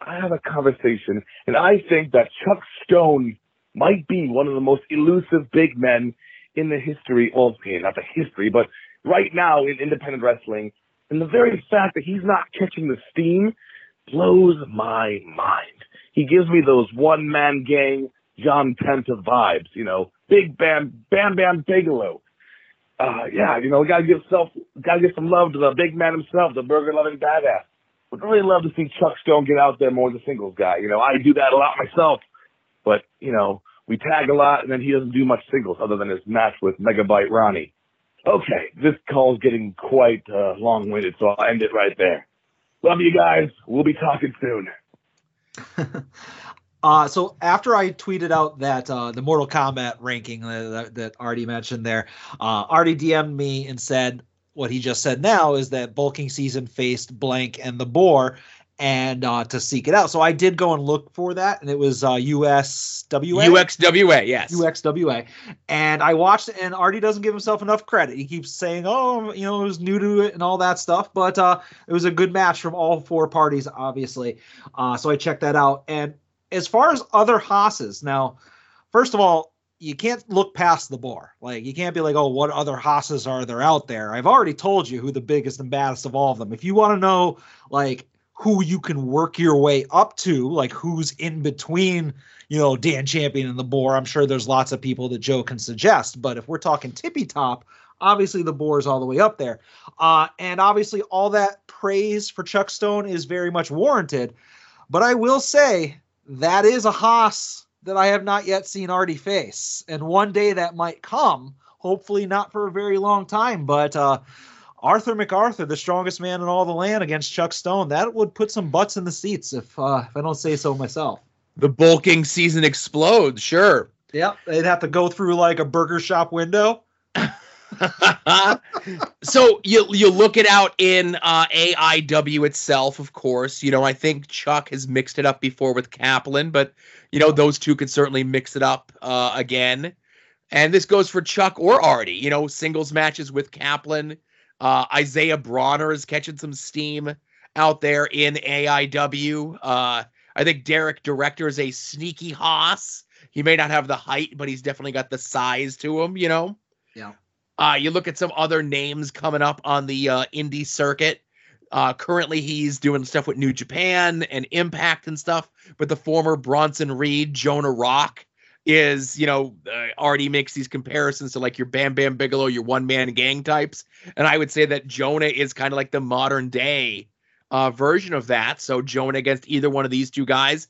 I have a conversation, and I think that Chuck Stone might be one of the most elusive big men in the history, of, okay, not the history, but right now in independent wrestling. And the very fact that he's not catching the steam blows my mind. He gives me those one man gang John Tenta vibes, you know, Big Bam, Bam Bam Bigelow. Uh, yeah, you know, we gotta give self, gotta give some love to the big man himself, the burger loving badass. Would really love to see Chuck Stone get out there more as a singles guy. You know, I do that a lot myself, but you know, we tag a lot, and then he doesn't do much singles other than his match with Megabyte Ronnie. Okay, this call's getting quite uh, long-winded, so I'll end it right there. Love you guys. We'll be talking soon. <laughs> Uh, so after I tweeted out that uh, the Mortal Kombat ranking that, that Artie mentioned there, uh, Artie DM'd me and said what he just said now is that bulking season faced blank and the boar, and uh, to seek it out. So I did go and look for that, and it was uh, USWA. UXWA, yes. UXWA. And I watched it, and Artie doesn't give himself enough credit. He keeps saying, oh, you know, it was new to it and all that stuff. But uh, it was a good match from all four parties, obviously. Uh, so I checked that out. And as far as other hosses, now, first of all, you can't look past the Boar. Like you can't be like, oh, what other hosses are there out there? I've already told you who the biggest and baddest of all of them. If you want to know, like who you can work your way up to, like who's in between, you know, Dan Champion and the Boar. I'm sure there's lots of people that Joe can suggest, but if we're talking tippy top, obviously the Boar is all the way up there. Uh, and obviously all that praise for Chuck Stone is very much warranted. But I will say that is a hoss that I have not yet seen Artie face. And one day that might come, hopefully not for a very long time, but uh, Arthur MacArthur, the strongest man in all the land against Chuck Stone, that would put some butts in the seats if uh, if I don't say so myself. The bulking season explodes, sure. Yep, they'd have to go through like a burger shop window. <laughs> <laughs> so you you look it out in uh, AIW itself, of course. You know, I think Chuck has mixed it up before with Kaplan, but you know those two could certainly mix it up uh, again. And this goes for Chuck or Artie. You know, singles matches with Kaplan. Uh, Isaiah Bronner is catching some steam out there in AIW. Uh, I think Derek Director is a sneaky hoss. He may not have the height, but he's definitely got the size to him. You know. Yeah. Uh, you look at some other names coming up on the uh, indie circuit. Uh, currently, he's doing stuff with New Japan and Impact and stuff. But the former Bronson Reed, Jonah Rock, is you know uh, already makes these comparisons to like your Bam Bam Bigelow, your one man gang types, and I would say that Jonah is kind of like the modern day uh, version of that. So Jonah against either one of these two guys,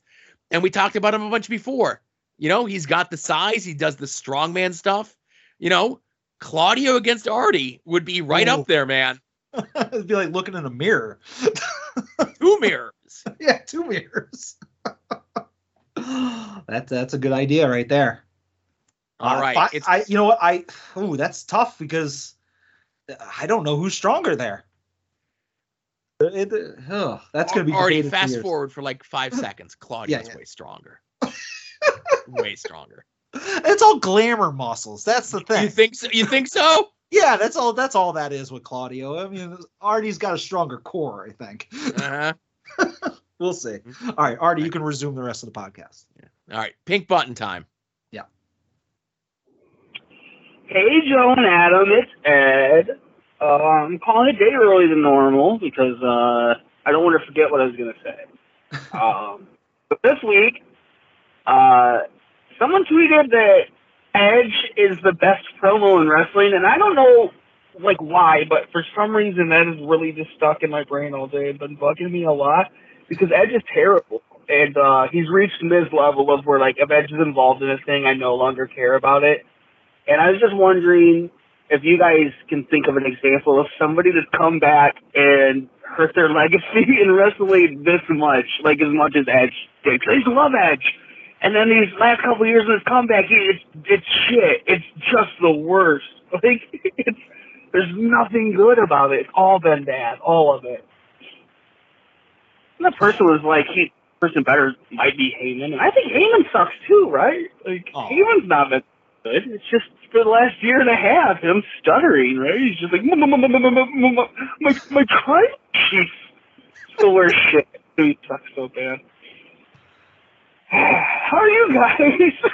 and we talked about him a bunch before. You know, he's got the size, he does the strongman stuff. You know, Claudio against Artie would be right Ooh. up there, man. <laughs> It'd be like looking in a mirror. <laughs> Two mirrors. yeah, two mirrors. <gasps> that's that's a good idea right there. All Uh, right, I, it's- I you know what I oh that's tough because I don't know who's stronger there. It, ugh, that's going to be Artie. debated for Fast forward for like five <laughs> seconds. Claudio's yeah. way stronger. way stronger. It's all glamour muscles. That's the thing. You think so? You think so? <laughs> Yeah, that's all. That's all that is with Claudio. I mean, Artie's got a stronger core. I think. Uh-huh. <laughs> We'll see. All right, Artie, you can resume the rest of the podcast. All right, pink button time. Yeah. Hey, Joe and Adam, it's Ed. Uh, I'm calling a day early than normal because uh, I don't want to forget what I was going to say. <laughs> um, but this week, uh, someone tweeted that Edge is the best promo in wrestling, and I don't know like why, but for some reason that is really just stuck in my brain all day. It's been bugging me a lot because Edge is terrible. And uh, he's reached Miz level of where like if Edge is involved in a thing, I no longer care about it. And I was just wondering if you guys can think of an example of somebody that's come back and hurt their <laughs> legacy in wrestling this much, like as much as Edge did. I to love Edge. And then these last couple years of his comeback, it's it's shit. It's just the worst. <laughs> Like it's there's nothing good about it. It's all been bad, all of it. And the person was like, he person better might be Heyman, and I think Heyman sucks too, right? Like Oh. Heyman's not been good. It's just for the last year and a half, him stuttering, right? He's just like my my my my my the worst shit. He sucks so bad. How are you guys?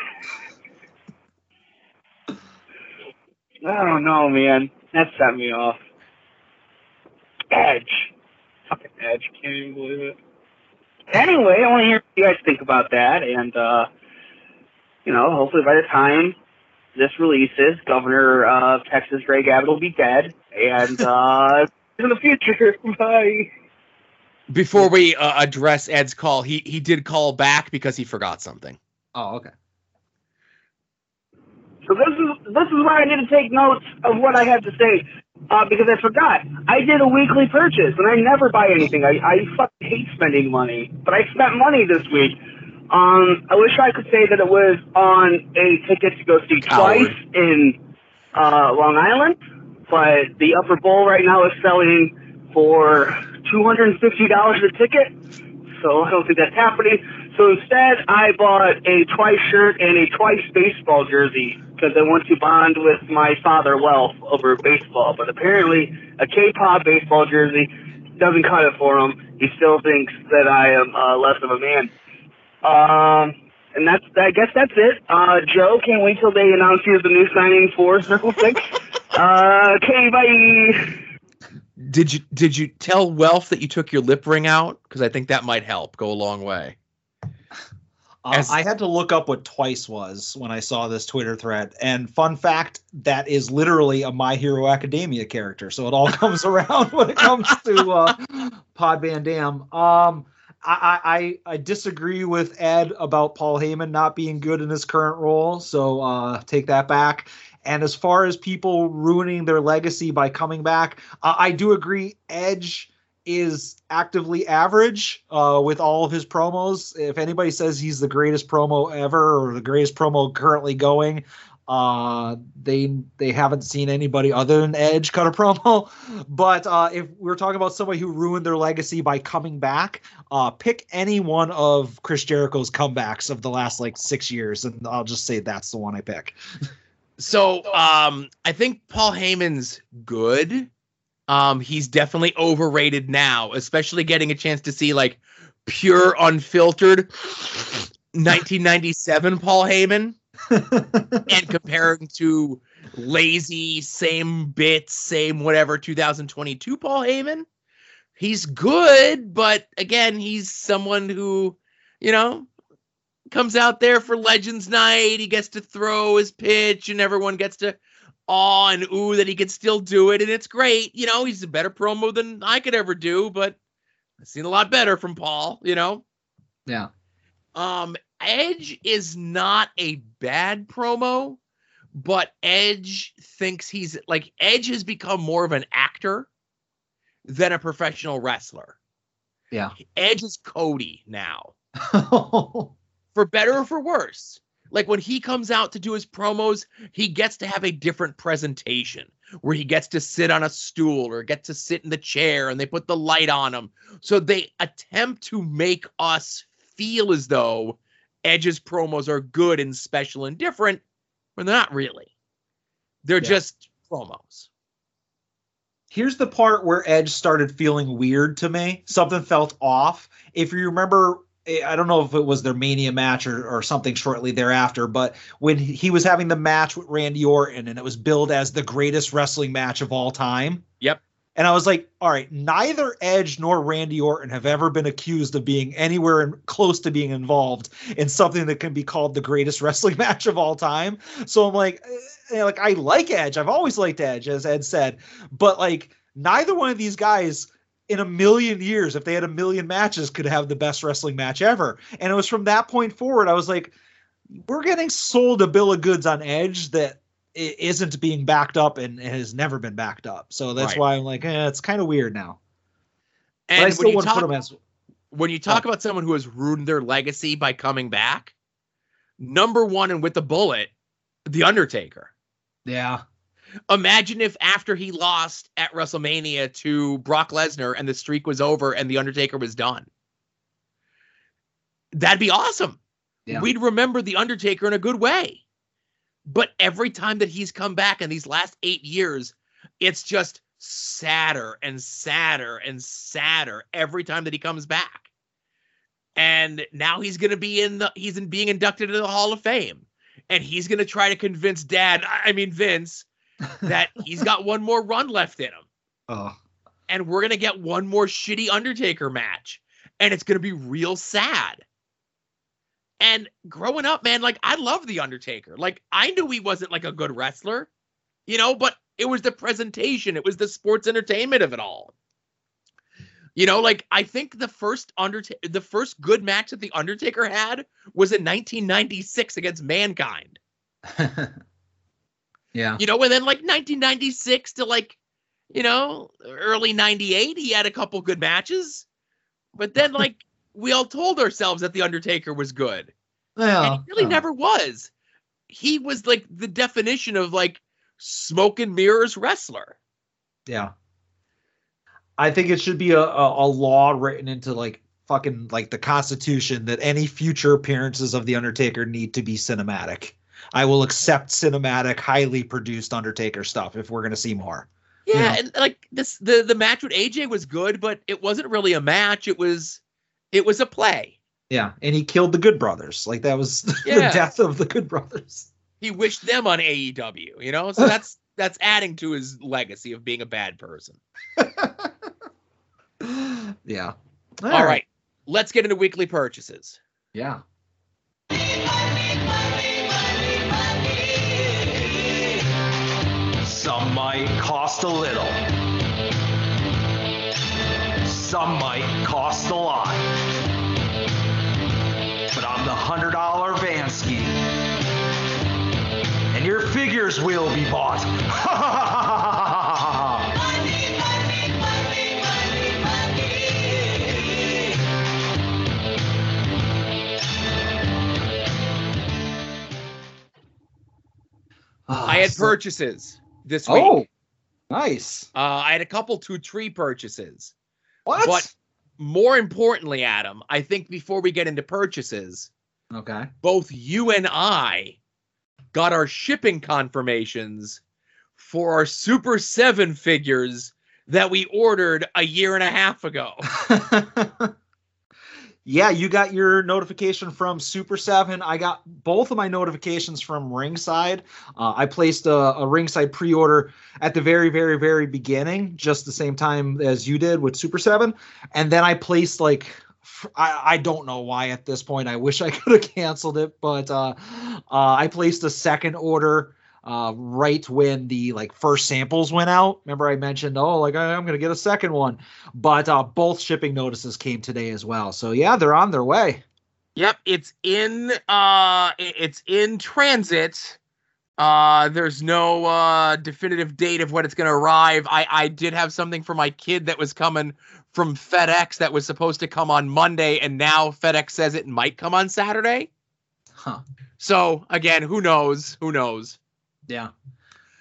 I don't know, man. That set me off. Edge. Fucking Edge. Can't even believe it. Anyway, I want to hear what you guys think about that. And, uh, you know, hopefully by the time this releases, Governor of Texas, Greg Abbott, will be dead. And, uh, <laughs> in the future, bye. Before we uh, address Ed's call, he he did call back because he forgot something. Oh, okay. So this is this is why I need to take notes of what I have to say, uh, because I forgot. I did a weekly purchase, and I never buy anything. I I fucking hate spending money, but I spent money this week. Um, I wish I could say that it was on a ticket to go see Howard. twice in uh, Long Island, but the Upper Bowl right now is selling for $250 a ticket. So I don't think that's happening. So instead, I bought a twice shirt and a twice baseball jersey because I want to bond with my father Wealth over baseball. But apparently, a K-pop baseball jersey doesn't cut it for him. He still thinks that I am uh, less of a man. Um, and that's I guess that's it. Uh, Joe, can't wait till they announce you as the new signing for Circle Six. <laughs> uh, okay, bye. Did you did you tell Welf that you took your lip ring out? Because I think that might help go a long way. Uh, I had to look up what twice was when I saw this Twitter thread. And fun fact, that is literally a My Hero Academia character. So it all <laughs> comes around when it comes to uh, Pod Van Dam. Um, I, I I disagree with Ed about Paul Heyman not being good in his current role. So uh, take that back. And as far as people ruining their legacy by coming back, uh, I do agree. Edge is actively average uh, with all of his promos. If anybody says he's the greatest promo ever or the greatest promo currently going, uh, they they haven't seen anybody other than Edge cut a promo. <laughs> But uh, if we're talking about somebody who ruined their legacy by coming back, uh, pick any one of Chris Jericho's comebacks of the last like six years, and I'll just say that's the one I pick. <laughs> So um, I think Paul Heyman's good. Um, he's definitely overrated now, especially getting a chance to see like pure, unfiltered 1997 Paul Heyman, <laughs> and comparing to lazy, same bits, same whatever 2022 Paul Heyman. He's good, but again, he's someone who, you know, comes out there for Legends Night. He gets to throw his pitch, and everyone gets to awe and ooh that he can still do it, and it's great. You know, he's a better promo than I could ever do, but I've seen a lot better from Paul. You know, Yeah. um, Edge is not a bad promo, but Edge thinks he's like Edge has become more of an actor than a professional wrestler. Yeah. Edge is Cody now <laughs> for better or for worse. Like when he comes out to do his promos, he gets to have a different presentation where he gets to sit on a stool or get to sit in the chair and they put the light on him. So they attempt to make us feel as though Edge's promos are good and special and different when they're not really. They're Yeah. just promos. Here's the part where Edge started feeling weird to me. Something felt off. If you remember, I don't know if it was their Mania match or, or something shortly thereafter, but when he was having the match with Randy Orton and it was billed as the greatest wrestling match of all time. Yep. And I was like, all right, neither Edge nor Randy Orton have ever been accused of being anywhere in, close to being involved in something that can be called the greatest <laughs> wrestling match of all time. So I'm like, eh, like I like Edge. I've always liked Edge, as Ed said, but like neither one of these guys in a million years, if they had a million matches, could have the best wrestling match ever. And it was from that point forward, I was like, we're getting sold a bill of goods on Edge that i- isn't being backed up and has never been backed up. So that's Right. why I'm like, eh, it's kind of weird now. But And I when still you wouldn't put talk- him as when you talk about someone who has ruined their legacy by coming back, number one and with the bullet, The Undertaker. yeah. Imagine if after he lost at WrestleMania to Brock Lesnar and the streak was over and The Undertaker was done. That'd be awesome. Yeah. We'd remember The Undertaker in a good way. But every time that he's come back in these last eight years, it's just sadder and sadder and sadder every time that he comes back. And now he's going to be in the he's in being inducted into the Hall of Fame. And he's going to try to convince dad, I mean Vince, that he's got one more run left in him. Oh. And we're going to get one more shitty Undertaker match. And it's going to be real sad. And growing up, man, like I love the Undertaker. Like I knew he wasn't like a good wrestler, you know, but it was the presentation, it was the sports entertainment of it all. You know, like I think the first Undertaker, the first good match that the Undertaker had was in 1996 against Mankind. <laughs> yeah. You know, and then like 1996 to like, you know, early 98, he had a couple good matches. But then <laughs> like we all told ourselves that the Undertaker was good. And Well, he really oh. never was. He was like the definition of like smoke and mirrors wrestler. Yeah. I think it should be a, a, a law written into like fucking like the Constitution that any future appearances of the Undertaker need to be cinematic. I will accept cinematic, highly produced Undertaker stuff if we're gonna see more. Yeah, Yeah. and like this, the the match with AJ was good, but it wasn't really a match. It was, it was a play. Yeah, and he killed the Good Brothers. Like that was <laughs> the death of the Good Brothers. He wished them on AEW. You know, so that's <laughs> that's adding to his legacy of being a bad person. <laughs> Yeah. All right, let's get into weekly purchases. Yeah. Some might cost a little. Some might cost a lot. But I'm the hundred dollar Vansky. And your figures will be bought. <laughs> I had purchases this week. Oh, nice. Uh, I had a couple two tree purchases. What? But more importantly, Adam, I think before we get into purchases, Okay. both you and I got our shipping confirmations for our Super 7 figures that we ordered a year and a half ago. <laughs> yeah, you got your notification from Super 7. I got both of my notifications from Ringside. Uh, I placed a, a Ringside pre order at the very, very, very beginning, just the same time as you did with Super 7. And then I placed like, I don't know why at this point. I wish I <laughs> could have canceled it, but uh, uh, I placed a second order uh, right when the like first samples went out. Remember, I mentioned, oh, like I, I'm gonna get a second one, but uh, both shipping notices came today as well. So yeah, they're on their way. Yep, it's in uh it's in transit. Uh there's no uh definitive date of when it's going to arrive. I I did have something for my kid that was coming from FedEx that was supposed to come on Monday and now FedEx says it might come on Saturday. Huh. So, again, who knows? Who knows? Yeah.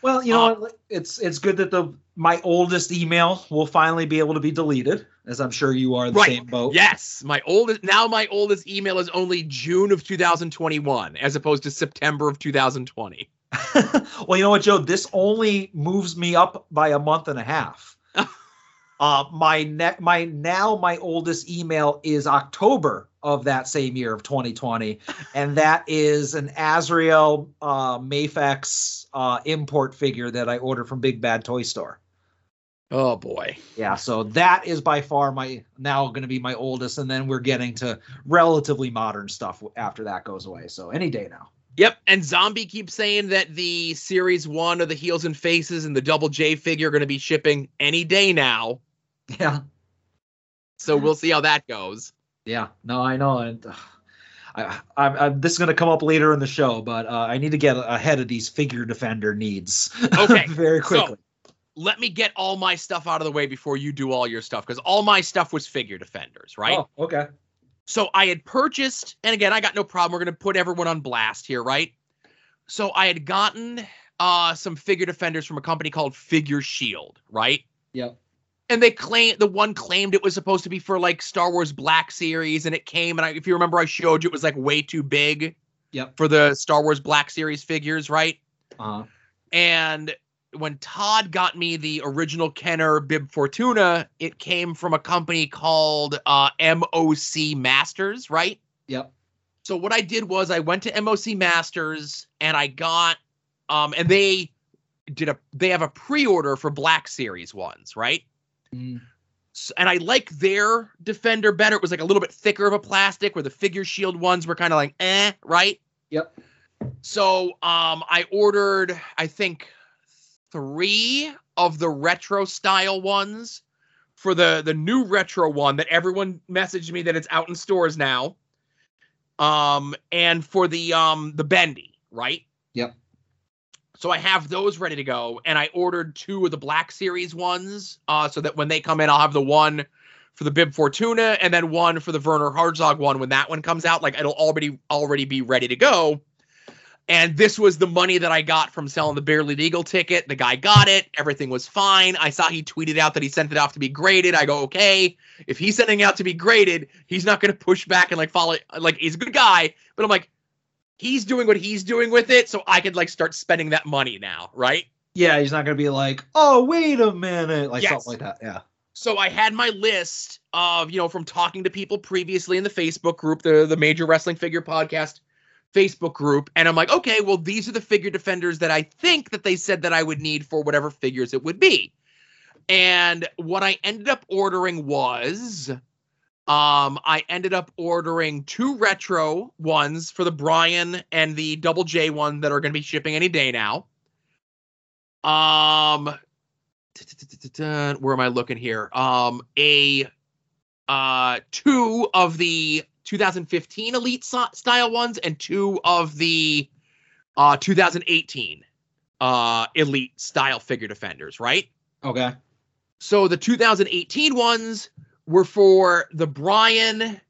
Well, you know, what? it's it's good that the my oldest email will finally be able to be deleted, as I'm sure you are the Right. same boat. Yes, my oldest now my oldest email is only June of 2021 as opposed to September of 2020. <laughs> <laughs> well, you know what, Joe? This only moves me up by a month and a half. <laughs> uh, my ne- my now my oldest email is October of that same year of 2020, and that is an Azrael uh, Mafex uh, import figure that I ordered from Big Bad Toy Store. Oh boy. Yeah, so that is by far my now going to be my oldest, and then we're getting to relatively modern stuff after that goes away. So any day now. Yep, and Zombie keeps saying that the series one of the heels and faces and the double J figure are going to be shipping any day now. Yeah. So we'll see how that goes. Yeah, no, I know, and uh, I, I, I, this is going to come up later in the show, but uh, I need to get ahead of these figure defender needs. <laughs> Okay, very so- quickly. Let me get all my stuff out of the way before you do all your stuff because all my stuff was figure defenders, right? Oh, okay. So I had purchased, and again, I got no problem. We're gonna put everyone on blast here, right? So I had gotten uh some figure defenders from a company called Figure Shield, right? Yep. And they claim the one claimed it was supposed to be for like Star Wars Black Series, and it came, and I, if you remember, I showed you it was like way too big Yep. for the Star Wars Black Series figures, right? Uh, And when Todd got me the original Kenner Bib Fortuna, it came from a company called uh, MOC Masters, right? yep. So what I did was I went to MOC Masters and I got um and they did a they have a pre-order for Black Series ones, right? Mm. And I like their Defender better. It was like a little bit thicker of a plastic, where the figure shield ones were kind of like eh, right? Yep. So um I ordered I think three of the retro style ones for the the new retro one that everyone messaged me that it's out in stores now. Um and for the um the bendy, right? Yep. So I have those ready to go and I ordered two of the Black Series ones uh so that when they come in I'll have the one for the Bib Fortuna and then one for the Werner Herzog one when that one comes out like it'll already already be ready to go. And this was the money that I got from selling the Barely Legal ticket. The guy got it. Everything was fine. I saw he tweeted out that he sent it off to be graded. I go, okay, if he's sending out to be graded, he's not going to push back and like follow. Like he's a good guy, but I'm like, he's doing what he's doing with it, so I could like start spending that money now, right? Yeah, he's not gonna be like, oh wait a minute, like Yes. something like that. Yeah. so I had my list of, you know, from talking to people previously in the Facebook group, the the Major Wrestling Figure Podcast Facebook group, and I'm like, okay, well, these are the figure defenders that I think that they said that I would need for whatever figures it would be. And what I ended up ordering was um I ended up ordering two retro ones for the Brian and the Double J one that are going to be shipping any day now. Um where am I looking here? Um, a uh, two of the 2015 Elite style ones and two of the uh 2018 uh Elite style figure defenders, right? Okay. So the 2018 ones were for the Brian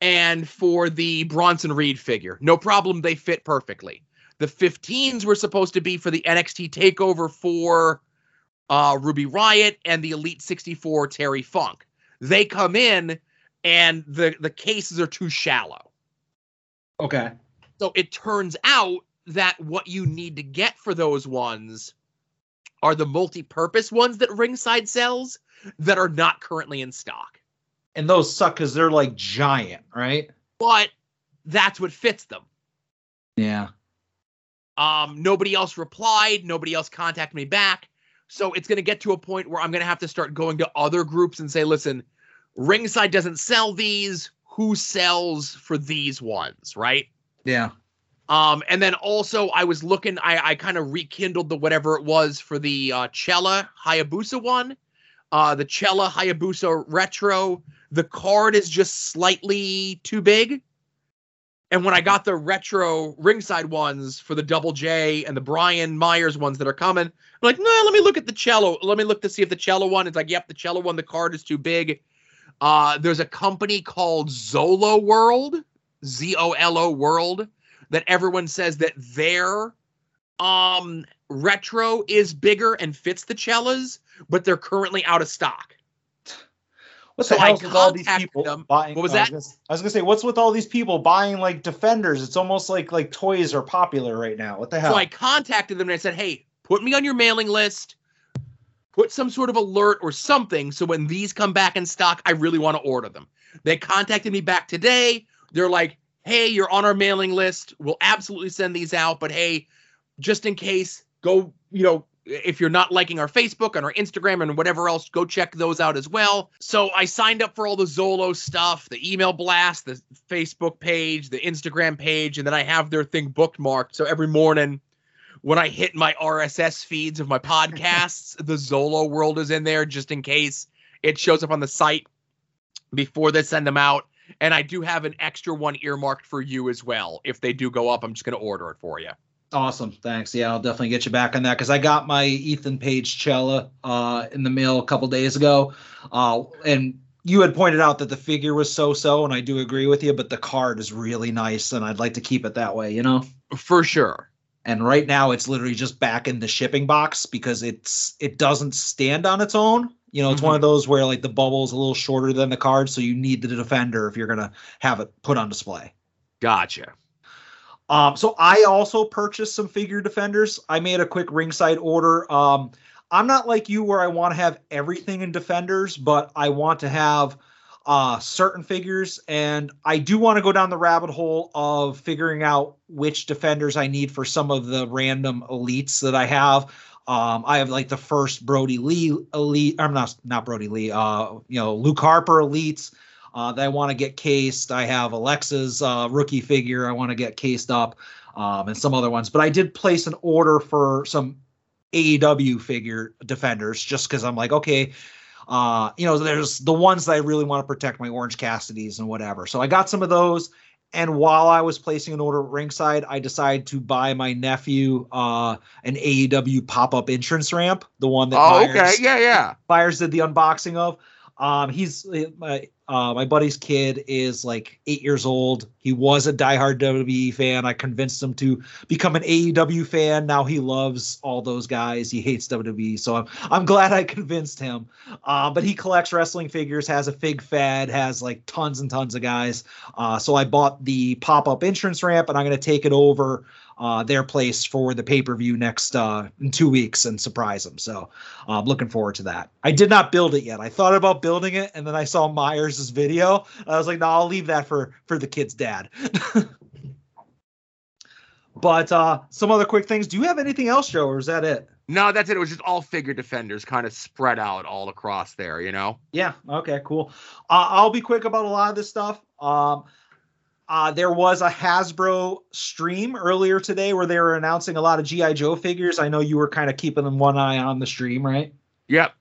and for the Bronson Reed figure. No problem, they fit perfectly. The 15s were supposed to be for the NXT takeover for uh, Ruby Riott and the Elite 64 Terry Funk. They come in and the the cases are too shallow. Okay. So it turns out that what you need to get for those ones are the multi-purpose ones that Ringside sells that are not currently in stock. And those suck because they're like giant, right? But that's what fits them. Yeah. Um, nobody else replied. Nobody else contacted me back. So it's going to get to a point where I'm going to have to start going to other groups and say, listen, Ringside doesn't sell these. Who sells for these ones, right? Yeah. Um, and then also I was looking, I, I kind of rekindled the whatever it was for the uh, Cella Hayabusa one. Uh, the Cella Hayabusa Retro. The card is just slightly too big. And when I got the retro ringside ones for the Double J and the Brian Myers ones that are coming, I'm like, no, let me look at the cello. Let me look to see if the cello one. It's like, yep, the cello one, the card is too big. Uh, there's a company called Zolo World, Z O L O World, that everyone says that their um retro is bigger and fits the cellos, but they're currently out of stock. What So the I hell's with all these people them. buying? What was oh, I that? gonna- I was gonna say, what's with all these people buying like defenders? It's almost like like toys are popular right now. What the hell? So I contacted them and I said, "Hey, put me on your mailing list. Put some sort of alert or something so when these come back in stock, I really want to order them." They contacted me back today. They're like, "Hey, you're on our mailing list. We'll absolutely send these out, but hey, just in case, go, you know, if you're not liking our Facebook and our Instagram and whatever else, go check those out as well. So I signed up for all the Zolo stuff, the email blast, the Facebook page, the Instagram page, and then I have their thing bookmarked. So every morning when I hit my RSS feeds of my podcasts, <laughs> the Zolo world is in there just in case it shows up on the site before they send them out. And I do have an extra one earmarked for you as well. If they do go up, I'm just going to order it for you. Awesome. Thanks. Yeah, I'll definitely get you back on that because I got my Ethan Page Cella uh, in the mail a couple days ago. Uh, and you had pointed out that the figure was so so, and I do agree with you, but the card is really nice, and I'd like to keep it that way, you know? For sure. And right now it's literally just back in the shipping box because it's it doesn't stand on its own. You know, it's one of those where like the bubble is a little shorter than the card, so you need the defender if you're gonna have it put on display. Gotcha. Um, so I also purchased some figure defenders. I made a quick ringside order. Um, I'm not like you where I want to have everything in defenders, but I want to have uh, certain figures, and I do want to go down the rabbit hole of figuring out which defenders I need for some of the random elites that I have. Um, I have like the first Brodie Lee elite. I'm not not Brodie Lee. Uh, you know, Luke Harper elites uh, that I want to get cased. I have Alexa's uh, rookie figure I want to get cased up, um, and some other ones. But I did place an order for some AEW figure defenders just because I'm like, okay, uh, you know, there's the ones that I really want to protect, my Orange Cassidy's and whatever. So I got some of those. And while I was placing an order at ringside, I decided to buy my nephew uh, an AEW pop up entrance ramp, the one that Oh, Myers, okay. Yeah, yeah. Myers did the unboxing of. Um, he's my uh, my buddy's kid is like eight years old. He was a diehard WWE fan. I convinced him to become an AEW fan. Now he loves all those guys. He hates WWE, so I'm I'm glad I <laughs> convinced him. Uh, but he collects wrestling figures, has a fig fad, has like tons and tons of guys. Uh, so I bought the pop up entrance ramp, and I'm gonna take it over uh, their place for the pay per view next uh, in two weeks and surprise them. So I'm looking forward to that. I did not build it yet. I thought about building it, and then I saw Myers' video. I was like, no, I'll leave that for for the kid's dad. <laughs> but uh, some other quick things. Do you have anything else, Joe, or is that it? No, that's it. It was just all figure defenders kind of spread out all across there, you know? Yeah. Okay. Cool. Uh, I'll be quick about a lot of this stuff. Um, uh, there was a Hasbro stream earlier today where they were announcing a lot of GI Joe figures. I know you were kind of keeping one eye on the stream, right? Yep.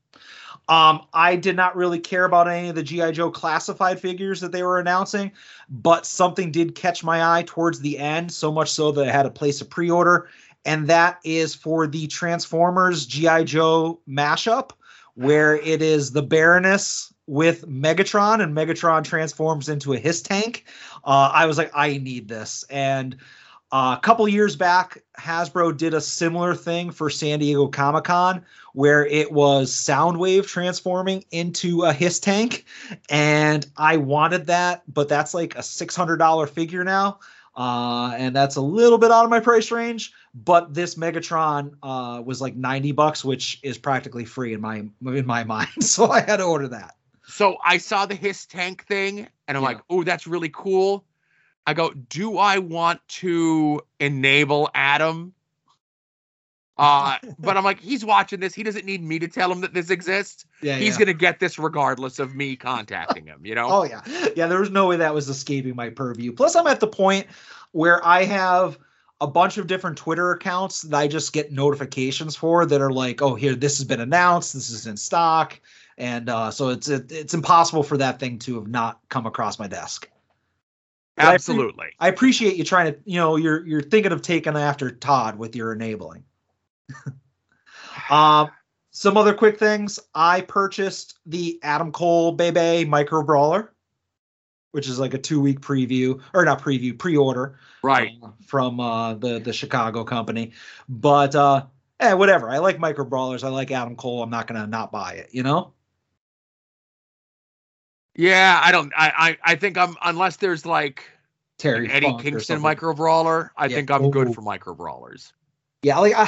Um, I did not really care about any of the GI Joe classified figures that they were announcing, but something did catch my eye towards the end, so much so that I had to place a pre-order, and that is for the Transformers GI Joe mashup, where it is the Baroness with Megatron, and Megatron transforms into a Hiss tank. Uh, I was like, I need this, and uh, a couple years back, Hasbro did a similar thing for San Diego Comic Con where it was Soundwave transforming into a Hiss tank. And I wanted that, but that's like a $600 figure now. Uh, and that's a little bit out of my price range. But this Megatron uh, was like 90 bucks, which is practically free in my in my <laughs> mind. So I had to order that. So I saw the Hiss tank thing, and I'm yeah. like, oh, that's really cool. I go, do I want to enable Adam? <laughs> Uh, but I'm like, he's watching this. He doesn't need me to tell him that this exists. Yeah, he's yeah. gonna get this regardless of me contacting him. You know? oh yeah, yeah. There was no way that was escaping my purview. Plus, I'm at the point where I have a bunch of different Twitter accounts that I just get notifications for that are like, oh, here, this has been announced. This is in stock, and uh, so it's it, it's impossible for that thing to have not come across my desk. Absolutely. I, I, appreciate you trying to, you know, you're you're thinking of taking after Todd with your enabling. <sighs> um, some other quick things. I purchased the Adam Cole Bebe Micro Brawler, which is like a two week preview or not preview, pre order, right, uh, from uh, the the Chicago company. But uh, eh, whatever. I like Micro Brawlers. I like Adam Cole. I'm not gonna not buy it. You know. Yeah, I don't. I I, I think I'm unless there's like Terry Eddie Funk Kingston micro brawler. I Yeah. think I'm good for micro brawlers. Yeah, like I,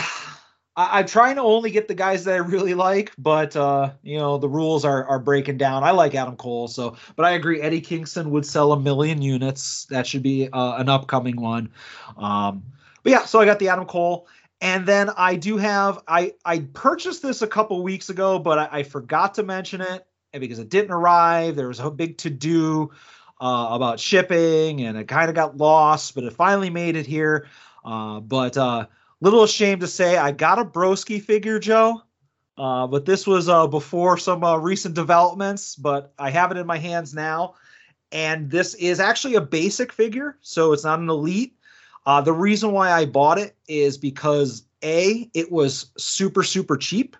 I, I'm trying to only get the guys that I really like, but uh, you know the rules are are breaking down. I like Adam Cole, so but I agree Eddie Kingston would sell a million units. That should be uh, an upcoming one. Um, but yeah, so I got the Adam Cole, and then I do have I I purchased this a couple weeks ago, but I, I forgot to mention it because it didn't arrive. There was a big to do uh, about shipping, and it kind of got lost, but it finally made it here. Uh, but uh, little ashamed to say, I got a Broski figure, Joe. Uh, but this was uh, before some uh, recent developments, but I have it in my hands now. And this is actually a basic figure, so it's not an elite. Uh, the reason why I bought it is because A, it was super, super cheap.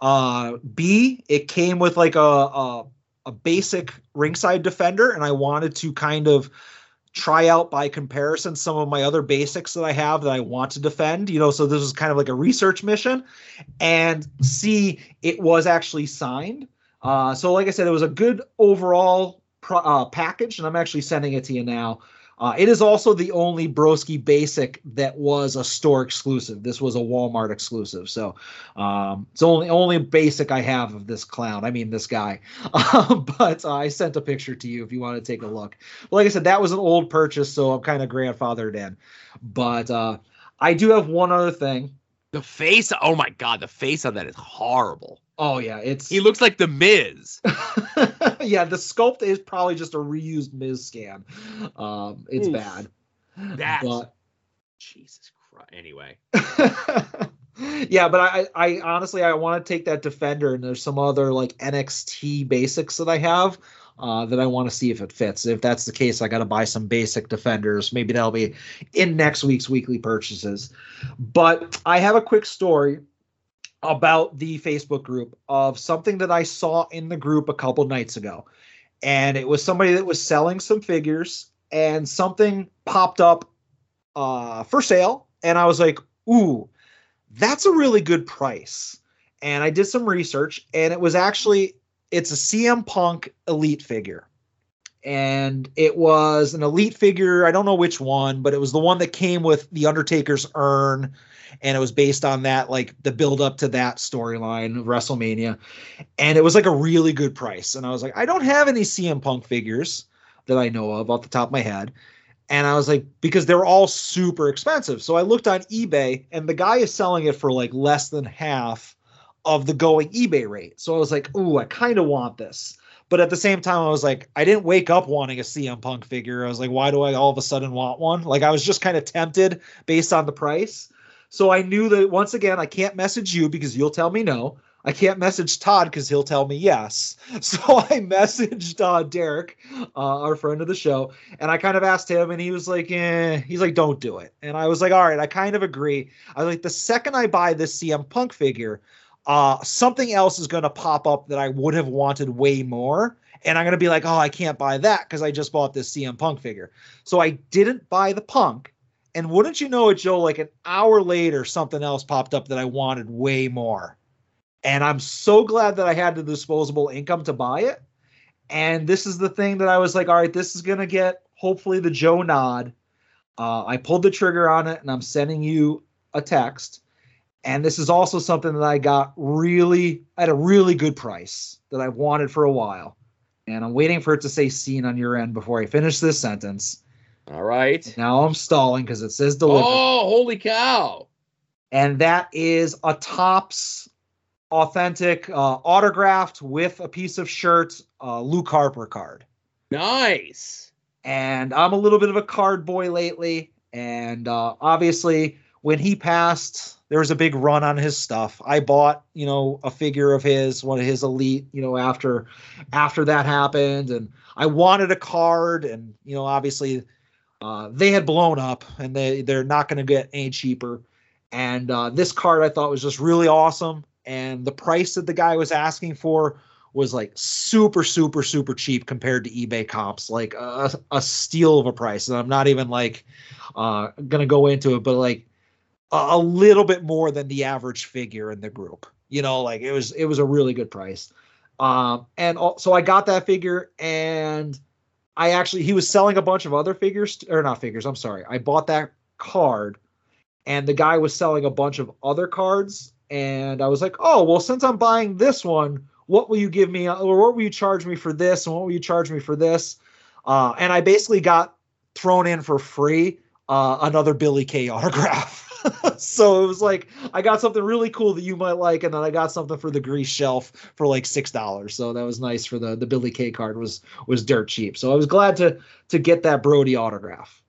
Uh, B, it came with like a, a, a basic ringside defender, and I wanted to kind of try out by comparison some of my other basics that I have that I want to defend. You know, so this was kind of like a research mission. And C, it was actually signed. Uh, so, like I said, it was a good overall pro- uh, package, and I'm actually sending it to you now. Uh, it is also the only Broski Basic that was a store exclusive. This was a Walmart exclusive, so um, it's only only basic I have of this clown. I mean, this guy. <laughs> Um, but uh, I sent a picture to you if you want to take a look. But like I said, that was an old purchase, so I'm kind of grandfathered in. But uh, I do have one other thing. The face, oh my god, the face on that is horrible. Oh yeah, it's He looks like the Miz. <laughs> <laughs> yeah. The sculpt is probably just a reused Miz scan. Um, it's Oof. bad. That's But Jesus Christ. Anyway, <laughs> yeah, but I, I honestly I want to take that defender, and there's some other like NXT basics that I have uh, that I want to see if it fits. If that's the case, I got to buy some basic defenders. Maybe that'll be in next week's weekly purchases. But I have a quick story. About the Facebook group of something that I saw in the group a couple nights ago. And it was somebody that was selling some figures and something popped up uh, for sale. And I was like, ooh, that's a really good price. And I did some research and it was actually it's a CM Punk elite figure. And it was an elite figure. I don't know which one, but it was the one that came with the Undertaker's urn and it was based on that like the build up to that storyline WrestleMania. And it was like a really good price. And I was like I don't have any CM Punk figures that I know of off the top of my head. And I was like because they're all super expensive. So I looked on eBay and the guy is selling it for like less than half of the going eBay rate. So I was like ooh I kind of want this. But at the same time I was like I didn't wake up wanting a CM Punk figure. I was like why do I all of a sudden want one? Like I was just kind of tempted based on the price so I knew that once again, I can't message you because you'll tell me no. I can't message Todd because he'll tell me yes. <laughs> So I messaged uh, Derek, uh, our friend of the show, and I kind of asked him, and he was like, eh. he's like, don't do it. And I was like, all right, I kind of agree. I was like, the second I buy this CM Punk figure, uh, something else is going to pop up that I would have wanted way more. And I'm going to be like, oh, I can't buy that because I just bought this CM Punk figure. So I didn't buy the Punk. And wouldn't you know it, Joe, like an hour later, something else popped up that I wanted way more. And I'm so glad that I had the disposable income to buy it. And this is the thing that I was like, all right, this is going to get hopefully the Joe nod. Uh, I pulled the trigger on it and I'm sending you a text. And this is also something that I got really at a really good price that I've wanted for a while. And I'm waiting for it to say seen on your end before I finish this sentence. All right. Now I'm stalling because it says delivered. Oh, holy cow. And that is a Topps authentic uh, autographed with a piece of shirt uh, Luke Harper card. Nice. And I'm a little bit of a card boy lately. And uh, obviously, when he passed, there was a big run on his stuff. I bought, you know, a figure of his, one of his elite, you know, after after that happened, and I wanted a card, and you know, obviously, uh, they had blown up, and they they're not going to get any cheaper. And uh, this card I thought was just really awesome, and the price that the guy was asking for was like super super super cheap compared to ebay comps. Like a, a steal of a price. And i'm not even like uh gonna go into it but like a, a little bit more than the average figure in the group. You know like it was it was a really good price. Um and al- so i got that figure and i actually he was selling a bunch of other figures or not figures i'm sorry. I bought that card and the guy was selling a bunch of other cards and i was like oh well since i'm buying this one what will you give me or what will you charge me for this and what will you charge me for this? Uh, and i basically got thrown in for free uh, another billy k autograph <laughs> <laughs> so it was like i got something really cool that you might like and then i got something for the grease shelf for like six dollars so that was nice for the the billy k card was was dirt cheap so i was glad to to get that brody autograph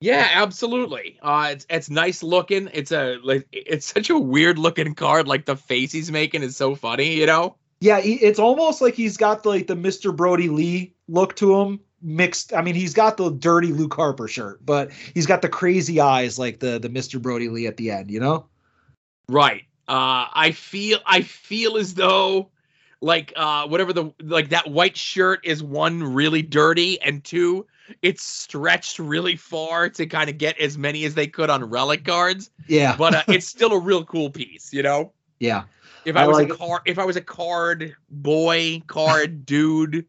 Yeah, absolutely. Uh, it's it's nice looking. It's a like it's such a weird looking card. Like the face he's making is so funny, you know. Yeah, he, it's almost like he's got like the Mr. Brodie Lee look to him mixed. I mean, he's got the dirty Luke Harper shirt, but he's got the crazy eyes like the the Mr. Brodie Lee at the end, you know? Right. Uh, I feel I feel as though like uh whatever the like that white shirt is one really dirty and two it's stretched really far to kind of get as many as they could on relic cards Yeah. but uh, <laughs> it's still a real cool piece you know yeah. if i, I was like a it. card if i was a card boy card <laughs> dude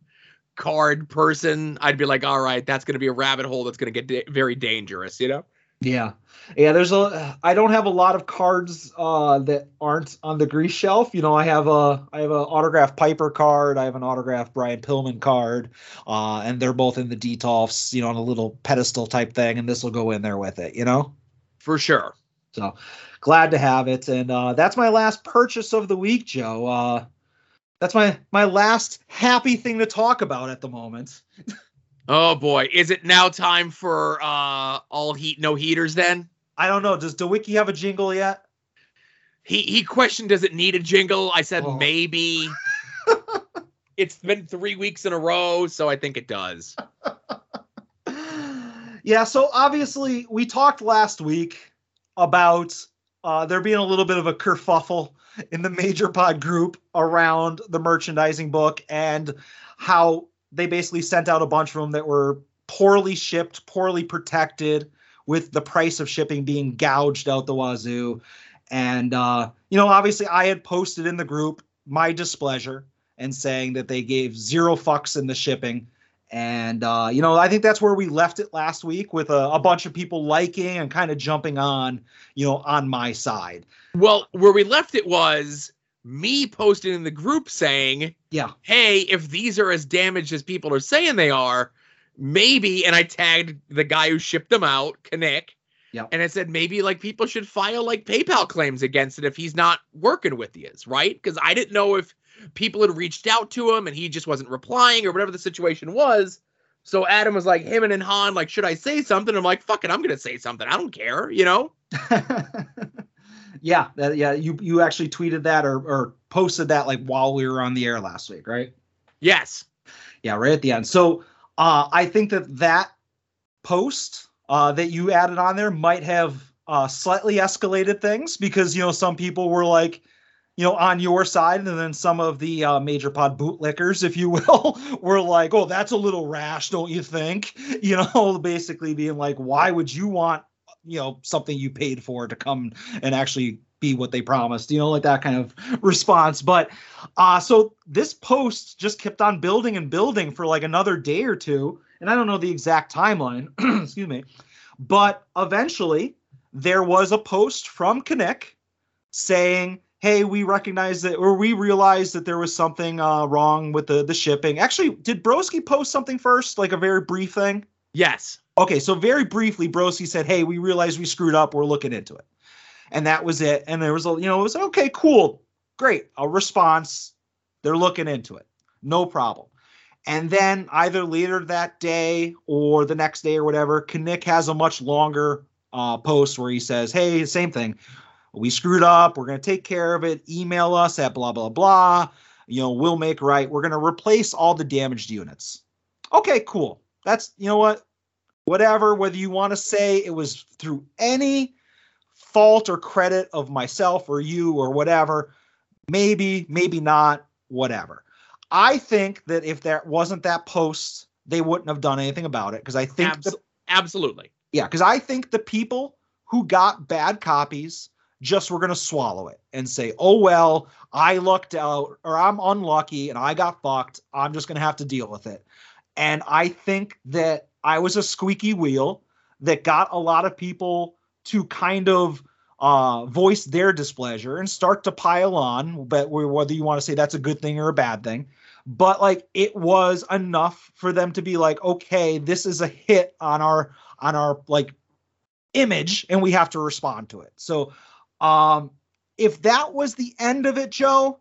card person i'd be like all right that's going to be a rabbit hole that's going to get da- very dangerous you know Yeah. Yeah, there's a I don't have a lot of cards uh that aren't on the grease shelf. You know, I have a I have an autographed Piper card, I have an autographed Brian Pillman card, uh, and they're both in the Detolfs, you know, on a little pedestal type thing, and this will go in there with it, you know? for sure So glad to have it. And uh that's my last purchase of the week, Joe. That's my my last happy thing to talk about at the moment. <laughs> oh boy is it now time for uh all heat no heaters then I don't know. Does DeWiki have a jingle yet? He he questioned does it need a jingle? I said Oh. maybe. <laughs> it's been three weeks in a row, so I think it does. <laughs> Yeah, so obviously we talked last week about uh, there being a little bit of a kerfuffle in the Major Pod group around the merchandising book and how they basically sent out a bunch of them that were poorly shipped, poorly protected, with the price of shipping being gouged out the wazoo. And uh, you know, obviously, I had posted in the group my displeasure and saying that they gave zero fucks in the shipping. And uh, you know, I think that's where we left it last week with a, a bunch of people liking and kind of jumping on, you know, on my side. Well, where we left it was me posting in the group saying, Yeah, "Hey, if these are as damaged as people are saying they are, maybe." And I tagged the guy who shipped them out, Knick. Yeah. And I said maybe like people should file like PayPal claims against it if he's not working with you, right? Because I didn't know if people had reached out to him and he just wasn't replying or whatever the situation was. So Adam was like, him and Han, like, should I say something? I'm like, fuck it, I'm gonna say something. I don't care, you know? <laughs> yeah, that, yeah. You you actually tweeted that or or posted that like while we were on the air last week, right? Yes. Yeah, right at the end. So uh, I think that that post uh, that you added on there might have uh, slightly escalated things because you know some people were like, you know, on your side, and then some of the uh, major pod bootlickers, if you <laughs> will, were like, "Oh, that's a little rash, don't you think?" You know, <laughs> basically being like, "Why would you want, you know, something you paid for to come and actually be what they promised?" You know, like that kind of response. But uh, so this post just kept on building and building for like another day or two, and I don't know the exact timeline. <clears throat> excuse me, but eventually there was a post from Kinnick saying hey, we recognize that, or we realized that there was something uh, wrong with the the shipping. Actually, did Broski post something first, like a very brief thing? Yes. Okay, so very briefly, Broski said, "Hey, we realized we screwed up. We're looking into it," and that was it. And there was a, you know, it was okay, cool, great, a response. They're looking into it, no problem. And then either later that day or the next day or whatever, Kinnick has a much longer uh, post where he says, "Hey, same thing we screwed up. We're going to take care of it. Email us at blah, blah, blah. You know, we'll make right. We're going to replace all the damaged units. Okay, cool. That's, you know what? Whatever, whether you want to say it was through any fault or credit of myself or you or whatever, maybe, maybe not, whatever. I think that if there wasn't that post, they wouldn't have done anything about it because I think Abs- the, absolutely. yeah, because I think the people who got bad copies just were going to swallow it and say, oh, well, I lucked out or I'm unlucky and I got fucked. I'm just going to have to deal with it. And I think that I was a squeaky wheel that got a lot of people to kind of uh, voice their displeasure and start to pile on, but whether you want to say that's a good thing or a bad thing. But like it was enough for them to be like, okay, this is a hit on our on our like image and we have to respond to it. So um if that was the end of it, Joe,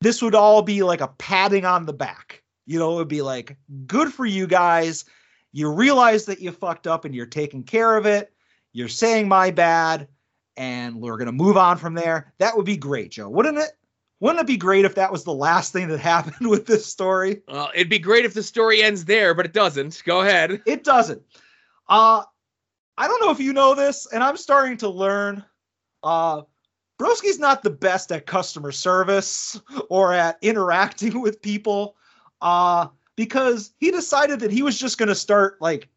this would all be like a patting on the back. You know, it would be like, good for you guys. You realize that you fucked up and you're taking care of it. You're saying my bad, and we're gonna move on from there. That would be great, Joe. Wouldn't it? Wouldn't it be great if that was the last thing that <laughs> happened with this story? Well, it'd be great if the story ends there, but it doesn't. Go ahead. It doesn't. Uh I don't know if you know this, and I'm starting to learn. Uh Broski's not the best at customer service or at interacting <laughs> with people. Uh because he decided that he was just gonna start like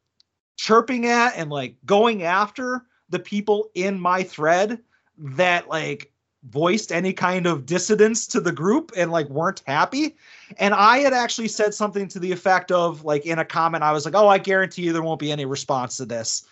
chirping at and like going after the people in my thread that like voiced any kind of dissidence to the group and like weren't happy. And I had actually said something to the effect of like in a comment, I was like, oh, I guarantee you there won't be any response to this.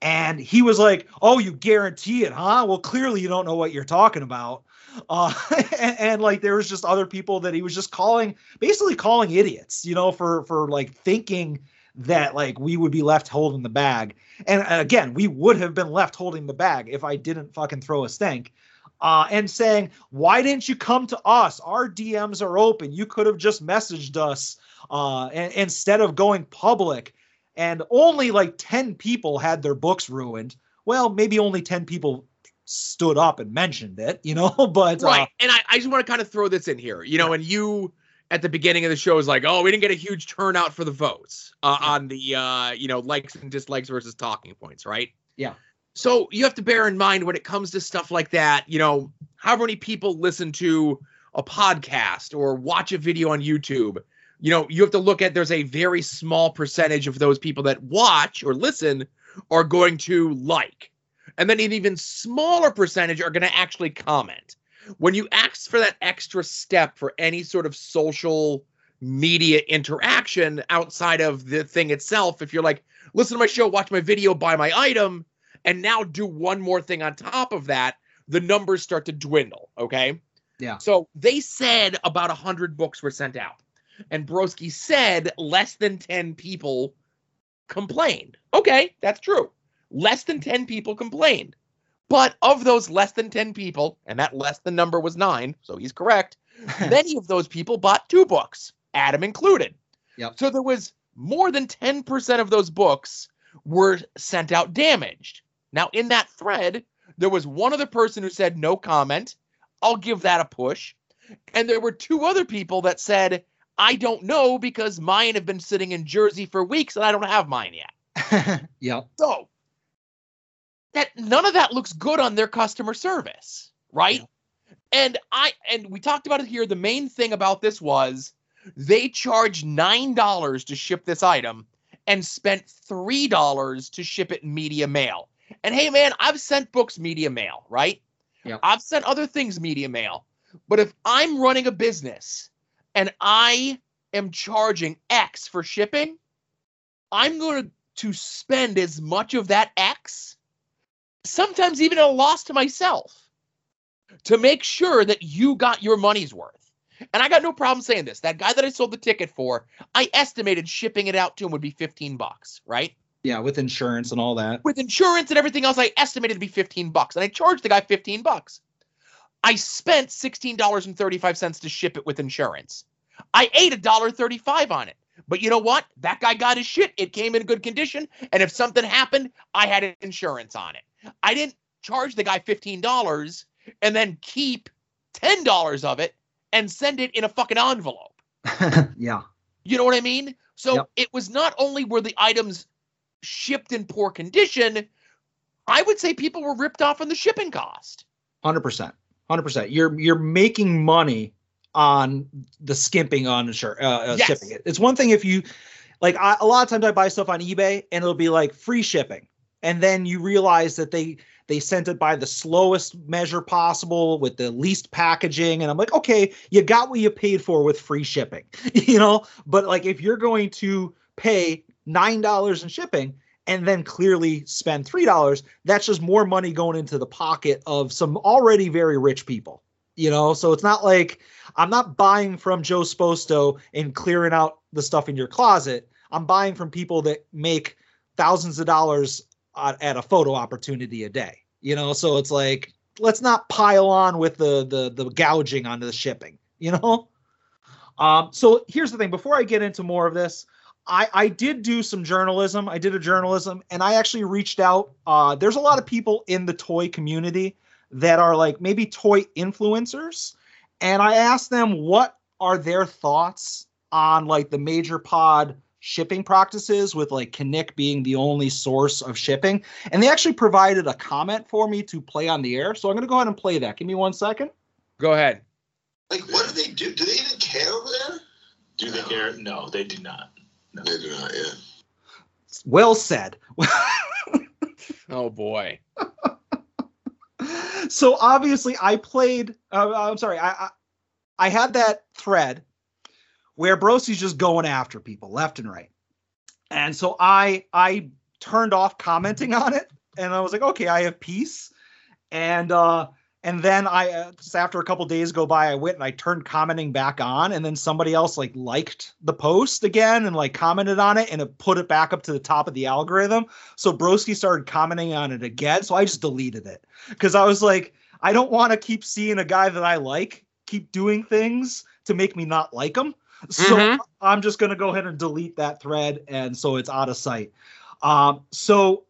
And he was like, oh, you guarantee it, huh? Well, clearly you don't know what you're talking about. Uh, <laughs> and, and like there was just other people that he was just calling, basically calling idiots, you know, for for like thinking that like we would be left holding the bag. And again, we would have been left holding the bag if I didn't fucking throw a stink. Uh, and saying, why didn't you come to us? Our DMs are open. You could have just messaged us uh, instead of going public. And only like 10 people had their books ruined. Well, maybe only 10 people stood up and mentioned it, you know, <laughs> but right. Uh, and I, I just want to kind of throw this in here, you know, and you at the beginning of the show is like, oh, we didn't get a huge turnout for the votes uh, on the, uh, you know, likes and dislikes versus talking points, right? Yeah. So you have to bear in mind when it comes to stuff like that, you know, however many people listen to a podcast or watch a video on YouTube? You know, you have to look at there's a very small percentage of those people that watch or listen are going to like. And then an even smaller percentage are going to actually comment. When you ask for that extra step for any sort of social media interaction outside of the thing itself, if you're like, listen to my show, watch my video, buy my item, and now do one more thing on top of that, the numbers start to dwindle. Okay. Yeah. So they said about 100 books were sent out. And Broski said less than 10 people complained. Okay, that's true. Less than 10 people complained. But of those less than 10 people, and that less than number was nine, so he's correct, <laughs> many of those people bought two books, Adam included. Yep. So there was more than 10% of those books were sent out damaged. Now, in that thread, there was one other person who said no comment. I'll give that a push. And there were two other people that said, I don't know because mine have been sitting in Jersey for weeks and I don't have mine yet. <laughs> Yep. So that none of that looks good on their customer service, right? And I and we talked about it here. The main thing about this was they charged nine dollars to ship this item and spent three dollars to ship it media mail. And hey, man, I've sent books media mail, right? Yep. I've sent other things media mail. But if I'm running a business and I am charging X for shipping, I'm going to spend as much of that X, sometimes even at a loss to myself, to make sure that you got your money's worth. And I got no problem saying this. That guy that I sold the ticket for, I estimated shipping it out to him would be 15 bucks, right? Yeah, with insurance and all that. With insurance and everything else, I estimated to be 15 bucks. And I charged the guy 15 bucks. I spent $16.35 to ship it with insurance. I ate $1.35 on it. But you know what? That guy got his shit. It came in good condition. And if something happened, I had insurance on it. I didn't charge the guy $15 and then keep $10 of it and send it in a fucking envelope. <laughs> yeah. You know what I mean? So Yep. it was not only were the items shipped in poor condition, I would say people were ripped off on the shipping cost. Hundred percent, hundred percent. You're you're making money on the skimping on insur- uh, uh, Yes. shipping it. It's one thing if you like. I, a lot of times I buy stuff on eBay and it'll be like free shipping, and then you realize that they they sent it by the slowest measure possible with the least packaging, and I'm like, okay, you got what you paid for with free shipping, <laughs> you know. But like if you're going to pay nine dollars in shipping and then clearly spend three dollars that's just more money going into the pocket of some already very rich people you know? So it's not like i'm not buying from joe sposto and clearing out the stuff in your closet. I'm buying from people that make thousands of dollars at, a photo opportunity a day you know so it's like let's not pile on with the the the gouging onto the shipping you know um so here's the thing before i get into more of this I, I did do some journalism. I did a journalism and I actually reached out. Uh, there's a lot of people in the toy community that are like maybe toy influencers. And I asked them what are their thoughts on like the major pod shipping practices with like Kinnick being the only source of shipping. And they actually provided a comment for me to play on the air. So I'm going to go ahead and play that. Give me one second. Go ahead. Like, what do they do? Do they even care over there? Do they care? No, they do not. They do not, yeah. Well said. <laughs> Oh boy. so obviously I played. Uh, I'm sorry. I, I I had that thread where Broski's just going after people left and right, and so I I turned off commenting on it, and I was like, okay, I have peace, and uh and then I uh, just after a couple days go by, I went and I turned commenting back on, and then somebody else like liked the post again and like commented on it, and it put it back up to the top of the algorithm. So Broski started commenting on it again, so I just deleted it because I was like, I don't want to keep seeing a guy that I like keep doing things to make me not like him. So Mhm. I'm just gonna go ahead and delete that thread, and so it's out of sight. Um, so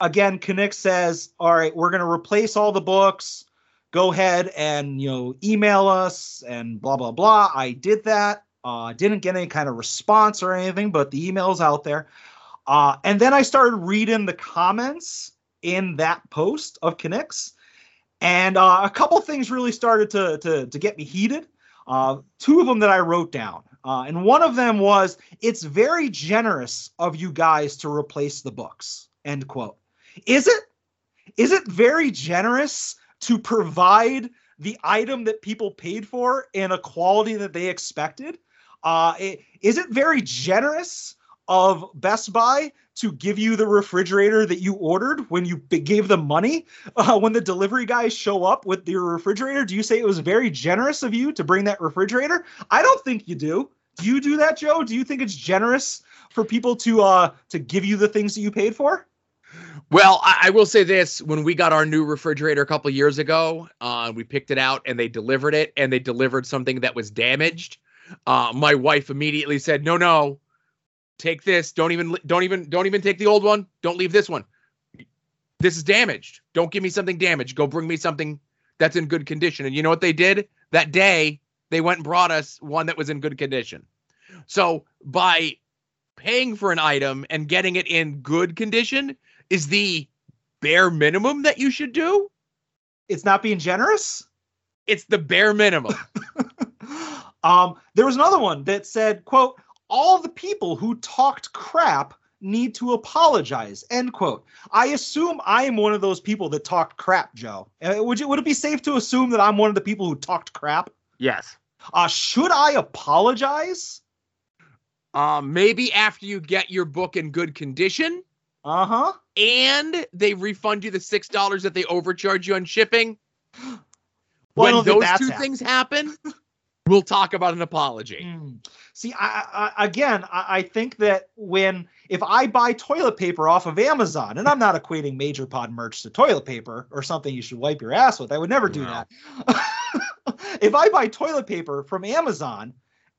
again, Kinnick says, all right, we're gonna replace all the books. Go ahead and you know email us and blah blah blah. I did that. Uh, didn't get any kind of response or anything, but the email's out there. Uh, and then I started reading the comments, in that post of Kinnick's. And uh, a couple things really started to, to, to get me heated. Uh, two of them that I wrote down. Uh, and one of them was, it's very generous of you guys to replace the books. End quote. Is it? Is it very generous to provide the item that people paid for in a quality that they expected? Uh, i- is it very generous of Best Buy to give you the refrigerator that you ordered when you gave them money? Uh, when the delivery guys show up with your refrigerator, do you say it was very generous of you to bring that refrigerator? I don't think you do. Do you do that, Joe? Do you think it's generous for people to uh to give you the things that you paid for? Well, I, I will say this: when we got our new refrigerator a couple years ago, uh, we picked it out and they delivered it, and they delivered something that was damaged. Uh, my wife immediately said, "No, no, take this. Don't even, don't even, don't even take the old one. Don't leave this one. This is damaged. Don't give me something damaged. Go bring me something that's in good condition." And you know what they did that day? They went and brought us one that was in good condition. So by paying for an item and getting it in good condition is the bare minimum that you should do. It's not being generous. It's the bare minimum. <laughs> Um, there was another one that said, "quote All the people who talked crap need to apologize." End quote. I assume I am one of those people that talked crap, Joe. Uh, would you? Would it be safe to assume that I'm one of the people who talked crap? yes. Uh, should I apologize? Um, maybe after you get your book in good condition Uh huh. and they refund you the six dollars that they overcharge you on shipping. When those two happened. things happen, <laughs> we'll talk about an apology. Mm. See, I, I again, I, I think that when if I buy toilet paper off of Amazon, and I'm not equating Major Pod merch to toilet paper or something you should wipe your ass with, I would never do No. that. <laughs> if I buy toilet paper from Amazon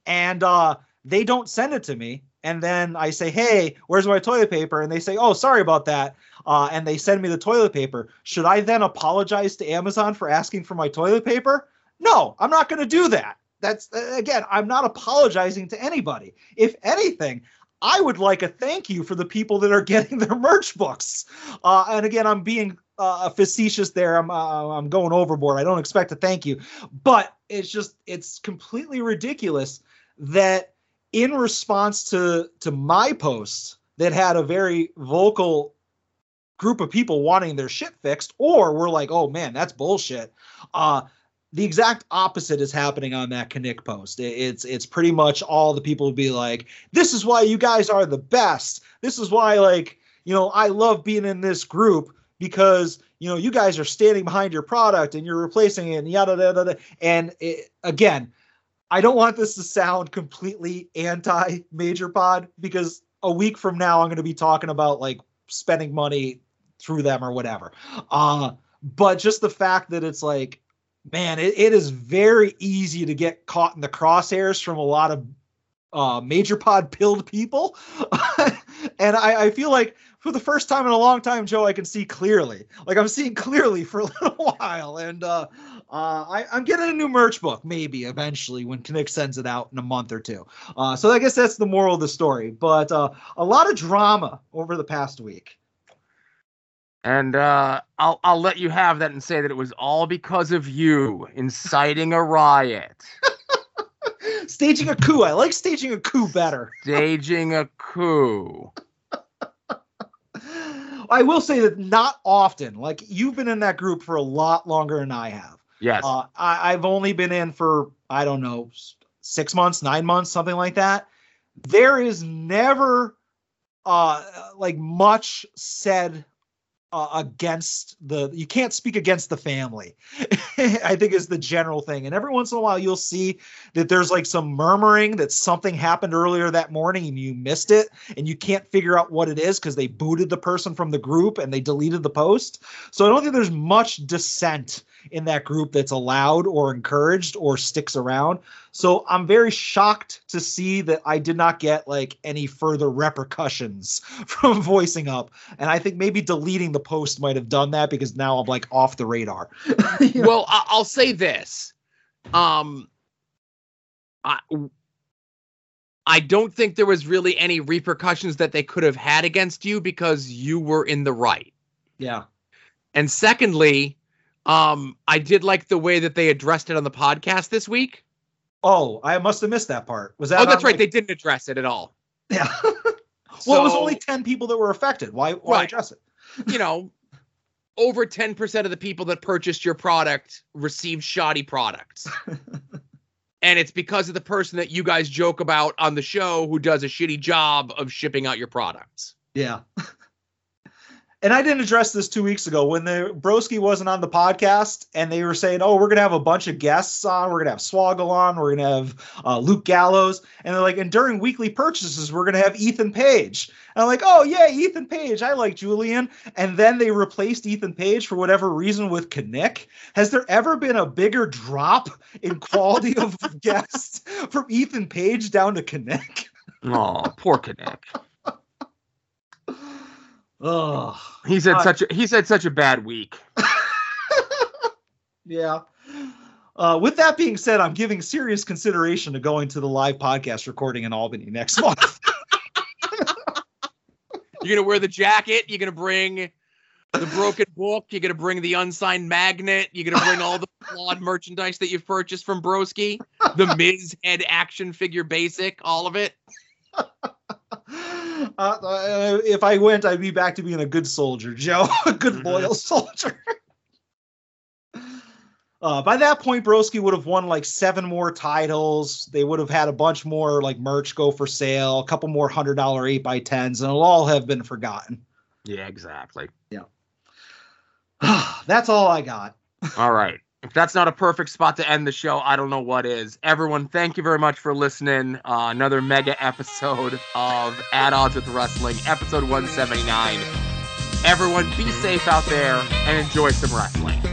and uh, they don't send it to me, and then I say, "Hey, where's my toilet paper?" and they say, "Oh, sorry about that," uh, and they send me the toilet paper, should I then apologize to Amazon for asking for my toilet paper? No, I'm not going to do that. That's again, I'm not apologizing to anybody. If anything, I would like a thank you for the people that are <laughs> getting their merch books. Uh, and again, I'm being uh, facetious there. I'm uh, I'm going overboard. I don't expect a thank you, but it's just it's completely ridiculous that in response to to my post that had a very vocal group of people wanting their shit fixed, or we're like, oh man, that's bullshit. Uh, the exact opposite is happening on that Kinnick post. It's it's pretty much all the people would be like, "This is why you guys are the best. This is why like you know I love being in this group because you know you guys are standing behind your product and you're replacing it and yada yada yada." And it, again, I don't want this to sound completely anti Major Pod because a week from now I'm going to be talking about like spending money through them or whatever. Uh, but just the fact that it's like man, it, it is very easy to get caught in the crosshairs from a lot of uh, major pod pilled people. <laughs> and I, I feel like for the first time in a long time, Joe, I can see clearly. Like I'm seeing clearly for a little <laughs> while. And uh, uh, I, I'm getting a new merch book, maybe eventually when Kinnick sends it out in a month or two. Uh, so I guess that's the moral of the story. But uh, a lot of drama over the past week. And uh, I'll I'll let you have that and say that it was all because of you inciting a riot, <laughs> Staging a coup. I like staging a coup better. <laughs> staging a coup. I will say that not often. Like you've been in that group for a lot longer than I have. Yes. Uh, I, I've only been in for I don't know six months, nine months, something like that. There is never uh like much said uh, against the you can't speak against the family <laughs> i think is the general thing. And every once in a while you'll see that there's like some murmuring that something happened earlier that morning and you missed it and you can't figure out what it is because they booted the person from the group and they deleted the post. So i don't think there's much dissent in that group that's allowed or encouraged or sticks around. So i'm very shocked to see that i did not get like any further repercussions <laughs> from voicing up. And i think maybe deleting the post might have done that because now i'm like off the radar. <laughs> Well, I- I'll say this. Um, I, I don't think there was really any repercussions that they could have had against you because you were in the right. yeah. And secondly, um, I did like the way that they addressed it on the podcast this week. Oh, I must have missed that part. Was that? oh, that's right. like- They didn't address it at all. Yeah. <laughs> well, it was only ten people that were affected. Why? Why Right. address it? <laughs> you know, over 10% of the people that purchased your product received shoddy products. <laughs> and it's because of the person that you guys joke about on the show who does a shitty job of shipping out your products. Yeah. And I didn't address this two weeks ago when the Broski wasn't on the podcast and they were saying, "Oh, we're gonna have a bunch of guests on. We're gonna have Swoggle on. We're gonna have uh, Luke Gallows." And they're like, "And during weekly purchases, we're gonna have Ethan Page." And I'm like, "Oh yeah, Ethan Page. I like Julian." And then they replaced Ethan Page for whatever reason with Kinnick. Has there ever been a bigger drop in quality of <laughs> guests from Ethan Page down to Kinnick? Oh, poor Kinnick. Ugh. He's had such a he's had such a bad week. <laughs> Yeah. Uh, with that being said, I'm giving serious consideration to going to the live podcast recording in Albany next <laughs> month. You're gonna wear the jacket. You're gonna bring the broken book. You're gonna bring the unsigned magnet. You're gonna bring all the <laughs> flawed merchandise that you've purchased from Broski. The Miz head action figure basic, all of it. Uh, uh, if I went, I'd be back to being a good soldier, Joe, <laughs> a good loyal soldier. Uh, by that point, Broski would have won like seven more titles. They would have had a bunch more like merch go for sale, a couple more hundred dollar eight by tens, and it'll all have been forgotten. Yeah, exactly. Yeah. <sighs> That's all I got. All right. If that's not a perfect spot to end the show, I don't know what is. Everyone, thank you very much for listening. Uh, another mega episode of At Odds with Wrestling, episode 179. Everyone, be safe out there and enjoy some wrestling.